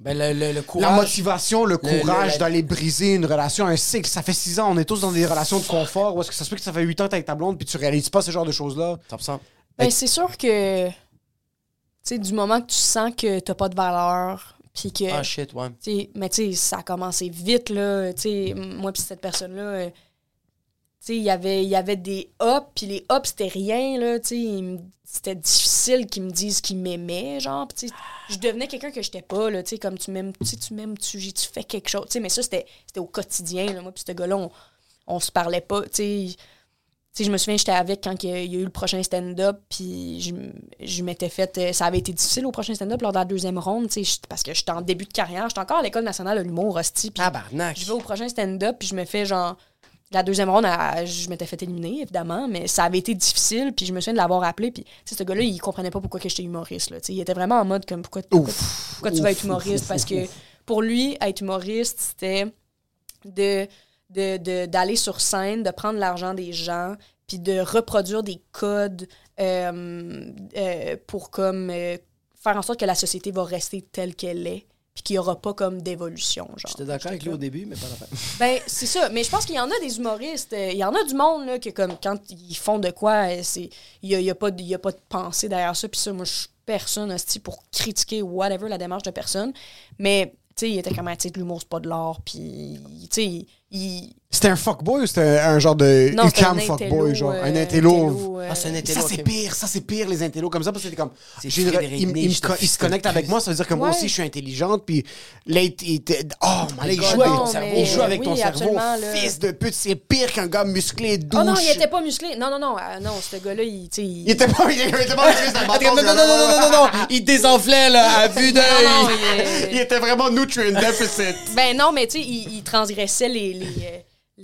Ben, le, le, le la courage. motivation, le courage d'aller briser une relation, un cycle? Ça fait six ans, on est tous dans des relations de confort. Ou est-ce que ça se peut que ça fait huit ans que t'es avec ta blonde puis tu réalises pas ce genre de choses-là? 100%. Ben, c'est sûr que, tu sais, du moment que tu sens que t'as pas de valeur, puis que... Ah, shit, ouais. Tu sais, mais tu sais, ça a commencé vite, là. Tu sais, moi puis cette personne-là, euh, tu sais, il y avait- il y avait des ups, puis les ups, c'était rien, là. Tu sais, c'était difficile qu'ils me disent qu'ils m'aimaient, genre. Puis tu sais, je devenais quelqu'un que j'étais pas, là. Tu sais, comme tu m'aimes, tu sais, tu m'aimes, tu, tu fais quelque chose. Tu sais, mais ça, c'était c'était au quotidien, là. Moi puis ce gars-là, on, on se parlait pas, tu sais. Je me souviens, j'étais avec quand il y a eu le prochain stand-up, puis je, je m'étais fait. euh, Ça avait été difficile au prochain stand-up lors de la deuxième ronde, tu sais, je- parce que j'étais en début de carrière. J'étais encore à l'École nationale de l'humour, hostie. Puis je vais au prochain stand-up, puis je me fais genre. La deuxième ronde, à- je m'étais fait éliminer, évidemment, mais ça avait été difficile, puis je me souviens de l'avoir appelé, puis ce gars-là, il comprenait pas pourquoi que j'étais humoriste, là, il était vraiment en mode comme, pourquoi, pourquoi, pourquoi tu vas être humoriste, parce que pour lui, être humoriste, c'était de de- d'aller sur scène, de prendre l'argent des gens, puis de reproduire des codes euh, euh, pour comme euh, faire en sorte que la société va rester telle qu'elle est, puis qu'il n'y aura pas comme d'évolution. J'étais d'accord avec lui au début, mais pas la fin. Ben, c'est ça. Mais je pense qu'il y en a des humoristes. Il y en a du monde, là, que comme quand ils font de quoi, il n'y a, y a, pas de- y a pas de pensée derrière ça. Puis ça, moi, je suis personne, hostie, pour critiquer whatever la démarche de personne. Mais, tu sais, il était comme, Ah, tu sais, de l'humour, c'est pas de l'art. Puis, tu sais, il- il... C'était un fuckboy ou c'était un genre de Non, UCAM un fuckboy, intello, genre euh, un intello? intello, euh, Ah, c'est un intello. Ça, c'est pire, ça, c'est pire, les intellos comme ça, parce que c'était comme. C'est j'ai une- il, il me co- il se connecte avec moi, ça veut dire que moi Ouais. aussi, je suis intelligente, puis là, il, il était- Oh my Là, il god. joue avec ton cerveau. mais- Il joue avec ton oui, cerveau. absolument, là. Fils de pute, c'est pire qu'un gars musclé, douche. Oh non, il était pas musclé. Non, non, non. ah, non, ce gars-là, il, il... Il était pas, il était pas musclé, c'était un bâton, Non, non, non, non, non, non, il désenflait, là, à vue d'œil. il était vraiment nutrient deficit. Ben non, mais tu sais, il, il transgressait les.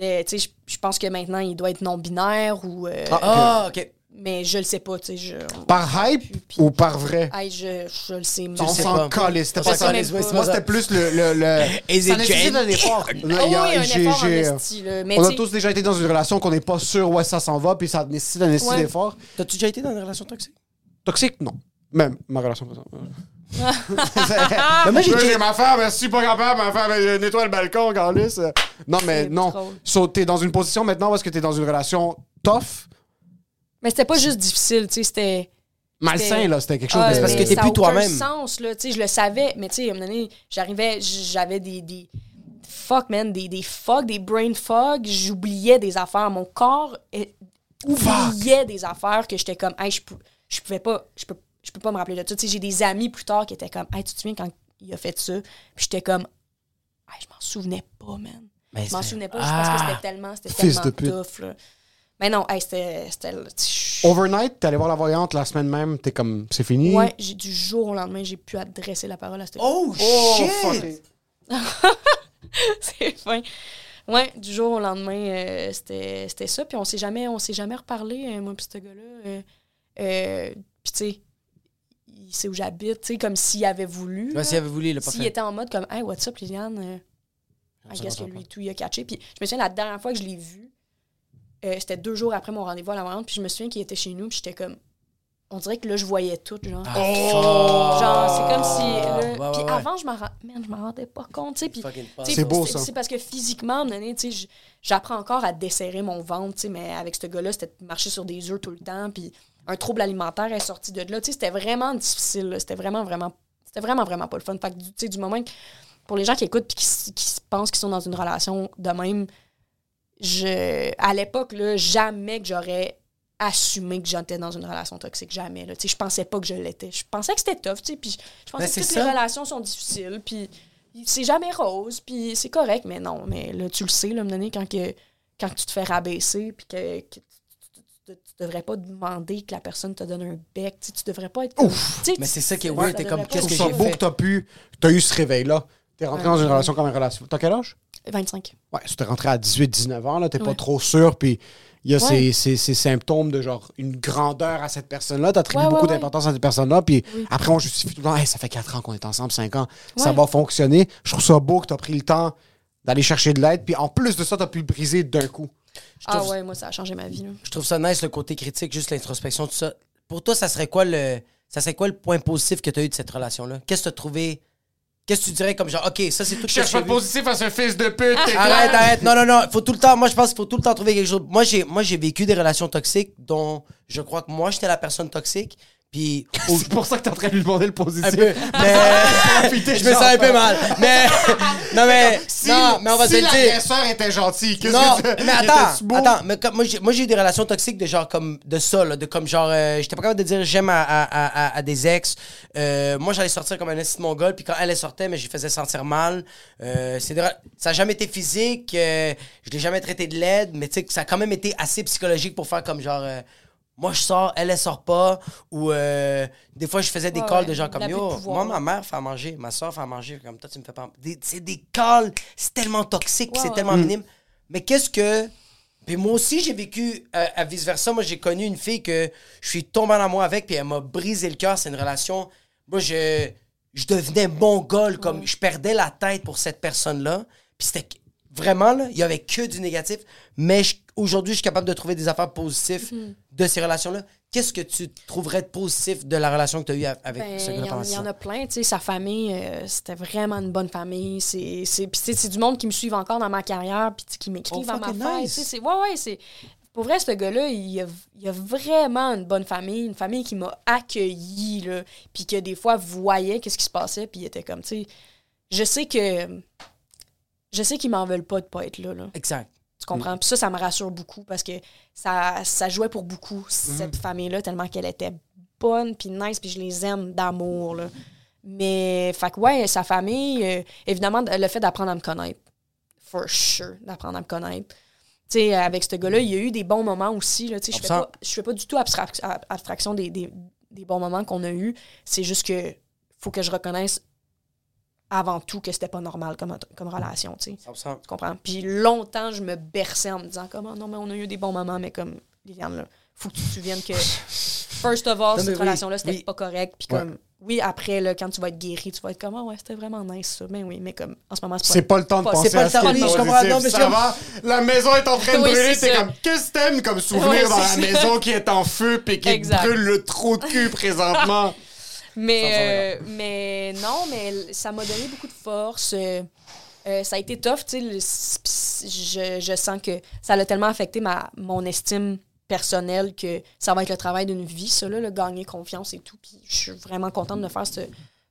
Je- je pense que maintenant, il doit être non-binaire ou. euh, Ah, ok. Mais je le sais pas, tu sais. Je... Par hype ou par vrai? Je, je le sais. On s'en pas. calait, c'était On pas s'en ça. Moi, pas ça. c'était plus le. le, le... Ça it nécessite un effort? Ah Il y a- oui, un j'ai- effort en j'ai- esti, là. Mais On a tous déjà été dans une relation qu'on n'est pas sûr où ça s'en va, puis ça nécessite un Ouais. d'effort. T'as-tu déjà été dans une relation toxique? Toxique, non. Même ma relation présente. Mais moi, j'ai ma femme, suis pas capable, ma femme, elle nettoie le balcon, Carlis. Non, mais non. So, t'es dans une position maintenant où est-ce que t'es dans une relation tough, Mais c'était pas juste difficile, tu sais, c'était. malsain, là. C'était quelque chose Ah, de. parce que t'es plus toi-même. sens, là. Tu sais, je le savais, mais tu sais, à un moment donné, j'arrivais, j'avais des, des. Fuck, man, des, des fuck, des brain fog. J'oubliais des affaires. Mon corps eh, oubliait des affaires que j'étais comme, hey, je, pou- je pouvais pas, je peux, je peux pas me rappeler de ça. Tu sais, j'ai des amis plus tard qui étaient comme, hey, tu te souviens quand il a fait ça? Puis j'étais comme, hey, je m'en souvenais pas, man. Mais Je m'en souvenais pas, juste parce que Ah. c'était tellement, c'était Fils tellement de pute. tough, là. Mais non, hey, c'était. c'était- Overnight, t'es allé voir la voyante la semaine même, t'es comme, c'est fini? Ouais, j'ai du jour au lendemain, j'ai pu adresser la parole à cette Oh, Oh, shit! fuck. C'est fin. Ouais, du jour au lendemain, euh, c'était c'était ça. Puis on s'est jamais, on s'est jamais reparlé, euh, moi puis ce gars-là. Euh, euh, puis tu sais, il sait où j'habite, tu sais, comme s'il avait voulu. Ouais, s'il avait voulu, il l'a pas S'il fait. était en mode comme, hey, what's up, Liliane? Euh, I guess que lui, tout, il a catché. Puis je me souviens, la dernière fois que je l'ai vu, euh, c'était deux jours après mon rendez-vous à la voyante. Puis je me souviens qu'il était chez nous. Puis j'étais comme, on dirait que là, je voyais tout, genre. Oh! Genre, c'est comme si. là- Ouais, ouais, puis ouais. avant, je m'en rend- je rendais pas compte, tu sais. C'est beau, ça. C'est parce que physiquement, à un moment donné, tu sais, j'apprends encore à desserrer mon ventre, tu sais, mais avec ce gars-là, c'était de marcher sur des œufs tout le temps. Puis un trouble alimentaire est sorti de là. Tu sais, c'était vraiment difficile. C'était vraiment, vraiment. C'était vraiment, vraiment pas le fun. Fait que, du- tu sais, du moment que. Pour les gens qui écoutent puis qui, pensent qu'ils sont dans une relation de même, je. À l'époque, là, jamais que j'aurais assumé que j'étais dans une relation toxique. Jamais. Là. Tu sais, Je pensais pas que je l'étais. Je pensais que c'était tough. tu sais, Puis je pensais Ben, que toutes ça. les relations sont difficiles. Puis c'est jamais rose. Puis c'est correct. Mais non. Mais là, tu le sais, là, à un moment donné, quand, que, quand tu te fais rabaisser, puis que, tu- devrais pas demander que la personne te donne un bec. Tu sais, tu devrais pas être. comme- tu sais, Mais c'est ça qui est weird, t'es comme, qu'est-ce Je que trouve être ça j'ai beau que t'as pu. T'as eu ce réveil-là. T'es rentré dans une relation comme une relation. T'as quel âge? 25. Ouais, si t'es rentré à 18-19 ans, là, t'es pas trop sûr, puis il y a Ouais. ces, ces- ces symptômes de genre une grandeur à cette personne-là, t'attribues Ouais, beaucoup d'importance à cette personne-là, puis Oui. après on justifie tout le temps, Hey, ça fait 4 ans qu'on est ensemble, 5 ans, ça va fonctionner. Je trouve ça beau que t'as pris le temps d'aller chercher de l'aide, puis en plus de ça, t'as pu le briser d'un coup. Ah trouve- ouais, moi, ça a changé ma vie. là. Je trouve ça nice, le côté critique, juste l'introspection, tout ça. Pour toi, ça serait quoi le, ça serait quoi le point positif que tu as eu de cette relation-là? Qu'est-ce que tu as trouvé? Qu'est-ce que tu dirais comme genre, OK, ça c'est tout ce que j'ai vu. positif à ce fils de pute. Arrête, arrête. Non, non, non. Faut tout le temps, moi, je pense qu'il faut tout le temps trouver quelque chose. Moi, j'ai, moi, j'ai vécu des relations toxiques dont je crois que moi, j'étais la personne toxique. Puis, au- C'est pour ça que t'es en train de lui demander le positif. un peu. Mais, je me sens un peu mal. Mais, non, mais, Si, non, mais on va si se le dire. l'agresseur était gentil, qu'est-ce que tu mais attends, attends, mais comme, moi, j'ai, moi, j'ai eu des relations toxiques de genre comme de ça, là, de comme genre, euh, j'étais pas capable de dire j'aime à, à, à, à des ex. Euh, moi, j'allais sortir comme un esti de mongol, puis quand elle sortait, mais je lui faisais sentir mal. Euh, c'est ça a jamais été physique, euh, je l'ai jamais traité de l'aide, mais tu sais, que ça a quand même été assez psychologique pour faire comme genre. Moi, je sors, elle, elle sort pas. Ou euh, des fois, je faisais des Ouais, calls ouais, de gens comme Yo, pouvoir. moi, ma mère fait à manger, ma soeur fait à manger, comme toi, tu me fais pas. C'est des calls, c'est tellement toxique, c'est ouais. tellement minime. Mais qu'est-ce que. Puis moi aussi, j'ai vécu euh, à vice-versa. Moi, j'ai connu une fille que je suis tombé en amour avec, puis elle m'a brisé le cœur. C'est une relation. Moi, je, je devenais mongol, comme je perdais la tête pour cette personne-là. Puis c'était vraiment, là, il y avait que du négatif. Mais aujourd'hui, je suis capable de trouver des affaires positives Mhm. de ces relations-là. Qu'est-ce que tu trouverais de positif de la relation que tu as eue avec Ben, ce gars il y en a plein, tu sais, sa famille, euh, c'était vraiment une bonne famille. C'est, du monde qui me suivent encore dans ma carrière, puis qui m'écrivent Oh, à ma fête. nice. ouais, ouais, c'est... Pour vrai, ce gars-là, il a, il a vraiment une bonne famille, une famille qui m'a accueilli, là, puis que des fois voyait qu'est-ce qui se passait, puis il était comme, tu sais, je sais que... Je sais qu'ils m'en veulent pas de pas être là, là. Exact. Tu comprends? Puis ça, ça me rassure beaucoup parce que ça, ça jouait pour beaucoup, Mhm. cette famille-là, tellement qu'elle était bonne, puis nice, puis je les aime d'amour, là. Mais, fait que, ouais, sa famille, euh, évidemment, le fait d'apprendre à me connaître. For sure, d'apprendre à me connaître. Tu sais, avec ce gars-là, il y a eu des bons moments aussi, là. Tu sais, je fais 100%. pas, je fais pas du tout abstrac- ab- abstraction des, des, des bons moments qu'on a eus. C'est juste que faut que je reconnaisse avant tout que c'était pas normal comme, comme relation, tu sais. 100%. Tu comprends? Puis longtemps, je me berçais en me disant comme Ah non, mais on a eu des bons moments, mais comme Liliane, là, faut que tu te souviennes que first of all, Non, mais cette oui, relation-là, c'était oui. pas correct. Puis Ouais. comme oui, après, là, quand tu vas être guéri, tu vas être comme Ah ouais, c'était vraiment nice ça. Ben oui, mais comme en ce moment, C'est pas le temps de pas- penser c'est pas à le ce temps, qui est oui, je comprends, non, mais ça va, la maison est en train de Oui, brûler, c'est t'es ça. comme, qu'est-ce que t'aimes comme souvenir dans la ça. maison qui est en feu puis qui Exact. brûle le trou de cul présentement? Mais, euh, mais non, mais ça m'a donné beaucoup de force. euh, euh, ça a été tough, tu sais. Je, je sens que ça a tellement affecté ma, mon estime personnelle que ça va être le travail d'une vie, ça, là, le gagner confiance et tout. Puis je suis vraiment contente de faire ce,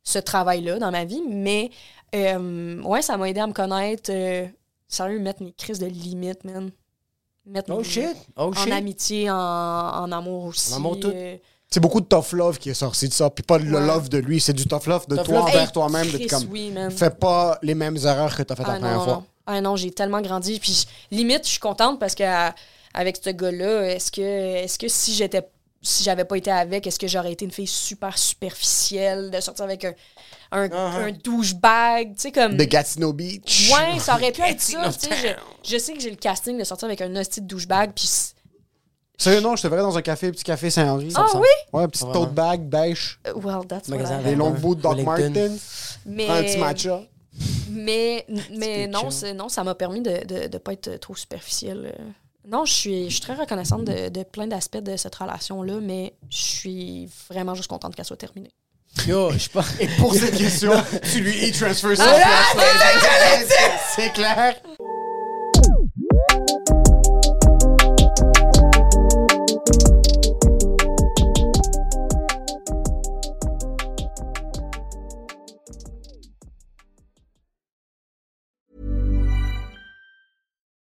ce travail-là dans ma vie. Mais, euh, ouais, ça m'a aidé à me connaître. Sérieux, mettre mes crises de limites, man. Mettre Oh mes- shit. Oh En shit. amitié, en, en amour aussi. En amour, tout. Euh, C'est beaucoup de tough love qui est sorti de ça, puis pas le Ouais. love de lui, c'est du tough love de Tough toi love. envers Hey, toi-même, de comme, oui, fais pas les mêmes erreurs que t'as faites la Ah première non, fois. non. Ah non, j'ai tellement grandi. Puis je- limite, je suis contente parce que à- avec ce gars-là, est-ce que, est-ce que si j'étais si j'avais pas été avec, est-ce que j'aurais été une fille super superficielle de sortir avec un, un, un douchebag, tu sais, comme... De Gatineau Beach. Ouais, ça aurait pu être ça, tu sais. Je, je sais que j'ai le casting de sortir avec un hostie de douchebag, puis... Sérieux, non, je te verrais dans un café, petit café Saint-Henri. Ah Ça me oui? Ouais, petite tote bag, beige, euh, Well, that's what I des longs bouts de Doc. Martens, Mais, un petit matcha. mais, mais non, non, ça m'a permis de ne de, de pas être trop superficielle. euh. Non, je suis, je suis très reconnaissante de, de plein d'aspects de cette relation-là, mais je suis vraiment juste contente qu'elle soit terminée. Yo, je sais pas. Et pour cette question, tu lui e-transfers ça. C'est clair.